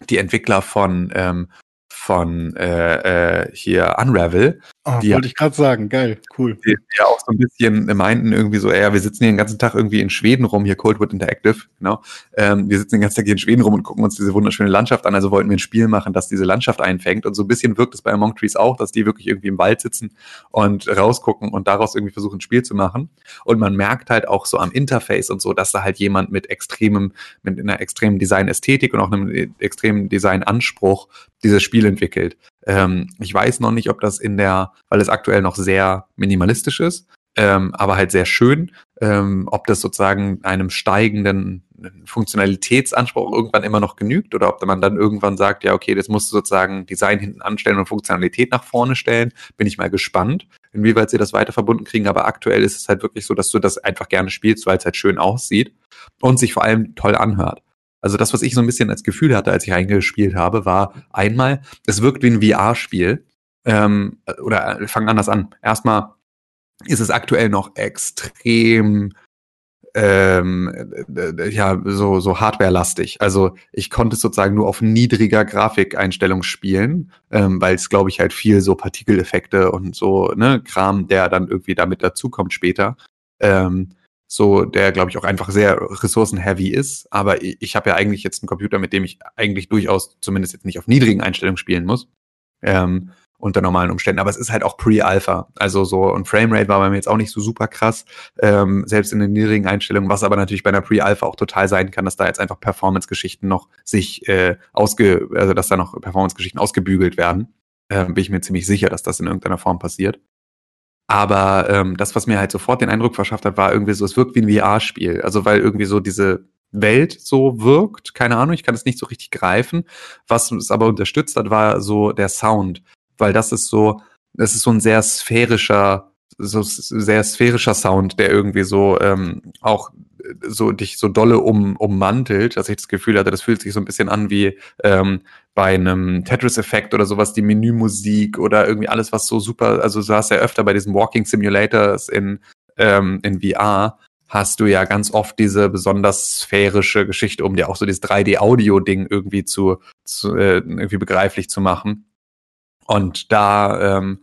die Entwickler von ähm, von äh, äh, hier Unravel. Oh, Die- wollte ich gerade sagen. Geil, cool. Die ja auch so ein bisschen meinten irgendwie so, ja, wir sitzen hier den ganzen Tag irgendwie in Schweden rum, hier Coldwood Interactive, genau. Ähm, wir sitzen den ganzen Tag hier in Schweden rum und gucken uns diese wunderschöne Landschaft an. Also wollten wir ein Spiel machen, das diese Landschaft einfängt. Und so ein bisschen wirkt es bei Among Trees auch, dass die wirklich irgendwie im Wald sitzen und rausgucken und daraus irgendwie versuchen, ein Spiel zu machen. Und man merkt halt auch so am Interface und so, dass da halt jemand mit extremem, mit einer extremen Designästhetik und auch einem extremen Designanspruch dieses Spiel entwickelt. Ähm, ich weiß noch nicht, ob das in der, weil es aktuell noch sehr minimalistisch ist, ähm, aber halt sehr schön, ähm, ob das sozusagen einem steigenden Funktionalitätsanspruch irgendwann immer noch genügt oder ob man dann irgendwann sagt, ja, okay, das musst du sozusagen Design hinten anstellen und Funktionalität nach vorne stellen. Bin ich mal gespannt, inwieweit sie das weiter verbunden kriegen. Aber aktuell ist es halt wirklich so, dass du das einfach gerne spielst, weil es halt schön aussieht und sich vor allem toll anhört. Also das, was ich so ein bisschen als Gefühl hatte, als ich reingespielt habe, war einmal, es wirkt wie ein VR-Spiel. Ähm, oder wir fangen anders an. Erstmal ist es aktuell noch extrem ähm, äh, ja, so, so hardware-lastig. Also ich konnte es sozusagen nur auf niedriger Grafikeinstellung spielen, ähm, weil es, glaube ich, halt viel so Partikeleffekte und so, ne, Kram, der dann irgendwie damit dazukommt später. Ähm, so, der, glaube ich, auch einfach sehr ressourcen-heavy ist. Aber ich, ich habe ja eigentlich jetzt einen Computer, mit dem ich eigentlich durchaus zumindest jetzt nicht auf niedrigen Einstellungen spielen muss. Ähm, unter normalen Umständen. Aber es ist halt auch Pre-Alpha. Also so, und Framerate war bei mir jetzt auch nicht so super krass, ähm, selbst in den niedrigen Einstellungen, was aber natürlich bei einer Pre-Alpha auch total sein kann, dass da jetzt einfach Performance-Geschichten noch sich äh, ausge, also dass da noch Performance-Geschichten ausgebügelt werden. Ähm, bin ich mir ziemlich sicher, dass das in irgendeiner Form passiert. Aber ähm, das, was mir halt sofort den Eindruck verschafft hat, war irgendwie so, es wirkt wie ein VR-Spiel. Also weil irgendwie so diese Welt so wirkt, keine Ahnung, ich kann es nicht so richtig greifen. Was es aber unterstützt hat, war so der Sound weil das ist so, das ist so ein sehr sphärischer, so sehr sphärischer Sound, der irgendwie so ähm, auch so dich so dolle um, ummantelt, dass ich das Gefühl hatte, das fühlt sich so ein bisschen an wie ähm, bei einem Tetris-Effekt oder sowas, die Menümusik oder irgendwie alles, was so super, also du hast ja öfter bei diesen Walking Simulators in, ähm, in VR, hast du ja ganz oft diese besonders sphärische Geschichte, um dir auch so dieses 3D-Audio-Ding irgendwie zu, zu äh, irgendwie begreiflich zu machen. Und da ähm,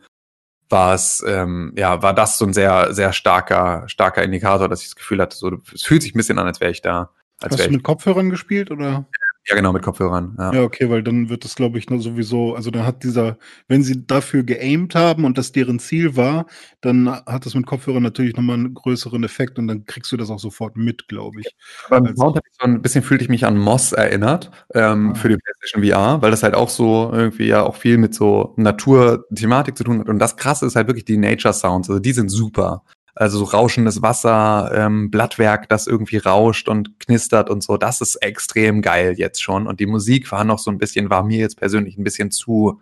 war es, ähm, ja, war das so ein sehr, sehr starker, starker Indikator, dass ich das Gefühl hatte, so, es fühlt sich ein bisschen an, als wäre ich da. Als Hast du ich, mit Kopfhörern gespielt oder? Ja, genau, mit Kopfhörern. Ja. Ja, okay, weil dann wird es, glaube ich, nur sowieso, also dann hat dieser, wenn sie dafür geaimt haben und das deren Ziel war, dann hat das mit Kopfhörern natürlich nochmal einen größeren Effekt und dann kriegst du das auch sofort mit, glaube ich. Beim als- Sound habe ich so ein bisschen fühlte ich mich an Moss erinnert ähm, Ah. für die PlayStation VR, weil das halt auch so irgendwie ja auch viel mit so Natur-Thematik zu tun hat. Und das Krasse ist halt wirklich die Nature Sounds. Also die sind super. Also so rauschendes Wasser, ähm, Blattwerk, das irgendwie rauscht und knistert und so. Das ist extrem geil jetzt schon. Und die Musik war noch so ein bisschen, war mir jetzt persönlich ein bisschen zu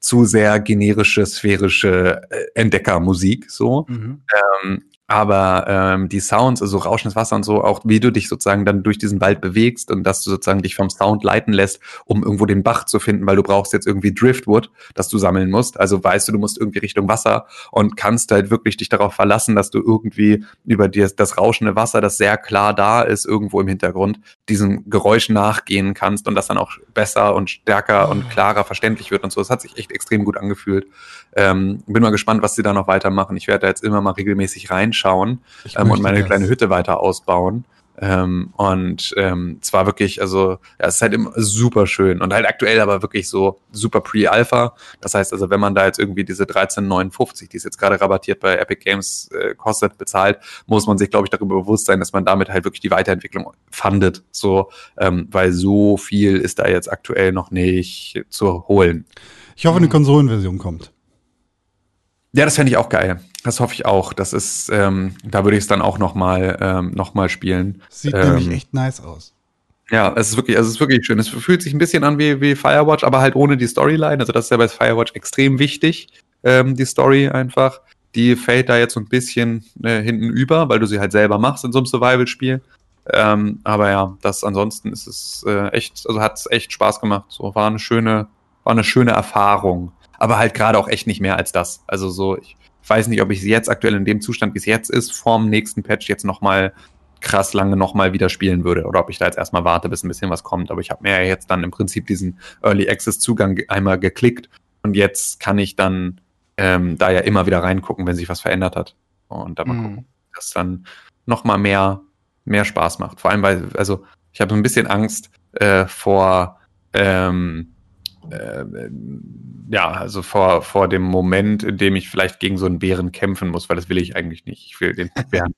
zu sehr generische, sphärische äh, Entdeckermusik so. Mhm. Ähm, aber ähm, die Sounds, also rauschendes Wasser und so, auch wie du dich sozusagen dann durch diesen Wald bewegst und dass du sozusagen dich vom Sound leiten lässt, um irgendwo den Bach zu finden, weil du brauchst jetzt irgendwie Driftwood, das du sammeln musst. Also weißt du, du musst irgendwie Richtung Wasser und kannst halt wirklich dich darauf verlassen, dass du irgendwie über dir das rauschende Wasser, das sehr klar da ist, irgendwo im Hintergrund, diesen Geräuschen nachgehen kannst und das dann auch besser und stärker und klarer verständlich wird und so. Das hat sich echt extrem gut angefühlt. Ähm, bin mal gespannt, was sie da noch weitermachen. Ich werde da jetzt immer mal regelmäßig reinschauen Ich ähm, und meine das. kleine Hütte weiter ausbauen. Ähm, und ähm, zwar wirklich, also ja, es ist halt immer super schön und halt aktuell aber wirklich so super Pre-Alpha. Das heißt also, wenn man da jetzt irgendwie diese 13,59, die ist jetzt gerade rabattiert bei Epic Games äh, kostet, bezahlt, muss man sich, glaube ich, darüber bewusst sein, dass man damit halt wirklich die Weiterentwicklung fundet. So, ähm, weil so viel ist da jetzt aktuell noch nicht zu holen. Ich hoffe, eine Konsolenversion kommt. Ja, das fände ich auch geil. Das hoffe ich auch. Das ist, ähm, da würde ich es dann auch noch mal, ähm, noch mal spielen. Sieht Ähm, nämlich echt nice aus. Ja, es ist wirklich, also es ist wirklich schön. Es fühlt sich ein bisschen an wie, wie Firewatch, aber halt ohne die Storyline. Also das ist ja bei Firewatch extrem wichtig, ähm, die Story einfach. Die fällt da jetzt so ein bisschen äh, hinten über, weil du sie halt selber machst in so einem Survival-Spiel. Ähm, aber ja, das ansonsten ist es äh, echt, also hat es echt Spaß gemacht. So war eine schöne, war eine schöne Erfahrung. Aber halt gerade auch echt nicht mehr als das. Also so, ich weiß nicht, ob ich sie jetzt aktuell in dem Zustand, wie es jetzt ist, vorm nächsten Patch jetzt noch mal krass lange nochmal wieder spielen würde oder ob ich da jetzt erstmal warte, bis ein bisschen was kommt. Aber ich habe mir ja jetzt dann im Prinzip diesen Early Access Zugang einmal geklickt und jetzt kann ich dann ähm, da ja immer wieder reingucken, wenn sich was verändert hat. Und da mal Mhm. gucken, dass dann nochmal mehr, mehr Spaß macht. Vor allem, weil, also ich habe so ein bisschen Angst äh, vor ähm, äh, ja, also vor, vor dem Moment, in dem ich vielleicht gegen so einen Bären kämpfen muss, weil das will ich eigentlich nicht. Ich will den Bären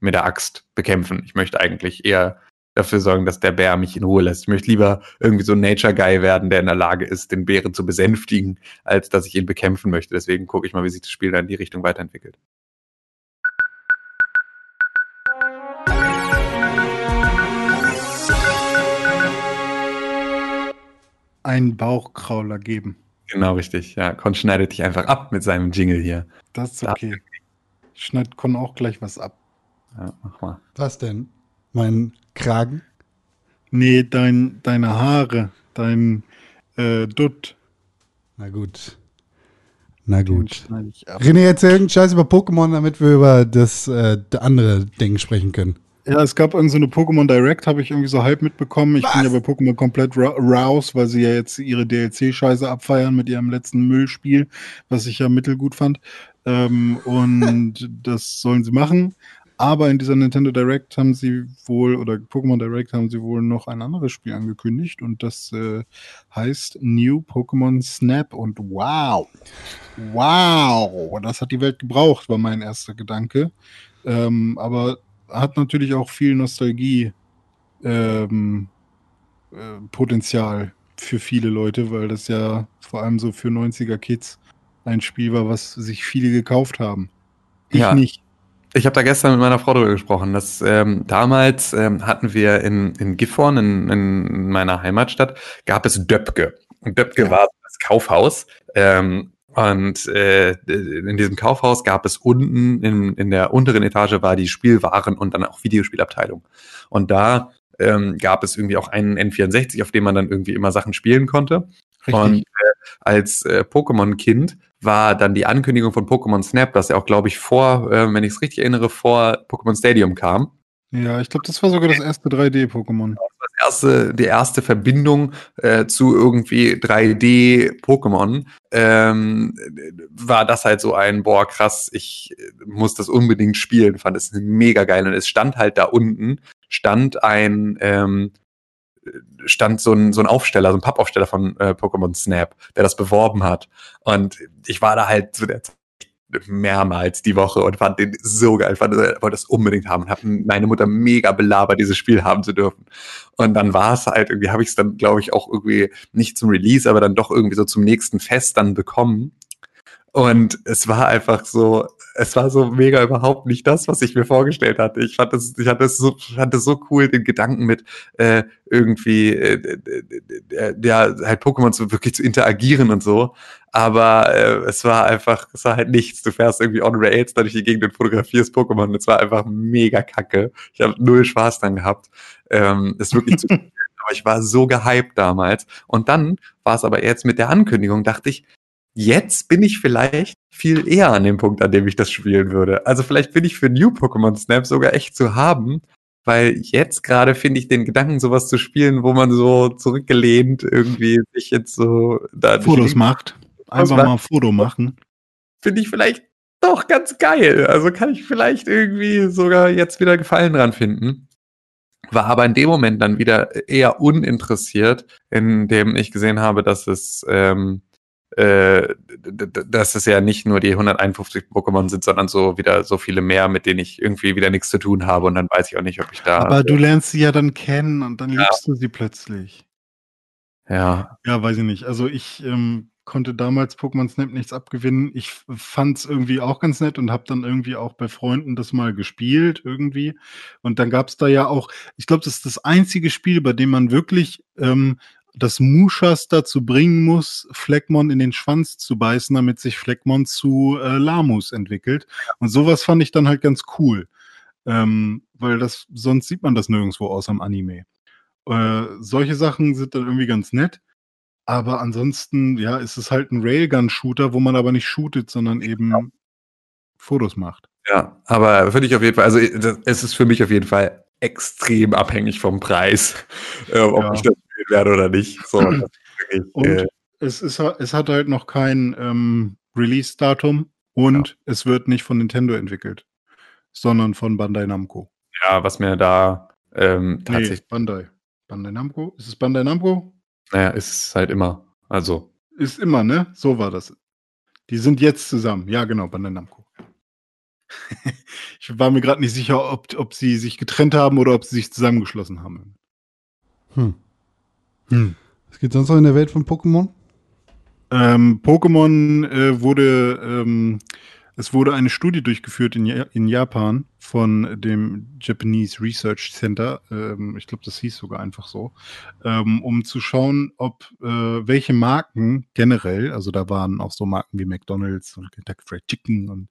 mit der Axt bekämpfen. Ich möchte eigentlich eher dafür sorgen, dass der Bär mich in Ruhe lässt. Ich möchte lieber irgendwie so ein Nature Guy werden, der in der Lage ist, den Bären zu besänftigen, als dass ich ihn bekämpfen möchte. Deswegen gucke ich mal, wie sich das Spiel dann in die Richtung weiterentwickelt. Einen Bauchkrauler geben. Genau richtig. Ja, Con schneidet dich einfach ab mit seinem Jingle hier. Das ist Da- okay. Ich schneid Con auch gleich was ab. Ja, mach mal. Was denn? Mein Kragen? Nee, dein, deine Haare, dein äh, Dutt. Na gut. Na gut. René, erzähl irgendeinen Scheiß über Pokémon, damit wir über das äh, andere Ding sprechen können. Ja, es gab irgend so eine Pokémon Direct, habe ich irgendwie so halb mitbekommen. Ich bin ja bei Pokémon komplett ra raus, weil sie ja jetzt ihre DLC-Scheiße abfeiern mit ihrem letzten Müllspiel, was ich ja mittelgut fand. Ähm, und das sollen sie machen. Aber in dieser Nintendo Direct haben sie wohl, oder Pokémon Direct haben sie wohl noch ein anderes Spiel angekündigt und das äh, heißt New Pokémon Snap und wow, wow, das hat die Welt gebraucht, war mein erster Gedanke. Ähm, aber hat natürlich auch viel Nostalgie ähm, äh, Potenzial für viele Leute, weil das ja vor allem so für 90er Kids ein Spiel war, was sich viele gekauft haben. Ich Ja. nicht. Ich habe da gestern mit meiner Frau darüber gesprochen. Dass, ähm, damals ähm, hatten wir in, in Gifhorn, in, in meiner Heimatstadt, gab es Döpke. Und Döpke Ja. war das Kaufhaus. Ähm, und äh, in diesem Kaufhaus gab es unten, in, in der unteren Etage war die Spielwaren und dann auch Videospielabteilung. Und da ähm, gab es irgendwie auch einen N64, auf dem man dann irgendwie immer Sachen spielen konnte. Und Richtig. äh, als äh, Pokémon-Kind war dann die Ankündigung von Pokémon Snap, das ja auch, glaube ich, vor, äh, wenn ich es richtig erinnere, vor Pokémon Stadium kam. Ja, ich glaube, das war sogar das erste 3D-Pokémon. Das erste, die erste Verbindung äh, zu irgendwie 3D-Pokémon ähm, war das halt so ein, boah, krass, ich äh, muss das unbedingt spielen, fand es mega geil. Und es stand halt da unten, stand ein, ähm, stand so ein, so ein Aufsteller, so ein Pappaufsteller von äh, Pokémon Snap, der das beworben hat. Und ich war da halt zu der Zeit mehrmals die Woche und fand den so geil, fand, äh, wollte das unbedingt haben und habe meine Mutter mega belabert, dieses Spiel haben zu dürfen. Und dann war es halt irgendwie, habe ich es dann, glaube ich, auch irgendwie nicht zum Release, aber dann doch irgendwie so zum nächsten Fest dann bekommen. Und es war einfach so, es war so mega überhaupt nicht das, was ich mir vorgestellt hatte. Ich fand das, ich hatte es so, fand es so cool, den Gedanken mit äh, irgendwie, äh, äh, ja, halt Pokémon zu wirklich zu interagieren und so. Aber äh, es war einfach, es war halt nichts. Du fährst irgendwie on Rails da durch die Gegend und fotografierst Pokémon. Es war einfach mega kacke. Ich habe null Spaß dann gehabt. Ähm, ist wirklich zu. Aber ich war so gehypt damals. Und dann war es aber jetzt mit der Ankündigung, dachte ich, jetzt bin ich vielleicht viel eher an dem Punkt, an dem ich das spielen würde. Also vielleicht bin ich für New Pokémon Snap sogar echt zu haben, weil jetzt gerade finde ich den Gedanken, sowas zu spielen, wo man so zurückgelehnt irgendwie sich jetzt so da Fotos macht. Einfach mal ein Foto machen. finde ich vielleicht doch ganz geil. Also kann ich vielleicht irgendwie sogar jetzt wieder Gefallen dran finden. War aber in dem Moment dann wieder eher uninteressiert, indem ich gesehen habe, dass es, ähm, äh, dass es ja nicht nur die 151 Pokémon sind, sondern so wieder so viele mehr, mit denen ich irgendwie wieder nichts zu tun habe und dann weiß ich auch nicht, ob ich da. Aber du lernst sie ja dann kennen und dann liebst du sie plötzlich. ja, Ja, weiß ich nicht. Also ich ähm, konnte damals Pokémon Snap nichts abgewinnen. Ich fand es irgendwie auch ganz nett und habe dann irgendwie auch bei Freunden das mal gespielt irgendwie. Und dann gab es da ja auch, ich glaube, das ist das einzige Spiel, bei dem man wirklich ähm, das Mushas dazu bringen muss, Fleckmon in den Schwanz zu beißen, damit sich Fleckmon zu äh, Lamus entwickelt. Und sowas fand ich dann halt ganz cool. Ähm, weil das, sonst sieht man das nirgendwo außer im Anime. Äh, solche Sachen sind dann irgendwie ganz nett. Aber ansonsten, ja, ist es halt ein Railgun-Shooter, wo man aber nicht shootet, sondern eben Fotos macht. Ja, aber finde ich auf jeden Fall, also es ist für mich auf jeden Fall extrem abhängig vom Preis, äh, ob Ja. ich das spielen werde oder nicht. So, wirklich, Und äh, es, ist, es hat halt noch kein ähm, Release-Datum und es wird nicht von Nintendo entwickelt, sondern von Bandai Namco. ja, was mir da ähm, Nee, tatsächlich, Bandai. Bandai Namco? Ist es Bandai Namco? naja, ist es halt immer. Also, Ist immer, ne? So war das. Die sind jetzt zusammen. Ja, genau, Bandai Namco. ich war mir gerade nicht sicher, ob, ob sie sich getrennt haben oder ob sie sich zusammengeschlossen haben. Hm. Hm. Was geht sonst noch in der Welt von Pokémon? Ähm, Pokémon äh, wurde, ähm, es wurde eine Studie durchgeführt in, ja in Japan von dem Japanese Research Center, ähm, ich glaube, das hieß sogar einfach so, ähm, um zu schauen, ob äh, welche Marken generell, also da waren auch so Marken wie McDonald's und Kentucky Fried Chicken und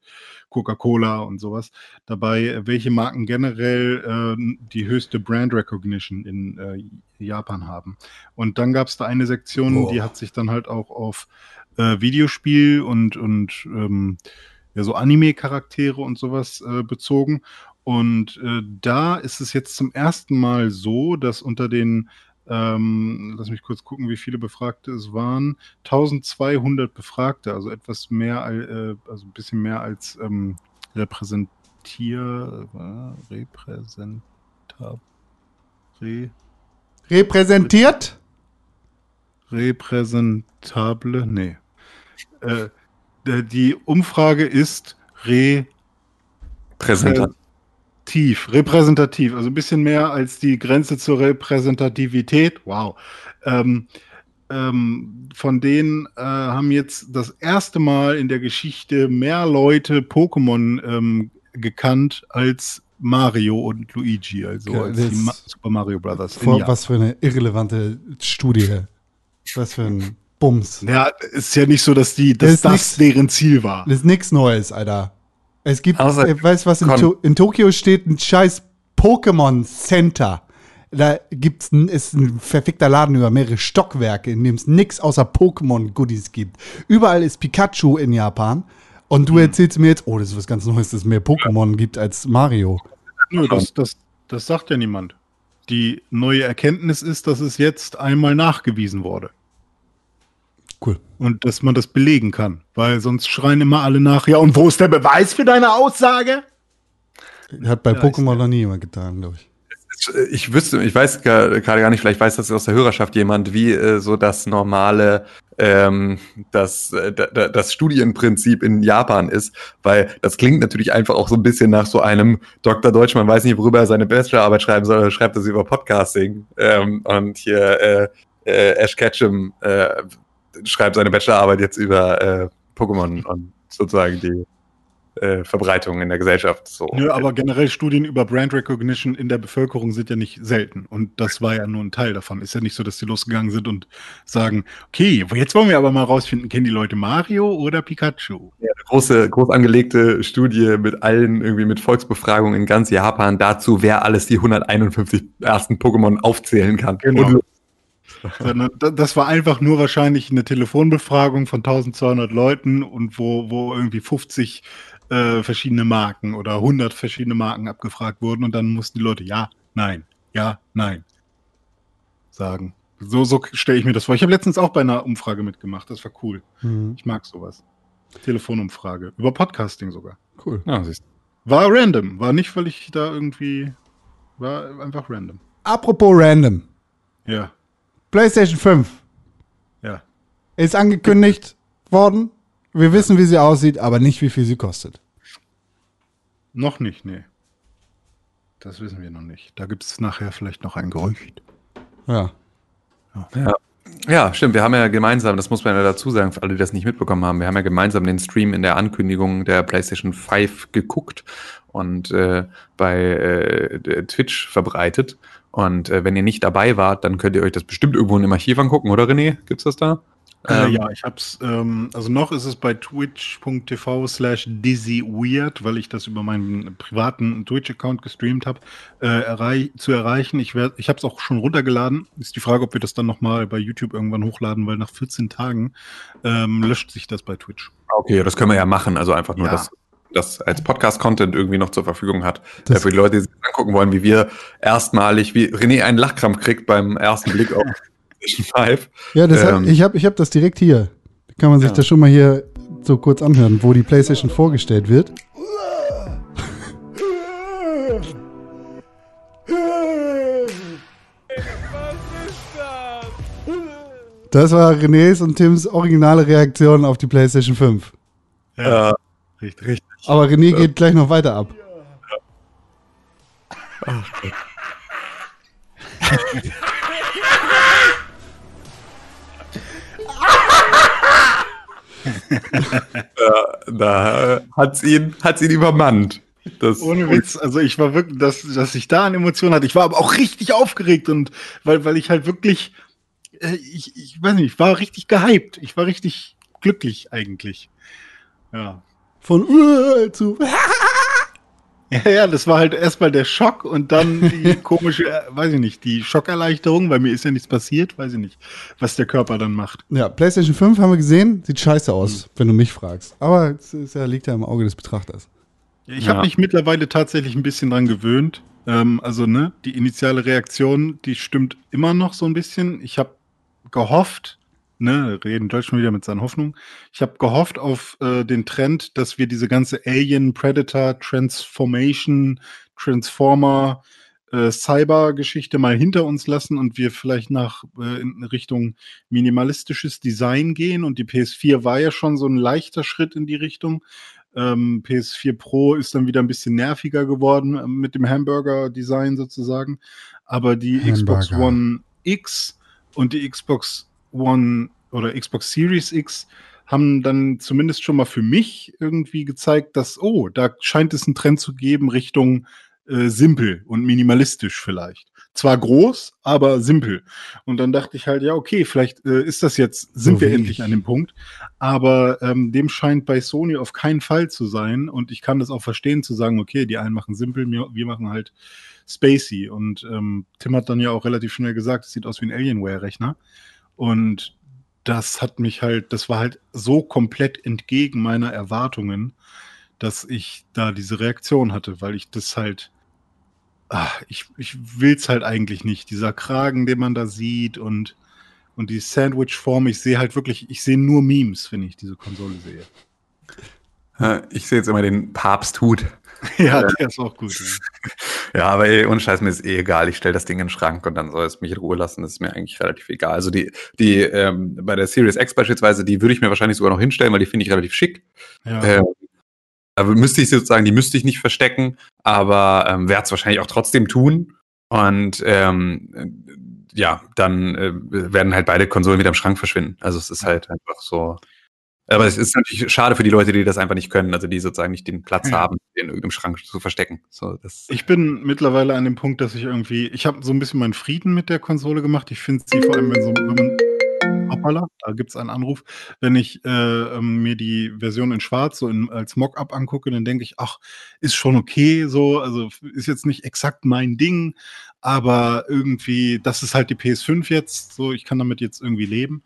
Coca-Cola und sowas dabei, welche Marken generell äh, die höchste Brand Recognition in äh, Japan haben. Und dann gab es da eine Sektion, Boah. die hat sich dann halt auch auf äh, Videospiel und, und ähm, ja, so Anime-Charaktere und sowas äh, bezogen. Und äh, da ist es jetzt zum ersten Mal so, dass unter den, ähm, lass mich kurz gucken, wie viele Befragte es waren, 1200 Befragte, also etwas mehr, äh, also ein bisschen mehr als ähm, repräsentier, äh, repräsentab, re, Repräsentiert? repräsentable, nee. Äh, die Umfrage ist repräsentativ, repräsentativ, also ein bisschen mehr als die Grenze zur Repräsentativität. Wow. Ähm, ähm, von denen äh, haben jetzt das erste Mal in der Geschichte mehr Leute Pokémon ähm, gekannt als Mario und Luigi, also Ja, als Ma Super Mario Brothers. Vor, was für eine irrelevante Studie. Was für ein Bums. Ja, ist ja nicht so, dass die, dass ist das, nix- deren Ziel war. Das ist nichts Neues, Alter. Es gibt, äh, weißt du was, in, to in Tokio steht ein scheiß Pokémon Center. Da gibt's ein, ist ein verfickter Laden über mehrere Stockwerke, in dem es nichts außer Pokémon-Goodies gibt. Überall ist Pikachu in Japan. Und du erzählst mir jetzt, oh, das ist was ganz Neues, dass es mehr Pokémon gibt als Mario. Nö, das, das, das sagt ja niemand. Die neue Erkenntnis ist, dass es jetzt einmal nachgewiesen wurde. Cool. Und dass man das belegen kann. Weil sonst schreien immer alle nach, ja, und wo ist der Beweis für deine Aussage? Hat bei Ja, Pokémon noch nie jemand getan, glaube ich. Ich wüsste, ich weiß gerade gar nicht, vielleicht weiß das aus der Hörerschaft jemand, wie äh, so das normale, ähm, das, äh, da- da- das Studienprinzip in Japan ist, weil das klingt natürlich einfach auch so ein bisschen nach so einem Dr. Deutschmann weiß nicht, worüber er seine Bachelorarbeit schreiben soll, er schreibt das über Podcasting. Ähm, und hier äh, äh, Ash Ketchum äh, schreibt seine Bachelorarbeit jetzt über äh, Pokémon und sozusagen die äh, Verbreitung in der Gesellschaft. So. Nö, aber generell Studien über Brand Recognition in der Bevölkerung sind ja nicht selten. Und das war ja nur ein Teil davon. Ist ja nicht so, dass die losgegangen sind und sagen, okay, jetzt wollen wir aber mal rausfinden, kennen die Leute Mario oder Pikachu? Ja, eine große, groß angelegte Studie mit allen, irgendwie mit Volksbefragungen in ganz Japan dazu, wer alles die 151 ersten Pokémon aufzählen kann. Genau. Und Sondern da- das war einfach nur wahrscheinlich eine Telefonbefragung von 1200 Leuten und wo, wo irgendwie 50 äh, verschiedene Marken oder 100 verschiedene Marken abgefragt wurden und dann mussten die Leute ja, nein, ja, nein sagen. So, so stelle ich mir das vor. Ich habe letztens auch bei einer Umfrage mitgemacht. Das war cool. Mhm. Ich mag sowas. Telefonumfrage. Über Podcasting sogar. Cool. ja, siehst du. War random. War nicht, weil ich da irgendwie. War einfach random. Apropos random. Ja. PlayStation 5 Ja. ist angekündigt worden. Wir wissen, wie sie aussieht, aber nicht, wie viel sie kostet. Noch nicht, nee. Das wissen wir noch nicht. Da gibt es nachher vielleicht noch ein Gerücht. Ja. Ja, stimmt. Wir haben ja gemeinsam, das muss man ja dazu sagen, für alle, die das nicht mitbekommen haben, wir haben ja gemeinsam den Stream in der Ankündigung der PlayStation 5 geguckt und äh, bei äh, der Twitch verbreitet. Und äh, wenn ihr nicht dabei wart, dann könnt ihr euch das bestimmt irgendwo im Archiv angucken, oder René? Gibt's das da? Äh, Ähm, ja, ich hab's, ähm, also noch ist es bei twitch.tv slash dizzyweird, weil ich das über meinen privaten Twitch-Account gestreamt habe, äh, errei zu erreichen. Ich, werd, ich habe es auch schon runtergeladen. Ist die Frage, ob wir das dann nochmal bei YouTube irgendwann hochladen, weil nach 14 Tagen ähm, löscht sich das bei Twitch. Okay, das können wir ja machen. Also einfach nur Ja. das, das als Podcast-Content irgendwie noch zur Verfügung hat. Das- für die Leute, die sich angucken wollen, wie wir erstmalig, wie René einen Lachkrampf kriegt beim ersten Blick auf PlayStation 5. Ja, das hat, Ähm. ich habe ich hab das direkt hier. Kann man sich Ja. das schon mal hier so kurz anhören, wo die PlayStation vorgestellt wird. Das war Renés und Tims originale Reaktion auf die PlayStation 5. Ja, richtig. richtig. Aber René geht gleich noch weiter ab. da hat's ihn, hat's ihn übermannt. Das, Ohne Witz, also ich war wirklich, dass, dass ich da eine Emotion hatte. Ich war aber auch richtig aufgeregt und weil, weil ich halt wirklich, äh, ich, ich weiß nicht, ich war richtig gehypt. Ich war richtig glücklich eigentlich. Ja. Von uh, zu. Ja, ja, das war halt erstmal der Schock und dann die komische, weiß ich nicht, die Schockerleichterung, weil mir ist ja nichts passiert, weiß ich nicht, was der Körper dann macht. Ja, PlayStation 5 haben wir gesehen. Sieht scheiße aus, wenn du mich fragst. Aber es ist ja, liegt ja im Auge des Betrachters. Ich Ja. habe mich mittlerweile tatsächlich ein bisschen dran gewöhnt. Ähm, also, ne, die initiale Reaktion, die stimmt immer noch so ein bisschen. Ich habe gehofft, ne, reden Deutsch schon wieder mit seinen Hoffnungen. Ich habe gehofft auf äh, den Trend, dass wir diese ganze Alien, Predator, Transformation, Transformer, äh, Cyber-Geschichte mal hinter uns lassen und wir vielleicht nach äh, in Richtung minimalistisches Design gehen. Und die PS4 war ja schon so ein leichter Schritt in die Richtung. Ähm, PS4 Pro ist dann wieder ein bisschen nerviger geworden ähm, mit dem Hamburger-Design sozusagen. Aber die Xbox Hamburger. One X und die Xbox One oder Xbox Series X haben dann zumindest schon mal für mich irgendwie gezeigt, dass, oh, da scheint es einen Trend zu geben Richtung äh, simpel und minimalistisch vielleicht. Zwar groß, aber simpel. Und dann dachte ich halt, ja, okay, vielleicht äh, ist das jetzt, sind So wir endlich ich. an dem Punkt. Aber ähm, dem scheint bei Sony auf keinen Fall zu sein. Und ich kann das auch verstehen, zu sagen, okay, die einen machen simpel, wir, wir machen halt spacey. Und ähm, Tim hat dann ja auch relativ schnell gesagt, es sieht aus wie ein Alienware-Rechner. Und das hat mich halt, das war halt so komplett entgegen meiner Erwartungen, dass ich da diese Reaktion hatte, weil ich das halt, ah, ich, ich will's halt eigentlich nicht. Dieser Kragen, den man da sieht und, und die Sandwich-Form, ich sehe halt wirklich, ich sehe nur Memes, wenn ich diese Konsole sehe. ich sehe jetzt immer den Papsthut. ja, der ist auch gut. Ja. Ja, aber ey, ohne Scheiß, mir ist eh egal. Ich stelle das Ding in den Schrank und dann soll es mich in Ruhe lassen. Das ist mir eigentlich relativ egal. Also die, die ähm, bei der Series X beispielsweise, die würde ich mir wahrscheinlich sogar noch hinstellen, weil die finde ich relativ schick. Ja. Ähm, aber müsste ich sozusagen, die müsste ich nicht verstecken, aber ähm, werde es wahrscheinlich auch trotzdem tun. Und ähm, äh, ja, dann äh, werden halt beide Konsolen wieder im Schrank verschwinden. Also es ist halt einfach so. Aber es ist natürlich schade für die Leute, die das einfach nicht können, also die sozusagen nicht den Platz Ja. haben, den in irgendeinem Schrank zu verstecken. So, Ich bin mittlerweile an dem Punkt, dass ich irgendwie, ich habe so ein bisschen meinen Frieden mit der Konsole gemacht. Ich finde sie vor allem, wenn so, wenn man, hoppala, da gibt's einen Anruf, wenn ich äh, ähm, mir die Version in Schwarz so in, als Mockup angucke, dann denke ich, ach, ist schon okay, so, also ist jetzt nicht exakt mein Ding, aber irgendwie, das ist halt die PS5 jetzt, so, ich kann damit jetzt irgendwie leben.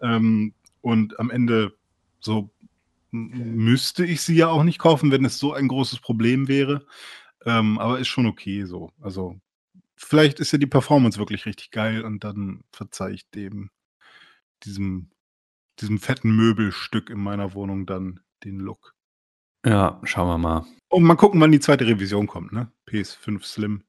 Ähm, und am Ende so müsste ich sie ja auch nicht kaufen, wenn es so ein großes Problem wäre. Ähm, aber ist schon okay so. Also vielleicht ist ja die Performance wirklich richtig geil und dann verzeih ich dem, diesem, diesem fetten Möbelstück in meiner Wohnung dann den Look. ja, schauen wir mal. Und mal gucken, wann die zweite Revision kommt, ne? PS5 Slim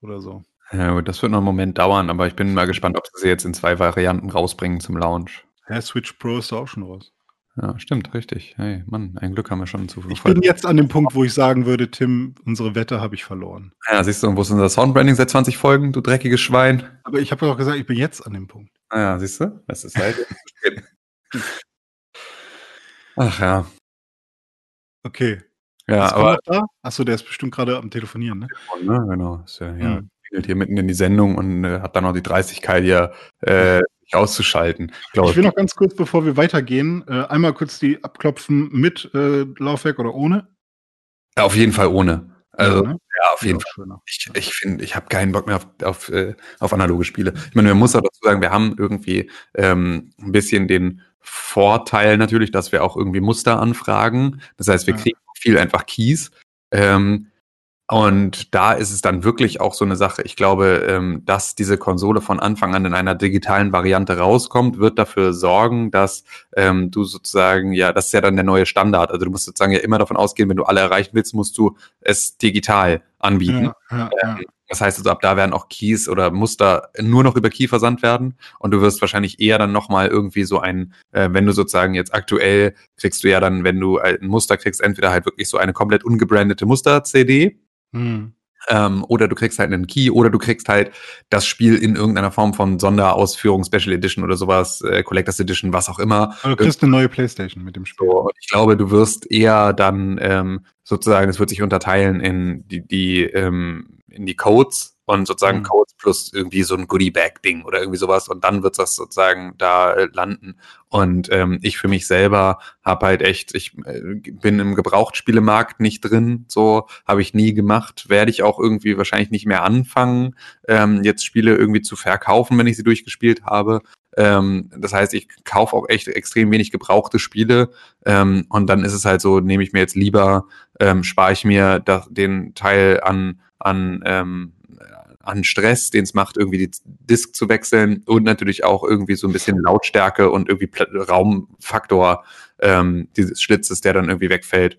oder so. Ja, gut, das wird noch einen Moment dauern, aber ich bin mal gespannt, ob sie sie jetzt in zwei Varianten rausbringen zum Launch. Ja, Switch Pro ist da auch schon raus. Ja, stimmt, richtig. Hey, Mann, ein Glück haben wir schon zu Ich bin jetzt an dem Punkt, wo ich sagen würde, Tim, unsere Wette habe ich verloren. Ja, siehst du, wo ist unser Soundbranding seit 20 Folgen, du dreckiges Schwein? Aber ich habe ja auch gesagt, ich bin jetzt an dem Punkt. Ah ja, siehst du? Das ist halt. Ach ja. Okay. Ja, aber? Achso, der ist bestimmt gerade am Telefonieren, ne? ne, genau. Ist ja, ja, Hm. klingelt hier mitten in die Sendung und äh, hat dann noch die Dreistigkeit hier äh, sich auszuschalten. Glaube Ich will noch ganz kurz, bevor wir weitergehen, äh, einmal kurz die abklopfen mit äh, Laufwerk oder ohne. Ja, auf jeden Fall ohne. Also, Ja, ja, ne? auf jeden Fall. schöner. Ich, ich finde, ich habe keinen Bock mehr auf, auf, äh, auf analoge Spiele. Ich meine, man muss auch dazu sagen, wir haben irgendwie ähm, ein bisschen den Vorteil natürlich, dass wir auch irgendwie Muster anfragen. Das heißt, wir Ja. kriegen viel einfach Keys. Ähm, und da ist es dann wirklich auch so eine Sache. Ich glaube, ähm, dass diese Konsole von Anfang an in einer digitalen Variante rauskommt, wird dafür sorgen, dass ähm, du sozusagen, ja, das ist ja dann der neue Standard. Also du musst sozusagen ja immer davon ausgehen, wenn du alle erreichen willst, musst du es digital anbieten. Ja, ja, ja. Das heißt also, ab da werden auch Keys oder Muster nur noch über Key versandt werden und du wirst wahrscheinlich eher dann nochmal irgendwie so ein, äh, wenn du sozusagen jetzt aktuell kriegst du ja dann, wenn du halt ein Muster kriegst, entweder halt wirklich so eine komplett ungebrandete Muster-CD Hm. ähm, oder du kriegst halt einen Key oder du kriegst halt das Spiel in irgendeiner Form von Sonderausführung, Special Edition oder sowas, äh, Collectors Edition, was auch immer. Aber du kriegst eine neue Playstation mit dem Spiel. So, ich glaube, du wirst eher dann ähm, sozusagen, es wird sich unterteilen in die, die ähm, in die Codes und sozusagen Mhm. Codes plus irgendwie so ein Goodie-Bag-Ding oder irgendwie sowas und dann wird das sozusagen da äh, landen. Und ähm, ich für mich selber habe halt echt, ich äh, bin im Gebrauchtspielemarkt nicht drin, so habe ich nie gemacht, werde ich auch irgendwie wahrscheinlich nicht mehr anfangen, ähm, jetzt Spiele irgendwie zu verkaufen, wenn ich sie durchgespielt habe. Ähm, das heißt, ich kaufe auch echt extrem wenig gebrauchte Spiele. Ähm, und dann ist es halt so, nehme ich mir jetzt lieber, ähm, spare ich mir da, den Teil an, an, ähm, an Stress, den es macht, irgendwie die Disk zu wechseln und natürlich auch irgendwie so ein bisschen Lautstärke und irgendwie Raumfaktor ähm, dieses Schlitzes, der dann irgendwie wegfällt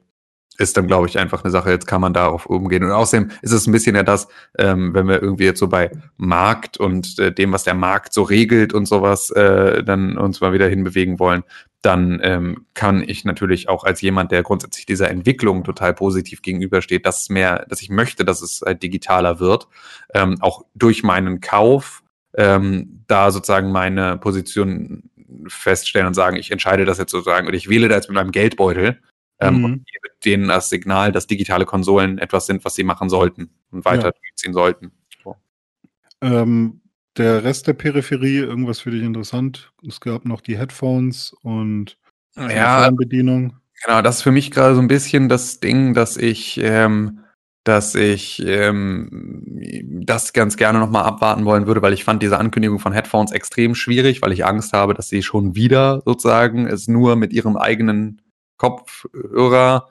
ist dann, glaube ich, einfach eine Sache, jetzt kann man darauf umgehen. Und außerdem ist es ein bisschen ja das, ähm, wenn wir irgendwie jetzt so bei Markt und äh, dem, was der Markt so regelt und sowas, äh, dann uns mal wieder hinbewegen wollen, dann ähm, kann ich natürlich auch als jemand, der grundsätzlich dieser Entwicklung total positiv gegenübersteht, dass mehr, dass ich möchte, dass es halt digitaler wird, ähm, auch durch meinen Kauf ähm, da sozusagen meine Position feststellen und sagen, ich entscheide das jetzt sozusagen und ich wähle da jetzt mit meinem Geldbeutel ähm, Mhm. und gebe denen das Signal, dass digitale Konsolen etwas sind, was sie machen sollten und weiter Ja. durchziehen sollten. So. Ähm, der Rest der Peripherie, irgendwas für dich interessant? Es gab noch die Headphones und die Ja, Fernbedienung. Genau, das ist für mich gerade so ein bisschen das Ding, dass ich, ähm, dass ich ähm, das ganz gerne nochmal abwarten wollen würde, weil ich fand diese Ankündigung von Headphones extrem schwierig, weil ich Angst habe, dass sie schon wieder sozusagen es nur mit ihrem eigenen Kopfhörer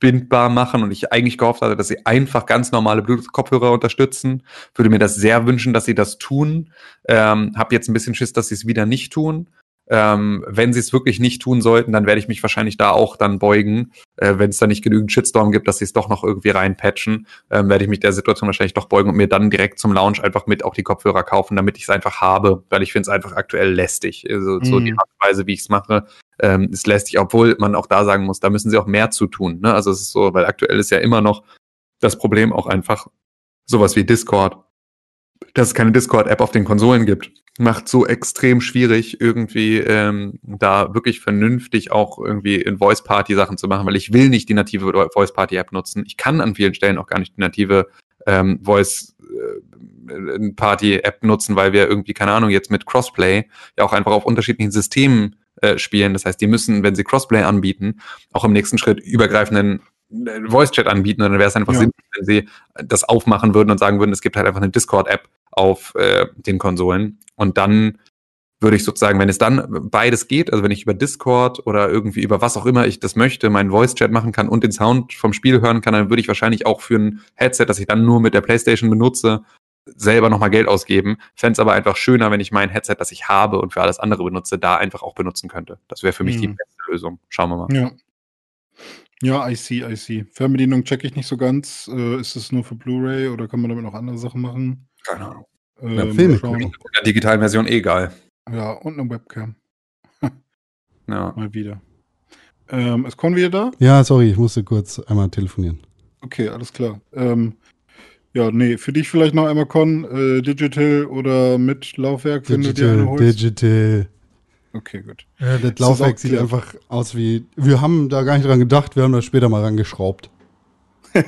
verbindbar machen und ich eigentlich gehofft hatte, dass sie einfach ganz normale Bluetooth-Kopfhörer unterstützen. Würde mir das sehr wünschen, dass sie das tun. Ähm, hab jetzt ein bisschen Schiss, dass sie es wieder nicht tun. Ähm, wenn sie es wirklich nicht tun sollten, dann werde ich mich wahrscheinlich da auch dann beugen. Äh, wenn es da nicht genügend Shitstorm gibt, dass sie es doch noch irgendwie reinpatchen, ähm, werde ich mich der Situation wahrscheinlich doch beugen und mir dann direkt zum Launch einfach mit auch die Kopfhörer kaufen, damit ich es einfach habe, weil ich finde es einfach aktuell lästig. Also, So Mhm. die Art und Weise, wie ich es mache, ähm, ist lästig, obwohl man auch da sagen muss, da müssen sie auch mehr zu tun. Ne? Also es ist so, weil aktuell ist ja immer noch das Problem auch einfach sowas wie Discord dass es keine Discord-App auf den Konsolen gibt, macht so extrem schwierig, irgendwie ähm, da wirklich vernünftig auch irgendwie in Voice-Party-Sachen zu machen, weil ich will nicht die native Voice-Party-App nutzen. Ich kann an vielen Stellen auch gar nicht die native ähm, Voice-Party-App nutzen, weil wir irgendwie, keine Ahnung, jetzt mit Crossplay ja auch einfach auf unterschiedlichen Systemen äh, spielen. Das heißt, die müssen, wenn sie Crossplay anbieten, auch im nächsten Schritt übergreifenden äh, Voice-Chat anbieten und dann wäre es einfach Ja. sinnvoll, wenn sie das aufmachen würden und sagen würden, es gibt halt einfach eine Discord-App auf äh, den Konsolen. Und dann würde ich sozusagen, wenn es dann beides geht, also wenn ich über Discord oder irgendwie über was auch immer ich das möchte, meinen Voice-Chat machen kann und den Sound vom Spiel hören kann, dann würde ich wahrscheinlich auch für ein Headset, das ich dann nur mit der Playstation benutze, selber nochmal Geld ausgeben. Fände es aber einfach schöner, wenn ich mein Headset, das ich habe und für alles andere benutze, da einfach auch benutzen könnte. Das wäre für mich die Mhm. beste Lösung. Schauen wir mal. Ja. Ja, I see, I see. Fernbedienung checke ich nicht so ganz. Äh, ist es nur für Blu-ray oder kann man damit noch andere Sachen machen? Keine Ahnung. Ähm, Ja, Filme schauen. In der digitalen Version eh egal. Ja, und eine Webcam. Ja. Mal wieder. Ähm, ist Con wieder da? Ja, sorry, ich musste kurz einmal telefonieren. Okay, alles klar. Ähm, ja, nee, für dich vielleicht noch einmal Con, äh, Digital oder mit Laufwerk, wenn du dir eine Digital, holst. Digital. Okay, gut. Ja, das das Laufwerk sieht einfach aus wie. Wir haben da gar nicht dran gedacht, wir haben das später mal rangeschraubt.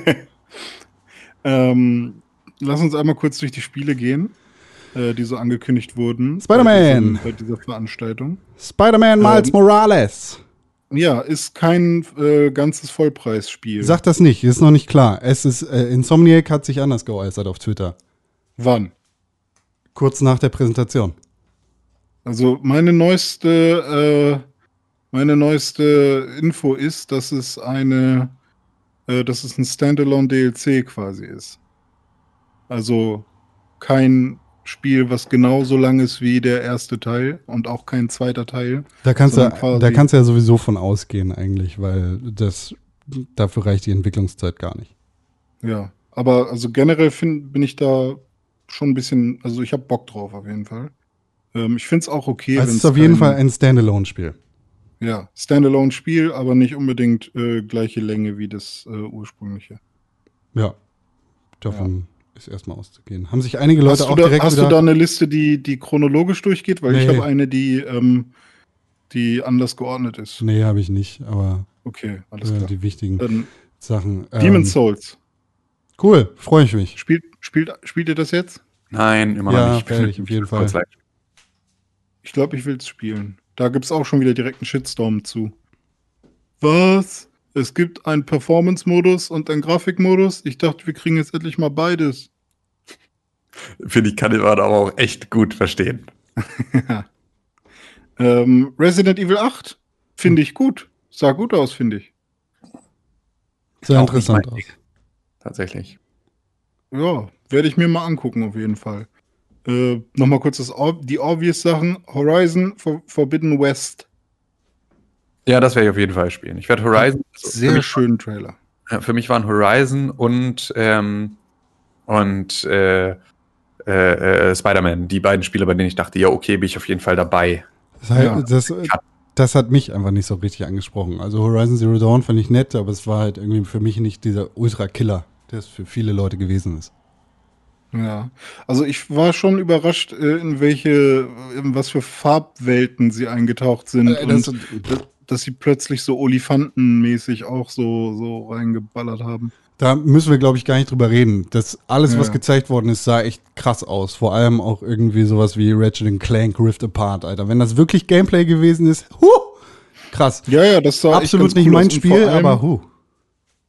Ähm, lass uns einmal kurz durch die Spiele gehen, äh, die so angekündigt wurden. Spider-Man. Bei, bei dieser Veranstaltung. Spider-Man Miles Ähm, Morales. Ja, ist kein äh, ganzes Vollpreisspiel. Sag das nicht, ist noch nicht klar. Es ist, äh, Insomniac hat sich anders geäußert auf Twitter. Wann? Kurz nach der Präsentation. Also meine neueste, äh, meine neueste Info ist, dass es eine, äh, dass es ein Standalone DLC quasi ist. Also kein Spiel, was genauso lang ist wie der erste Teil und auch kein zweiter Teil. Da kannst, du, da kannst du ja sowieso von ausgehen eigentlich, weil das dafür reicht die Entwicklungszeit gar nicht. Ja, aber also generell find, bin ich da schon ein bisschen, also ich habe Bock drauf auf jeden Fall. Ähm, ich finde es auch okay, Also es ist auf jeden Fall ein Standalone-Spiel. ja, Standalone-Spiel, aber nicht unbedingt äh, gleiche Länge wie das äh, ursprüngliche. Ja. Davon ist erstmal auszugehen. Haben sich einige Leute auch da, direkt hast du da eine Liste, die, die chronologisch durchgeht? Weil ich Nee. habe eine, die, ähm, die anders geordnet ist. nee, habe ich nicht, aber Okay, alles äh, klar. die wichtigen Dann Sachen. Ähm, Demon's Souls. Cool, freue ich mich. Spielt, spielt, spielt ihr das jetzt? Nein, immer Ja, noch nicht. ich auf jeden Fall. Ich glaube, ich will es spielen. Da gibt es auch schon wieder direkt einen Shitstorm zu. Was? Es gibt einen Performance-Modus und einen Grafikmodus? Ich dachte, wir kriegen jetzt endlich mal beides. Finde ich, kann ich aber auch echt gut verstehen. ähm, Resident Evil 8 finde ich gut. Sah gut aus, finde ich. Sehr Auch interessant aus. Tatsächlich. Ja, werde ich mir mal angucken, auf jeden Fall. Äh, Nochmal kurz das, die obvious Sachen. Horizon For Forbidden West. Ja, das werde ich auf jeden Fall spielen. Ich werde Horizon. Sehr mich, schönen Trailer. für mich waren Horizon und, ähm, und äh, äh, äh, Spider-Man die beiden Spiele, bei denen ich dachte, ja, okay, bin ich auf jeden Fall dabei. Das, heißt, Ja. das, das hat mich einfach nicht so richtig angesprochen. Also Horizon Zero Dawn fand ich nett, aber es war halt irgendwie für mich nicht dieser Ultra-Killer, der es für viele Leute gewesen ist. Ja, also ich war schon überrascht, äh, in welche, in was für Farbwelten sie eingetaucht sind Äh, das- und dass, sie plötzlich so Olifantenmäßig auch so, so reingeballert haben. Da müssen wir, glaube ich, gar nicht drüber reden. Das alles, was Ja. gezeigt worden ist, sah echt krass aus. Vor allem auch irgendwie sowas wie Ratchet Clank Rift Apart, Alter. Wenn das wirklich Gameplay gewesen ist, huh, krass. Ja, ja, das sah echt Absolut ganz nicht cool mein Spiel, aber huh.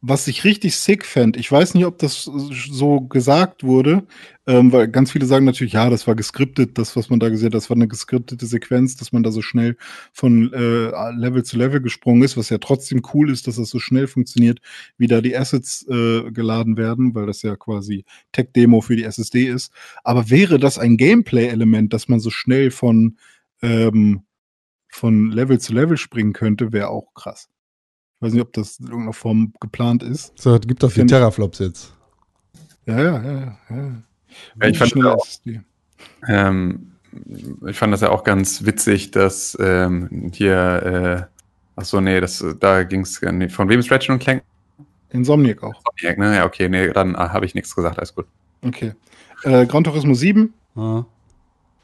Was ich richtig sick fände, ich weiß nicht, ob das so gesagt wurde, ähm, weil ganz viele sagen natürlich, ja, das war geskriptet, das, was man da gesehen hat, das war eine geskriptete Sequenz, dass man da so schnell von äh, Level zu Level gesprungen ist, was ja trotzdem cool ist, dass das so schnell funktioniert, wie da die Assets äh, geladen werden, weil das ja quasi Tech-Demo für die SSD ist. Aber wäre das ein Gameplay-Element, dass man so schnell von, ähm, von Level zu Level springen könnte, wäre auch krass. Ich weiß nicht, ob das in irgendeiner Form geplant ist. So, gibt doch ich- Terraflops jetzt. Ja, ja, ja, ja. Ja, ich fand auch-? Ähm, ich fand das ja auch ganz witzig, dass ähm, hier, äh, ach so, nee, das, da ging es, nee, von wem ist Ratchet und Clank? Insomniac auch. Insomniac, ne? Ja, okay, nee, dann ah, habe ich nichts gesagt, alles gut. Okay. Äh, Gran Turismo 7. Ja.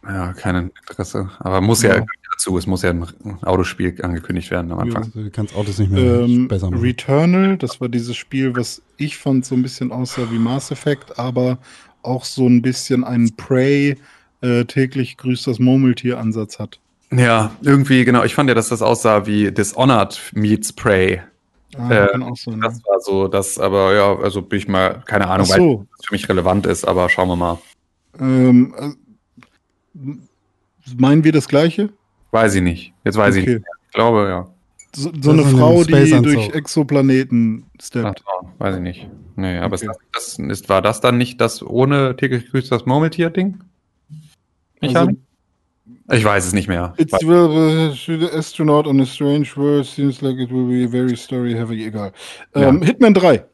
Ja, kein Interesse. Aber muss ja, Ja. Dazu, es muss ja ein Autospiel angekündigt werden am Anfang. Du kannst Autos nicht mehr Ähm, besser machen. Returnal, das war dieses Spiel, was ich fand so ein bisschen aussah wie Mass Effect, aber auch so ein bisschen einen Prey äh, täglich grüßt das Murmeltier-Ansatz hat. Ja, irgendwie, genau. Ich fand ja, dass das aussah wie Dishonored meets Prey. Ah, Äh, kann auch sein. Das war so, das, aber ja, also bin ich mal, keine Ahnung, weil so, das für mich relevant ist, aber schauen wir mal. ähm, äh, meinen wir das Gleiche? Weiß ich nicht. Jetzt weiß ich Okay. nicht. Ich glaube, ja. So, so eine ist ein Frau, die durch Exoplaneten steppt. so, weiß ich nicht. Nee, aber Okay. es, das ist, war das dann nicht das ohne täglich grüßt das Murmeltier-Ding? Ich, Also, ich weiß es nicht mehr. It's well, uh, astronaut on a strange world seems like it will be very story heavy. Egal. Ähm, Hitman 3.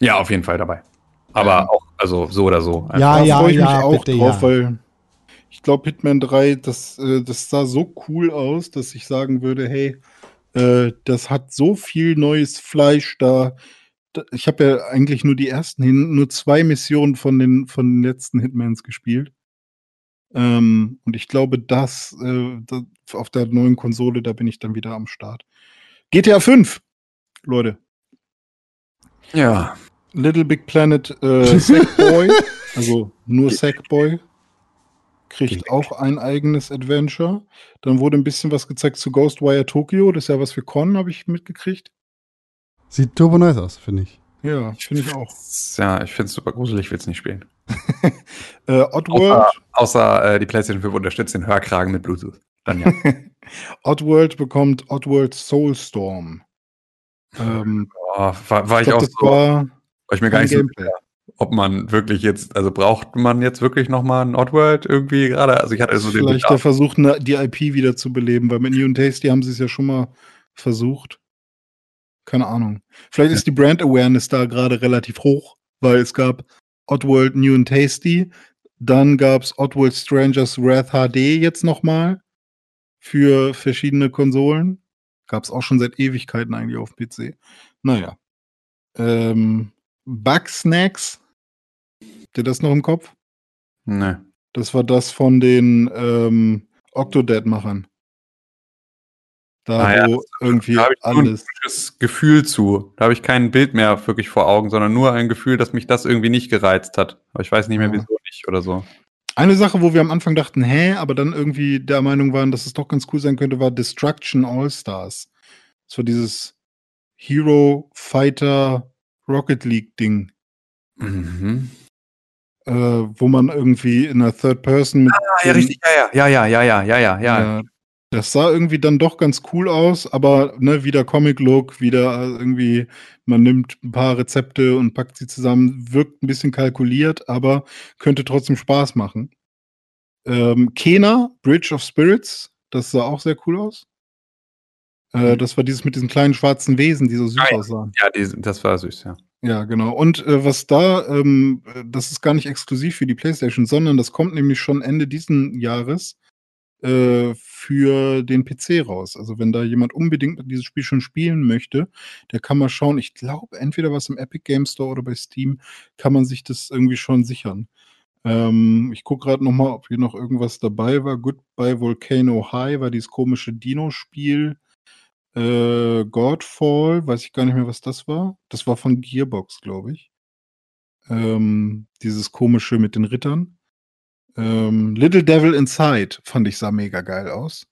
Ja, auf jeden Fall dabei. Aber Ähm. auch, also so oder so. Ja, da ja, freue ich ja, mich auch bitte, drauf, ja. weil ich glaube, Hitman 3, das, äh, das sah so cool aus, dass ich sagen würde, hey, äh, das hat so viel neues Fleisch da. Ich habe ja eigentlich nur die ersten hin, nur zwei Missionen von den, von den letzten Hitmans gespielt. Ähm, und ich glaube, das, äh, das auf der neuen Konsole, da bin ich dann wieder am Start. GTA 5, Leute. Ja. Little Big Planet äh, Sackboy, also nur Sackboy, kriegt auch ein eigenes Adventure. Dann wurde ein bisschen was gezeigt zu Ghostwire Tokyo, das ist ja was für Con, habe ich mitgekriegt. Sieht turbo nice aus, finde ich. Ja, finde ich auch. Ja, ich finde es super gruselig, will es nicht spielen. Äh, Oddworld, Außer, außer äh, die PlayStation 5 unterstützt den Hörkragen mit Bluetooth. Dann ja. Oddworld bekommt Oddworld Soulstorm. Ähm, Oh, war, war ich, glaub, auch das so, war war ich mir gar nicht so Gameplay. sicher, ob man wirklich jetzt, also braucht man jetzt wirklich nochmal ein Oddworld irgendwie gerade? Also ich hatte so den Vielleicht der Bedarf. Versuch, ne, die IP wieder zu beleben, weil mit New and Tasty haben sie es ja schon mal versucht. Keine Ahnung. Vielleicht ist die Brand Awareness da gerade relativ hoch, weil es gab Oddworld New and Tasty, dann gab es Oddworld Strangers Wrath HD jetzt nochmal für verschiedene Konsolen. Gab es auch schon seit Ewigkeiten eigentlich auf dem PC. Naja. Ähm, Bugsnacks. Habt ihr das noch im Kopf? Nee. Das war das von den ähm, Octodad-Machern. Da, Ah ja, wo irgendwie Da habe ich nur ein alles. komisches Gefühl zu. Da habe ich kein Bild mehr wirklich vor Augen, sondern nur ein Gefühl, dass mich das irgendwie nicht gereizt hat. Aber ich weiß nicht mehr, Ja. wieso nicht oder so. Eine Sache, wo wir am Anfang dachten, hä, aber dann irgendwie der Meinung waren, dass es doch ganz cool sein könnte, war Destruction All-Stars. Das war dieses Hero Fighter Rocket League Ding, Mhm. äh, wo man irgendwie in einer Third Person mit. Ah, ja, richtig. Ja, ja, ja, ja, ja, ja, ja, ja. Ja, das sah irgendwie dann doch ganz cool aus, aber ne, wieder Comic-Look, wieder äh, irgendwie, man nimmt ein paar Rezepte und packt sie zusammen, wirkt ein bisschen kalkuliert, aber könnte trotzdem Spaß machen. Ähm, Kena, Bridge of Spirits, das sah auch sehr cool aus. Äh, Mhm. das war dieses mit diesen kleinen schwarzen Wesen, die so süß Ah, ja. aussahen. Ja, die, das war süß, ja. Ja, genau. Und äh, was da, ähm, äh, das ist gar nicht exklusiv für die PlayStation, sondern das kommt nämlich schon Ende diesen Jahres äh, für den PC raus. Also wenn da jemand unbedingt dieses Spiel schon spielen möchte, der kann mal schauen. Ich glaube, entweder was im Epic Game Store oder bei Steam kann man sich das irgendwie schon sichern. Ähm, ich gucke gerade noch mal, ob hier noch irgendwas dabei war. Goodbye Volcano High war dieses komische Dino-Spiel. Äh, Godfall, weiß ich gar nicht mehr, was das war. Das war von Gearbox, glaube ich. Ähm, dieses komische mit den Rittern. Ähm, Little Devil Inside fand ich sah mega geil aus.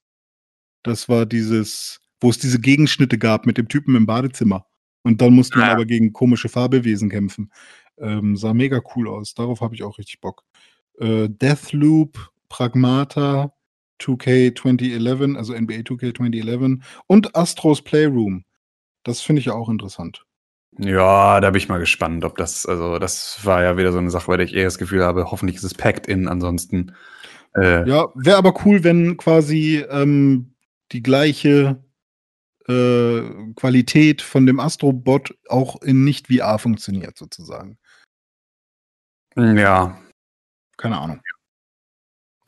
Das war dieses, wo es diese Gegenschnitte gab mit dem Typen im Badezimmer. Und dann musste man Ah. aber gegen komische Fabelwesen kämpfen. Ähm, sah mega cool aus. Darauf habe ich auch richtig Bock. Äh, Deathloop, Pragmata, 2K 2011, also NBA 2K 2011 und Astros Playroom. Das finde ich ja auch interessant. Ja, da bin ich mal gespannt, ob das, also das war ja wieder so eine Sache, bei der ich eher das Gefühl habe, hoffentlich ist es packed in, ansonsten. Äh, Ja, wäre aber cool, wenn quasi ähm, die gleiche äh, Qualität von dem Astrobot auch in Nicht-VR funktioniert, sozusagen. ja, Keine Ahnung.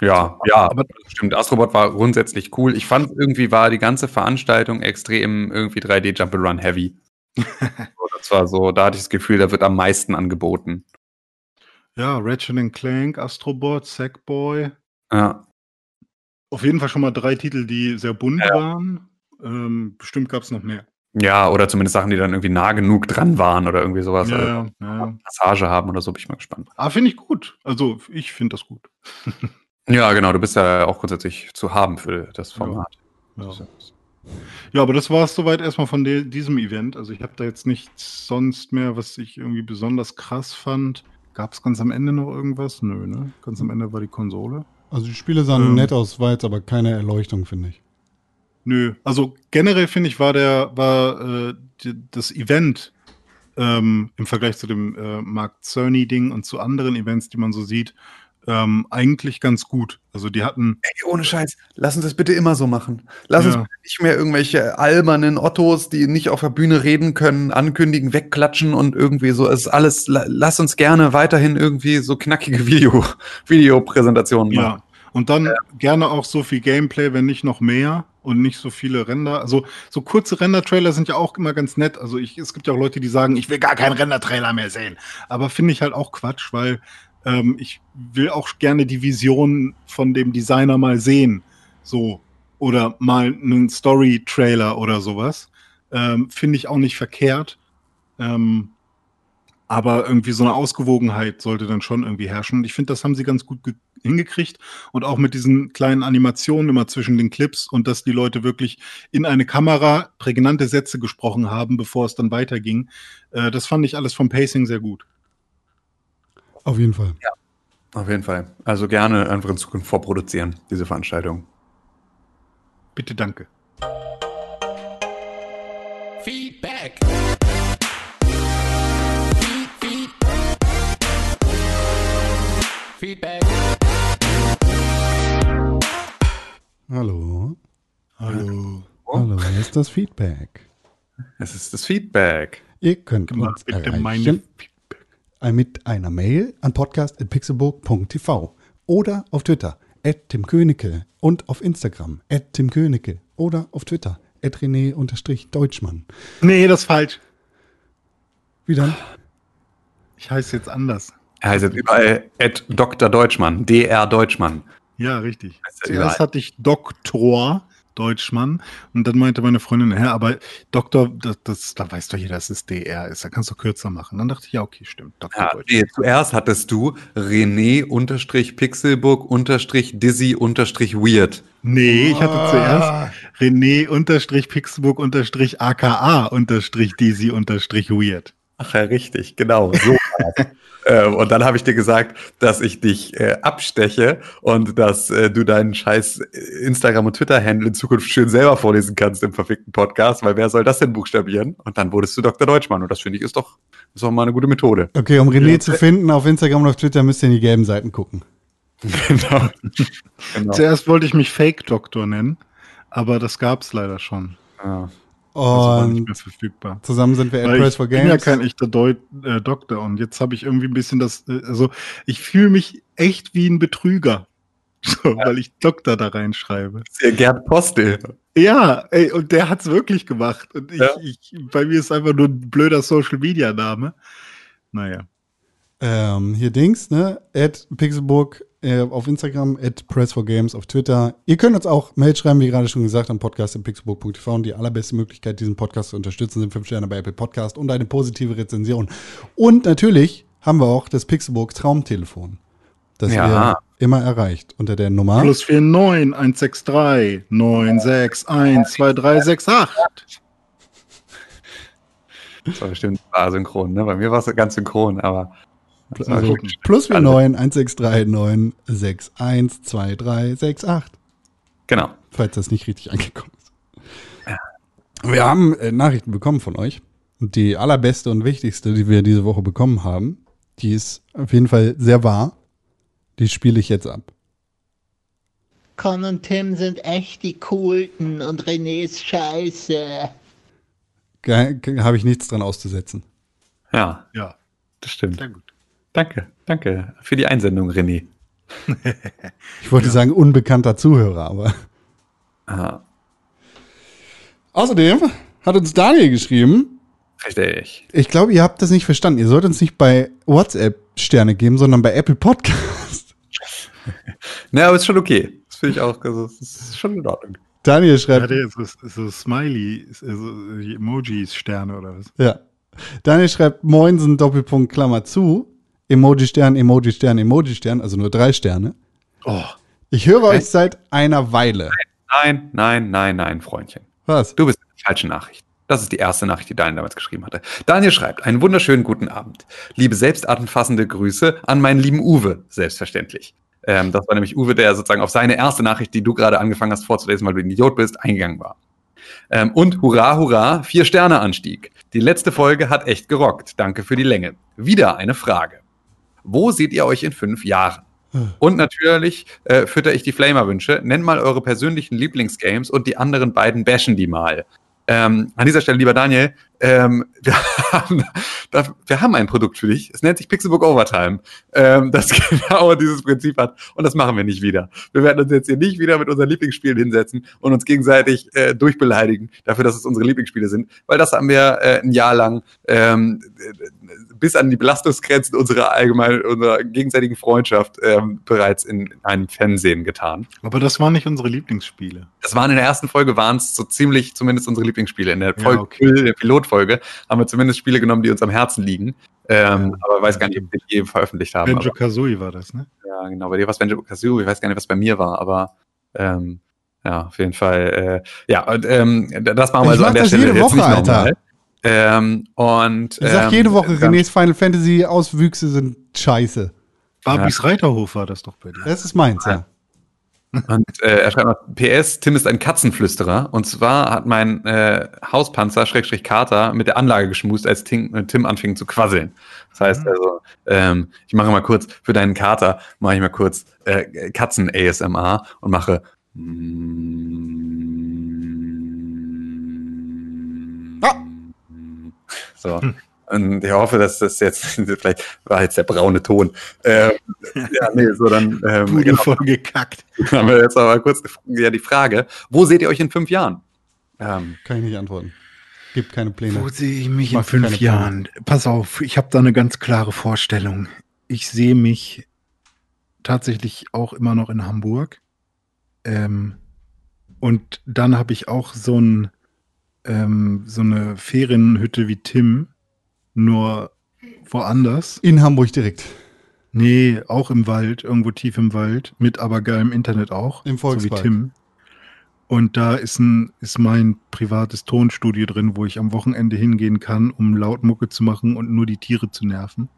Ja, ja, aber- stimmt. Astrobot war grundsätzlich cool. Ich fand irgendwie war die ganze Veranstaltung extrem irgendwie 3D Jump'n'Run heavy. das war so, da hatte ich das Gefühl, da wird am meisten angeboten. Ja, Ratchet Clank, Astrobot, Sackboy. Ja, Auf jeden Fall schon mal drei Titel, die sehr bunt Ja. waren. Ähm, bestimmt gab es noch mehr. ja, oder zumindest Sachen, die dann irgendwie nah genug dran waren oder irgendwie sowas. Ja, ja, ja. Passage haben oder so, bin ich mal gespannt. Ah, finde ich gut. Also, ich finde das gut. Ja, genau, du bist ja auch grundsätzlich zu haben für das Format. Ja. Ja, aber das war es soweit erstmal von diesem Event. Also ich habe da jetzt nichts sonst mehr, was ich irgendwie besonders krass fand. Gab es ganz am Ende noch irgendwas? Nö, ne? Ganz am Ende war die Konsole. Also die Spiele sahen Ähm. nett aus, war jetzt aber keine Erleuchtung, finde ich. Nö. Also generell finde ich, war der, war äh, die, das Event ähm, im Vergleich zu dem äh, Mark Cerny-Ding und zu anderen Events, die man so sieht, ähm, eigentlich ganz gut. Also die hatten Ey, ohne Scheiß, lass uns das bitte immer so machen. Lass Ja. uns nicht mehr irgendwelche albernen Ottos, die nicht auf der Bühne reden können, ankündigen, wegklatschen und irgendwie so. Es ist alles, la- lass uns gerne weiterhin irgendwie so knackige Video, Videopräsentationen machen. Ja. Und dann gerne auch so viel Gameplay, wenn nicht noch mehr und nicht so viele Render. Also so kurze Render-Trailer sind ja auch immer ganz nett. Also ich, es gibt ja auch Leute, die sagen, ich will gar keinen Render-Trailer mehr sehen. Aber finde ich halt auch Quatsch, weil ähm, ich will auch gerne die Vision von dem Designer mal sehen. So. Oder mal einen Story-Trailer oder sowas. Ähm, finde ich auch nicht verkehrt. Ähm, aber irgendwie so eine Ausgewogenheit sollte dann schon irgendwie herrschen. Ich finde, das haben sie ganz gut ge- hingekriegt. Und auch mit diesen kleinen Animationen immer zwischen den Clips und dass die Leute wirklich in eine Kamera prägnante Sätze gesprochen haben, bevor es dann weiterging. Äh, das fand ich alles vom Pacing sehr gut. Auf jeden Fall. Auf jeden Fall. Also gerne einfach in Zukunft vorproduzieren, diese Veranstaltung. Bitte danke. Feedback. Feed, feed. Feedback. Hallo. Hallo. Hallo, hier ist das Feedback. Es ist das Feedback. Ihr könnt Mach uns bitte erreichen meine mit einer Mail an podcast.pixelburg.tv oder auf Twitter at Tim Königke und auf Instagram at Tim Königke oder auf Twitter at René-Deutschmann. Nee, das ist falsch. Wie dann? Ich heiße jetzt anders. Er heißt jetzt überall Ed Dr. Deutschmann, DR Deutschmann. Ja, richtig. Zuerst hatte ich Doktor Deutschmann und dann meinte meine Freundin, hä, aber Doktor, das, das, da weiß doch jeder, dass es DR ist. Da kannst du kürzer machen. Dann dachte ich, ja, okay, stimmt. Doktor Ja, nee, zuerst hattest du René-Pixelburg-Dizzy-Weird. Nee, ich hatte Ah. zuerst René Ach ja, richtig, genau. So ähm, und dann habe ich dir gesagt, dass ich dich äh, absteche und dass äh, du deinen scheiß Instagram- und Twitter-Handle in Zukunft schön selber vorlesen kannst im verfickten Podcast, weil wer soll das denn buchstabieren? Und dann wurdest du Dr. Deutschmann und das finde ich ist doch, ist doch mal eine gute Methode. Okay, um René Ja. zu finden auf Instagram und auf Twitter müsst ihr in die gelben Seiten gucken. genau. genau. Zuerst wollte ich mich Fake Doktor nennen, aber das gab es leider schon. Ja. Also war nicht Und mehr verfügbar. zusammen sind wir at Weil Press ich for bin ja Games. kein echter Deu äh, Doktor und jetzt habe ich irgendwie ein bisschen das, äh, also ich fühle mich echt wie ein Betrüger, so, weil ich Doktor da reinschreibe. Ja Gerd Postel. Ja, ey, und der hat's wirklich gemacht. Und ich, Ja. ich, bei mir ist einfach nur ein blöder Social Media Name. Naja. ähm, hier Dings, ne? At Pixelburg äh, auf Instagram, at Press4Games auf Twitter. Ihr könnt uns auch Mail schreiben, wie gerade schon gesagt, am Podcast pixelburg.tv. Und die allerbeste Möglichkeit, diesen Podcast zu unterstützen, sind 5 Sterne bei Apple Podcast und eine positive Rezension. Und natürlich haben wir auch das Pixelburg Traumtelefon, das Ja. ihr immer erreicht unter der Nummer. Plus 49 163 961 2368. Das war bestimmt asynchron, ne? Bei mir war es ganz synchron, aber. Also plus 49 163 961 2368. Genau. falls das nicht richtig angekommen ist. Wir haben äh, Nachrichten bekommen von euch. Und die allerbeste und wichtigste, die wir diese Woche bekommen haben, die ist auf jeden Fall sehr wahr. Die spiele ich jetzt ab. Con und Tim sind echt die Coolten und René ist scheiße. Habe ich nichts dran auszusetzen. Ja, Ja, das stimmt. sehr gut. Danke, danke für die Einsendung, René. Ich wollte sagen, unbekannter Zuhörer, aber. Ah, Außerdem hat uns Daniel geschrieben. richtig. Ich glaube, ihr habt das nicht verstanden. Ihr sollt uns nicht bei WhatsApp Sterne geben, sondern bei Apple Podcast. Ne, aber ist schon okay. Das finde ich auch, also, das ist schon in Ordnung. Daniel schreibt, er so, so Smiley, so Emojis, Sterne oder was? Ja. Daniel schreibt Moinsen, Doppelpunkt, Klammer zu. Emoji-Stern, Emoji-Stern, Emoji-Stern, also nur drei Sterne. Oh, Ich höre euch seit einer Weile. Nein, nein, nein, nein, Freundchen. Was? Du bist in der falschen Nachricht. Das ist die erste Nachricht, die Daniel damals geschrieben hatte. Daniel schreibt, einen wunderschönen guten Abend. Liebe selbstatemfassende Grüße an meinen lieben Uwe, selbstverständlich. Ähm, das war nämlich Uwe, der sozusagen auf seine erste Nachricht, die du gerade angefangen hast vorzulesen, weil du ein Idiot bist, eingegangen war. Ähm, und hurra, hurra, vier Sterne Anstieg. Die letzte Folge hat echt gerockt. Danke für die Länge. Wieder eine Frage. Wo seht ihr euch in fünf Jahren? Und natürlich äh, fütter ich die Flamer-Wünsche. Nennt mal eure persönlichen Lieblingsgames und die anderen beiden bashen die mal. Ähm, an dieser Stelle, lieber Daniel, ähm, wir, haben, wir haben ein Produkt für dich. Es nennt sich Pixelbook Overtime, ähm, das genau dieses Prinzip hat. Und das machen wir nicht wieder. Wir werden uns jetzt hier nicht wieder mit unseren Lieblingsspielen hinsetzen und uns gegenseitig äh, durchbeleidigen dafür, dass es unsere Lieblingsspiele sind. Weil das haben wir äh, ein Jahr lang ähm, bis an die Belastungsgrenzen unserer allgemeinen, unserer gegenseitigen Freundschaft ähm, bereits in einem Fernsehen getan. aber das waren nicht unsere Lieblingsspiele. Das waren in der ersten Folge waren es so ziemlich zumindest unsere Lieblingsspiele. In der Ja, Folge, okay. der Pilotfolge haben wir zumindest Spiele genommen, die uns am Herzen liegen. Ähm, Ja. aber weiß gar nicht, ob wir die je veröffentlicht haben. Banjo Kazooie war das, ne? Ja, genau. Bei dir war es Benjo Kazooie. Ich weiß gar nicht, was bei mir war, aber ähm, ja, auf jeden Fall. Äh, ja, und, ähm, das machen wir Ich also mach an der das Stelle jede jetzt Woche, nicht Alter. nochmal. Ähm, und Ich sag ähm, jede Woche, dann- Renés Final Fantasy Auswüchse sind scheiße. Barbys Reiterhof war das doch bei dir. Das ist meins, ja. Und äh, er schreibt noch, PS, Tim ist ein Katzenflüsterer. Und zwar hat mein äh, Hauspanzer, Schrägstrich Kater, mit der Anlage geschmust, als Tim, äh, Tim anfing zu quasseln. Das heißt also, ähm, ich mache mal kurz, für deinen Kater mache ich mal kurz äh, Katzen-ASMR und mache so. Und ich hoffe, dass das jetzt, vielleicht war jetzt der braune Ton. Ähm, ja, nee, so dann ähm, Bude genau. voll gekackt. haben wir jetzt aber kurz ja, die Frage, wo seht ihr euch in fünf Jahren? Ähm, Kann ich nicht antworten. Gibt keine Pläne. Wo sehe ich mich Mach in fünf Jahren? Pass auf, ich habe da eine ganz klare Vorstellung. Ich sehe mich tatsächlich auch immer noch in Hamburg. Ähm, und dann habe ich auch so, ein, ähm, so eine Ferienhütte wie Tim, nur woanders. In Hamburg direkt. Nee, auch im Wald, irgendwo tief im Wald, mit aber geilem Internet auch. Im So wie. Tim. Und da ist, ein, ist mein privates Tonstudio drin, wo ich am Wochenende hingehen kann, um laut Mucke zu machen und nur die Tiere zu nerven,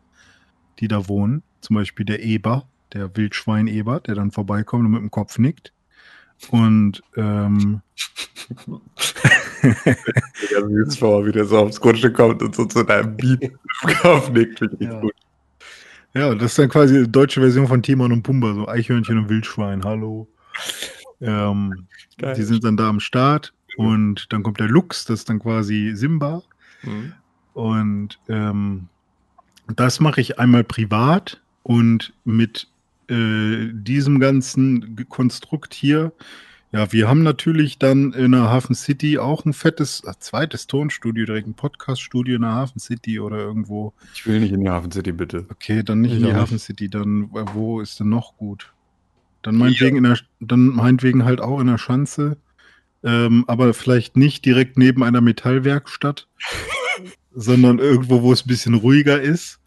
die da wohnen. Zum Beispiel der Eber, der Wildschwein-Eber, der dann vorbeikommt und mit dem Kopf nickt. Und ähm, ja, süß vor, wie der so aufs Grundstück kommt und so zu deinem Beat im Kopf nickt. Finde ich richtig Ja. gut. ja, das ist dann quasi die deutsche Version von Timon und Pumba, so Eichhörnchen und Wildschwein, hallo. Ähm, die sind dann da am Start und dann kommt der Lux, das ist dann quasi Simba. Mhm. Und ähm, das mache ich einmal privat und mit äh, diesem ganzen Konstrukt hier. Ja, wir haben natürlich dann in der Hafen City auch ein fettes äh, zweites Tonstudio, direkt ein Podcaststudio in der Hafen City oder irgendwo. Ich will nicht in die Hafen City, bitte. Okay, dann nicht Ich in die. Hafen City, dann äh, wo ist denn noch gut? Dann meinetwegen, in der, dann meinetwegen halt auch in der Schanze, ähm, aber vielleicht nicht direkt neben einer Metallwerkstatt, sondern irgendwo, wo es ein bisschen ruhiger ist.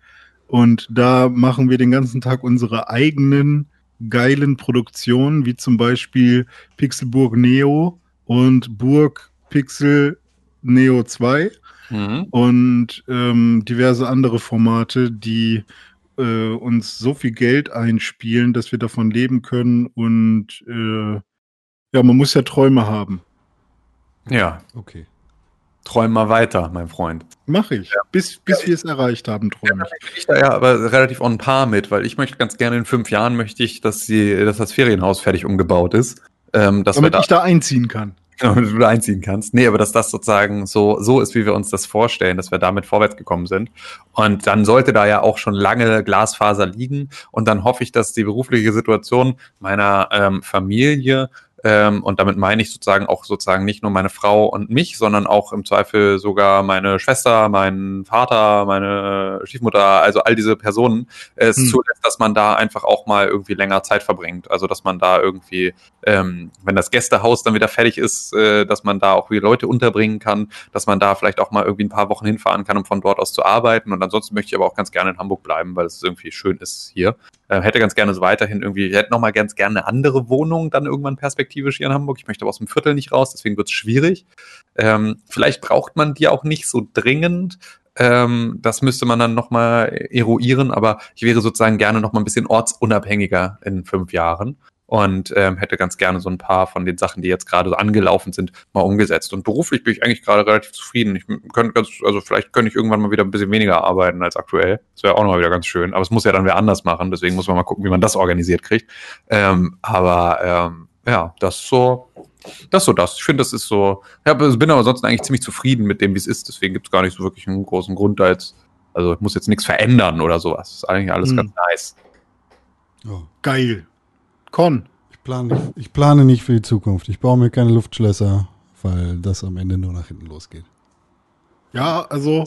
Und da machen wir den ganzen Tag unsere eigenen geilen Produktionen, wie zum Beispiel Pixelburg Neo und Burg Pixel Neo 2 Mhm. und ähm, diverse andere Formate, die äh, uns so viel Geld einspielen, dass wir davon leben können. Und äh, ja, man muss ja Träume haben. Ja, Okay. Träum mal weiter, mein Freund. Mache ich. Bis, bis wir es erreicht haben, träume ich. ich da ja aber relativ on par mit, weil ich möchte ganz gerne in fünf Jahren möchte ich, dass sie, dass das Ferienhaus fertig umgebaut ist. Ähm, dass Damit da, ich da einziehen kann. damit du da einziehen kannst. Nee, aber dass das sozusagen so, so ist, wie wir uns das vorstellen, dass wir damit vorwärts gekommen sind. Und dann sollte da ja auch schon lange Glasfaser liegen. Und dann hoffe ich, dass die berufliche Situation meiner ähm, Familie ähm, und damit meine ich sozusagen auch sozusagen nicht nur meine Frau und mich, sondern auch im Zweifel sogar meine Schwester, meinen Vater, meine Stiefmutter, also all diese Personen, äh, es Hm. zulässt, dass man da einfach auch mal irgendwie länger Zeit verbringt. Also dass man da irgendwie, ähm, wenn das Gästehaus dann wieder fertig ist, äh, dass man da auch wieder Leute unterbringen kann, dass man da vielleicht auch mal irgendwie ein paar Wochen hinfahren kann, um von dort aus zu arbeiten. Und ansonsten möchte ich aber auch ganz gerne in Hamburg bleiben, weil es irgendwie schön ist hier. Äh, hätte ganz gerne so weiterhin irgendwie, ich hätte noch mal ganz gerne eine andere Wohnung dann irgendwann perspektivisch hier in Hamburg. Ich möchte aber aus dem Viertel nicht raus, deswegen wird es schwierig. Ähm, vielleicht braucht man die auch nicht so dringend. Ähm, das müsste man dann noch mal eruieren, aber ich wäre sozusagen gerne noch mal ein bisschen ortsunabhängiger in fünf Jahren und ähm, hätte ganz gerne so ein paar von den Sachen, die jetzt gerade so angelaufen sind, mal umgesetzt. Und beruflich bin ich eigentlich gerade relativ zufrieden. Ich könnte ganz, also vielleicht könnte ich irgendwann mal wieder ein bisschen weniger arbeiten als aktuell. Das wäre auch noch mal wieder ganz schön. Aber es muss ja dann wer anders machen. Deswegen muss man mal gucken, wie man das organisiert kriegt. Ähm, aber ähm, ja, das ist so, das ist so das. Ich finde, das ist so. Ja, aber bin aber ansonsten eigentlich ziemlich zufrieden mit dem, wie es ist. Deswegen gibt es gar nicht so wirklich einen großen Grund da jetzt. Also ich muss jetzt nichts verändern oder sowas. Das ist eigentlich alles Hm. ganz nice. Ja. Geil. Con. Ich, plane nicht, ich plane nicht für die Zukunft. Ich baue mir keine Luftschlösser, weil das am Ende nur nach hinten losgeht. Ja, also.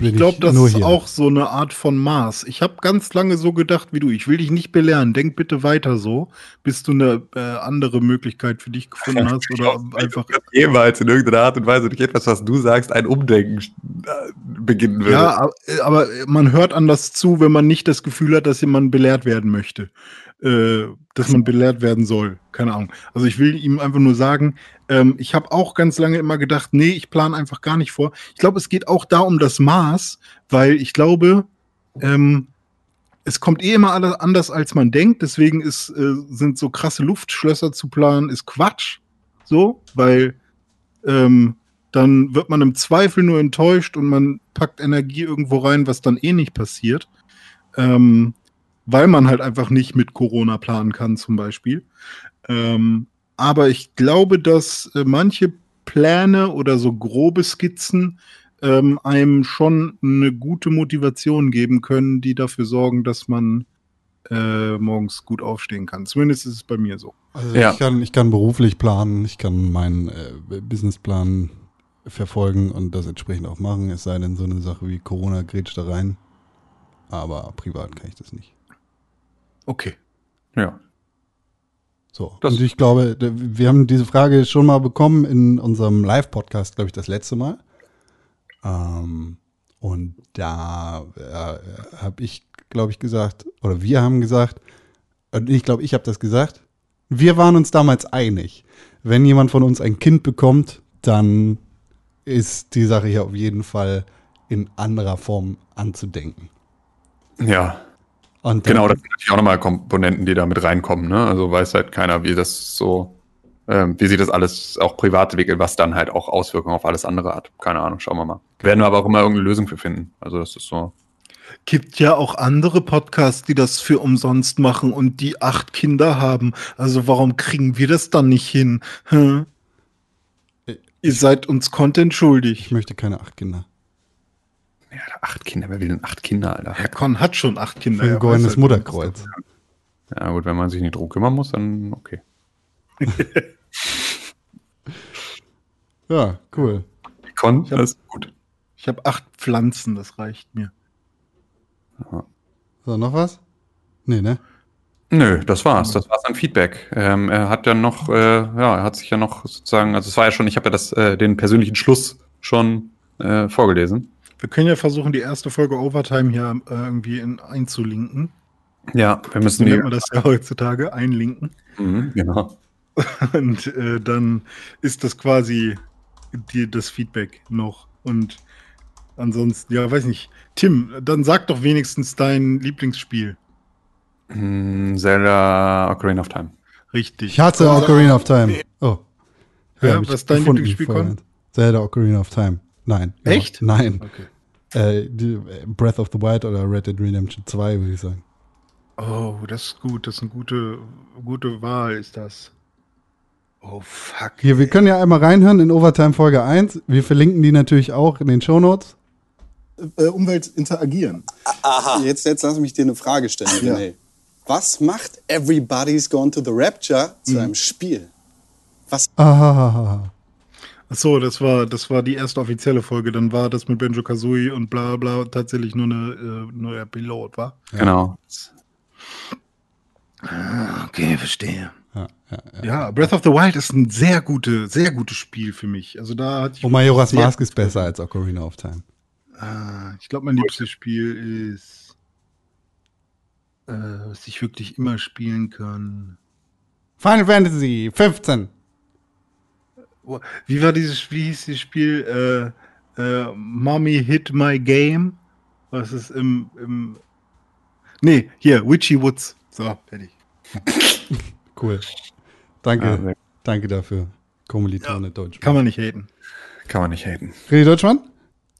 Ich glaube, das nur ist hier. auch so eine Art von Maß. Ich habe ganz lange so gedacht wie du. Ich will dich nicht belehren. Denk bitte weiter so, bis du eine äh, andere Möglichkeit für dich gefunden hast oder einfach. jemals in irgendeiner Art und Weise durch etwas, was du sagst, ein Umdenken äh, beginnen würde. Ja, äh, aber man hört anders zu, wenn man nicht das Gefühl hat, dass jemand belehrt werden möchte. Äh, dass man belehrt werden soll. Keine Ahnung. Also ich will ihm einfach nur sagen, ähm, ich habe auch ganz lange immer gedacht, nee, ich plane einfach gar nicht vor. Ich glaube, es geht auch da um das Maß, weil ich glaube, ähm, es kommt eh immer anders, als man denkt. Deswegen ist, äh, sind so krasse Luftschlösser zu planen, ist Quatsch. So, weil ähm, dann wird man im Zweifel nur enttäuscht und man packt Energie irgendwo rein, was dann eh nicht passiert. Ähm, weil man halt einfach nicht mit Corona planen kann, zum Beispiel. Ähm, aber ich glaube, dass äh, manche Pläne oder so grobe Skizzen ähm, einem schon eine gute Motivation geben können, die dafür sorgen, dass man äh, morgens gut aufstehen kann. Zumindest ist es bei mir so. Also Ja. ich, kann, ich kann beruflich planen, ich kann meinen äh, Businessplan verfolgen und das entsprechend auch machen, es sei denn so eine Sache wie Corona grätscht da rein. Aber privat kann ich das nicht. Okay. Ja. So. Das- und ich glaube, wir haben diese Frage schon mal bekommen in unserem Live-Podcast, glaube ich, das letzte Mal. Ähm, und da äh, habe ich, glaube ich, gesagt, oder wir haben gesagt, und ich glaube, ich habe das gesagt, wir waren uns damals einig. Wenn jemand von uns ein Kind bekommt, dann ist die Sache hier auf jeden Fall in anderer Form anzudenken. Ja. Und Genau, das sind natürlich auch nochmal Komponenten, die da mit reinkommen. Ne? Also weiß halt keiner, wie das so, ähm, wie sich das alles auch privat entwickelt, was dann halt auch Auswirkungen auf alles andere hat. Keine Ahnung, schauen wir mal. Werden wir aber auch immer irgendeine Lösung für finden. Also das ist so. Gibt ja auch andere Podcasts, die das für umsonst machen und die acht Kinder haben. Also warum kriegen wir das dann nicht hin? Hm? Ihr seid uns Content ich schuldig. möchte keine acht Kinder. Ja, acht Kinder, wer will denn acht Kinder, Alter? Herr Con hat schon acht Kinder. Für ein er weiß goldenes Mutterkreuz. Ja gut, wenn man sich nicht drum kümmern muss, dann okay. Ja, cool. Con, hab- das ist gut. Ich habe acht Pflanzen, das reicht mir. So, noch was? Nee, ne? Nö, das war's. Das war's an Feedback. Ähm, er hat ja noch, äh, ja, er hat sich ja noch sozusagen, also es war ja schon, ich habe ja das, äh, den persönlichen Schluss schon äh, vorgelesen. Wir können ja versuchen, die erste Folge Overtime hier äh, irgendwie in, einzulinken. Ja, wir So müssen nennt die, man das ja heutzutage, einlinken. Mhm, genau. Und äh, dann ist das quasi die, das Feedback noch. Und ansonsten, ja, weiß nicht. Tim, dann sag doch wenigstens dein Lieblingsspiel. Mm, Zelda Ocarina of Time. Richtig. Ich hatte Ocarina of Time. Oh. Ja, ich was ist dein Lieblingsspiel? Zelda Ocarina of Time. Nein. Ja, Echt? Nein. Okay. Äh, die, äh, Breath of the Wild oder Red Dead Redemption 2, würde ich sagen. Oh, das ist gut. Das ist eine gute, gute Wahl, ist das. Oh, fuck. Hier, wir können ja einmal reinhören in Overtime Folge 1. Wir verlinken die natürlich auch in den Shownotes. äh, Umwelt interagieren. Aha. Jetzt, jetzt lass mich dir eine Frage stellen, Ja. René. Was macht Everybody's Gone to the Rapture Mhm. zu einem Spiel? Ah, Ach so, das war, das war die erste offizielle Folge. Dann war das mit Benjo Kazooie und bla bla tatsächlich nur eine äh, nur der Pilot, war? Genau. Okay, verstehe. ja, ja, ja. Ja, Breath of the Wild ist ein sehr gute, sehr gutes Spiel für mich. Also da hatte ich. Und Majora's Mask ist besser als Ocarina of Time. Ah, ich glaube, mein liebstes Spiel ist, äh, was ich wirklich immer spielen kann. Final Fantasy 15. Wie war dieses, wie hieß dieses Spiel? Äh, äh, Mommy Hit My Game. Was ist im, im. Nee, hier, Witchy Woods. So, fertig. Cool. Danke. Ja, sehr- Danke dafür. Kommilitone Deutsch. Kann man nicht haten. Kann man nicht haten. René Deutschmann,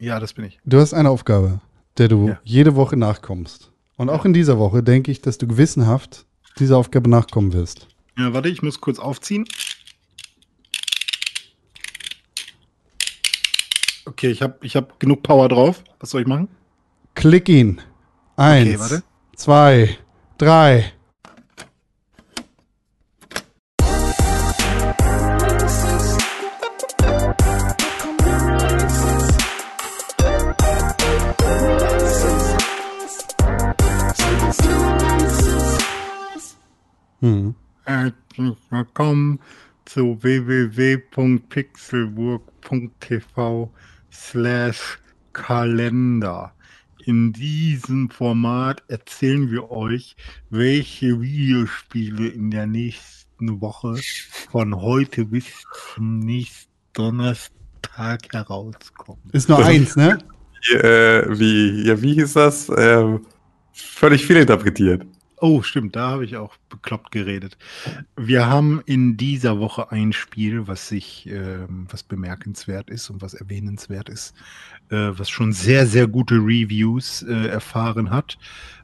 Ja, das bin ich. du hast eine Aufgabe, der du Ja. jede Woche nachkommst. Und auch in dieser Woche denke ich, dass du gewissenhaft dieser Aufgabe nachkommen wirst. Ja, warte, ich muss kurz aufziehen. Okay, ich habe ich hab genug Power drauf. Was soll ich machen? Klick ihn. Eins, warte. zwei, drei. Hm. Herzlich willkommen zu www.pixelburg.tv slash Kalender. In diesem Format erzählen wir euch, welche Videospiele in der nächsten Woche von heute bis zum nächsten Donnerstag herauskommen. Ist nur eins, ne? Wie, äh, wie, ja, wie hieß das? Ähm, völlig viel interpretiert. Oh, stimmt, da habe ich auch bekloppt geredet. Wir haben in dieser Woche ein Spiel, was sich, ähm, was bemerkenswert ist und was erwähnenswert ist, äh, was schon sehr, sehr gute Reviews äh, erfahren hat,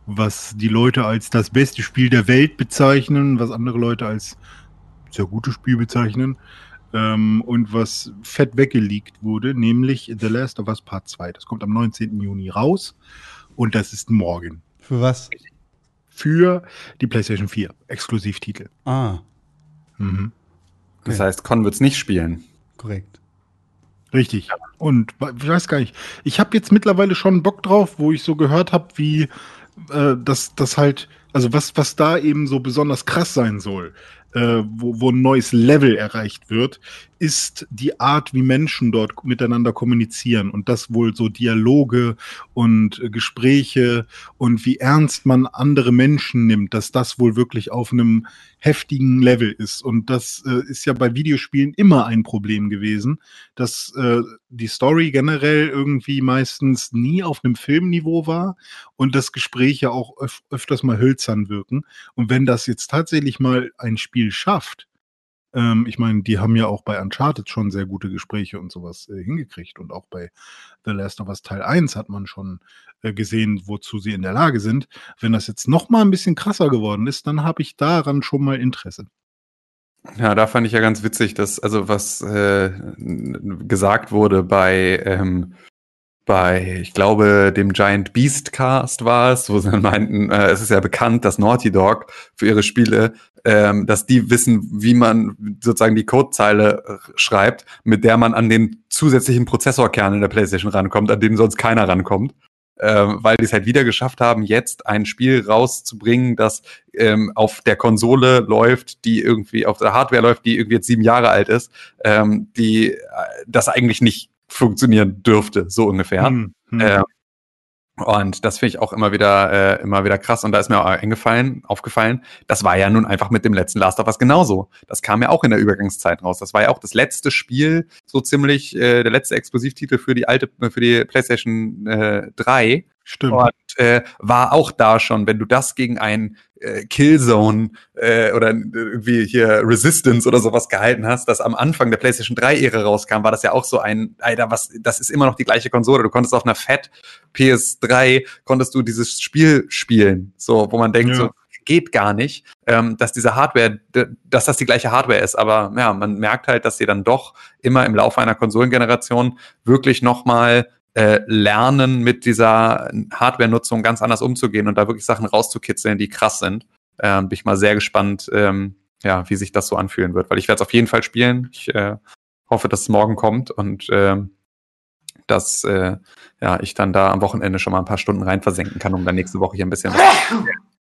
was die Leute als das beste Spiel der Welt bezeichnen, was andere Leute als sehr gutes Spiel bezeichnen ähm, und was fett weggeleakt wurde, nämlich The Last of Us Part 2. Das kommt am 19. Juni raus und das ist morgen Für was? Für die PlayStation 4. Exklusivtitel. Ah, Mhm. Das heißt, Con wird's nicht spielen. korrekt. Richtig. Und ich weiß gar nicht. Ich habe jetzt mittlerweile schon Bock drauf, wo ich so gehört habe, wie äh, das, das halt, also was, was da eben so besonders krass sein soll, äh, wo, wo ein neues Level erreicht wird, ist die Art, wie Menschen dort miteinander kommunizieren und das wohl so Dialoge und äh, Gespräche und wie ernst man andere Menschen nimmt, dass das wohl wirklich auf einem heftigen Level ist. Und das äh, ist ja bei Videospielen immer ein Problem gewesen, dass äh, die Story generell irgendwie meistens nie auf einem Filmniveau war und das Gespräch ja auch öf öfters mal hölzern wirken. Und wenn das jetzt tatsächlich mal ein Spiel schafft, ähm, ich meine, die haben ja auch bei Uncharted schon sehr gute Gespräche und sowas äh, hingekriegt. Und auch bei The Last of Us Teil 1 hat man schon äh, gesehen, wozu sie in der Lage sind. Wenn das jetzt noch mal ein bisschen krasser geworden ist, dann habe ich daran schon mal Interesse. Ja, da fand ich ja ganz witzig, dass, also was äh, gesagt wurde bei, ähm, bei, ich glaube, dem Giant Beast Cast war es, wo sie meinten, äh, es ist ja bekannt, dass Naughty Dog für ihre Spiele, ähm, dass die wissen, wie man sozusagen die Codezeile äh, schreibt, mit der man an den zusätzlichen Prozessorkern in der PlayStation rankommt, an den sonst keiner rankommt. Ähm, weil die es halt wieder geschafft haben, jetzt ein Spiel rauszubringen, das ähm, auf der Konsole läuft, die irgendwie auf der Hardware läuft, die irgendwie jetzt sieben Jahre alt ist, ähm, die äh, das eigentlich nicht funktionieren dürfte, so ungefähr. Hm, hm. Ähm, und das finde ich auch immer wieder, äh, immer wieder krass. Und da ist mir auch eingefallen, aufgefallen, das war ja nun einfach mit dem letzten Last of Us genauso. Das kam ja auch in der Übergangszeit raus. Das war ja auch das letzte Spiel, so ziemlich äh, der letzte Exklusivtitel für die alte, für die PlayStation äh, 3. Stimmt. Und äh, war auch da schon, wenn du das gegen ein äh, Killzone äh, oder irgendwie hier Resistance oder sowas gehalten hast, das am Anfang der PlayStation 3-Ära rauskam, war das ja auch so ein, Alter, was, das ist immer noch die gleiche Konsole. Du konntest auf einer Fett PS3 konntest du dieses Spiel spielen, so, wo man denkt, Ja. so, geht gar nicht, ähm, dass diese Hardware, dass das die gleiche Hardware ist. Aber ja, man merkt halt, dass sie dann doch immer im Laufe einer Konsolengeneration wirklich nochmal äh, lernen, mit dieser Hardware-Nutzung ganz anders umzugehen und da wirklich Sachen rauszukitzeln, die krass sind. Ähm, bin ich mal sehr gespannt, ähm, ja, wie sich das so anfühlen wird, weil ich werde es auf jeden Fall spielen. Ich äh, hoffe, dass es morgen kommt und ähm, dass äh, ja, ich dann da am Wochenende schon mal ein paar Stunden rein versenken kann, um dann nächste Woche hier ein bisschen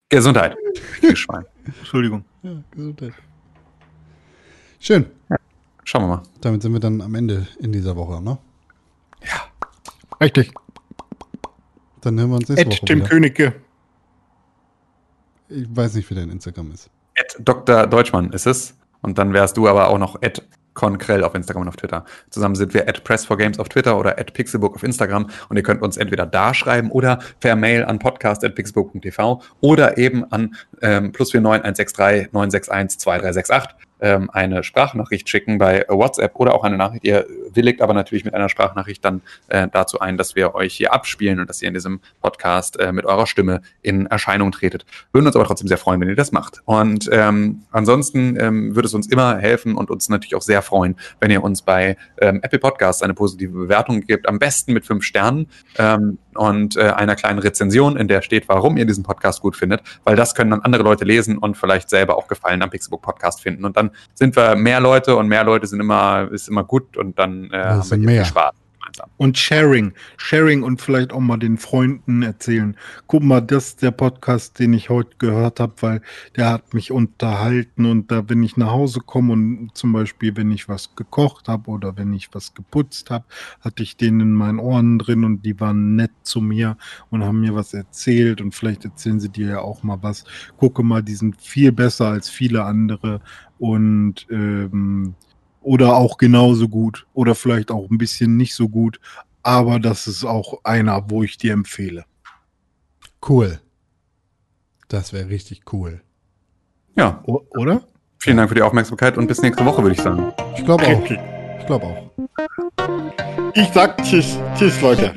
Gesundheit. richtiges Schwein. Entschuldigung. Ja, Gesundheit. Schön. Schauen wir mal. Damit sind wir dann am Ende in dieser Woche, ne? Richtig. Dann hören wir uns nächste Ed Woche Tim wieder. Königke. Ich weiß nicht, wie dein Instagram ist. Ed Dr. Deutschmann ist es. Und dann wärst du aber auch noch Ed Konkrell auf Instagram und auf Twitter. Zusammen sind wir at Press4Games auf Twitter oder at Pixelbook auf Instagram. Und ihr könnt uns entweder da schreiben oder per Mail an podcast.pixelbook.tv oder eben an ähm, plus 49163 961 2368 ähm, eine Sprachnachricht schicken bei WhatsApp oder auch eine Nachricht. Ihr willigt aber natürlich mit einer Sprachnachricht dann äh, dazu ein, dass wir euch hier abspielen und dass ihr in diesem Podcast äh, mit eurer Stimme in Erscheinung tretet. Würden uns aber trotzdem sehr freuen, wenn ihr das macht. Und ähm, ansonsten ähm, würde es uns immer helfen und uns natürlich auch sehr freuen, wenn ihr uns bei ähm, Apple Podcasts eine positive Bewertung gebt. Am besten mit fünf Sternen ähm, und äh, einer kleinen Rezension, in der steht, warum ihr diesen Podcast gut findet, weil das können dann andere Leute lesen und vielleicht selber auch Gefallen am Pixelbook Podcast finden. Und dann sind wir mehr Leute und mehr Leute sind immer, ist immer gut und dann äh, haben wir mehr. viel Spaß. Und Sharing. Sharing und vielleicht auch mal den Freunden erzählen. Guck mal, das ist der Podcast, den ich heute gehört habe, weil der hat mich unterhalten und da, wenn ich nach Hause komme und zum Beispiel, wenn ich was gekocht habe oder wenn ich was geputzt habe, hatte ich den in meinen Ohren drin und die waren nett zu mir und haben mir was erzählt und vielleicht erzählen sie dir ja auch mal was. Gucke mal, die sind viel besser als viele andere und ähm, oder auch genauso gut oder vielleicht auch ein bisschen nicht so gut, aber das ist auch einer, wo ich dir empfehle. Cool. Das wäre richtig cool. Ja, O oder? vielen Dank für die Aufmerksamkeit und bis nächste Woche, würde ich sagen. Ich glaube auch. Ich glaube auch. Ich sag Tschüss. Tschüss, Leute.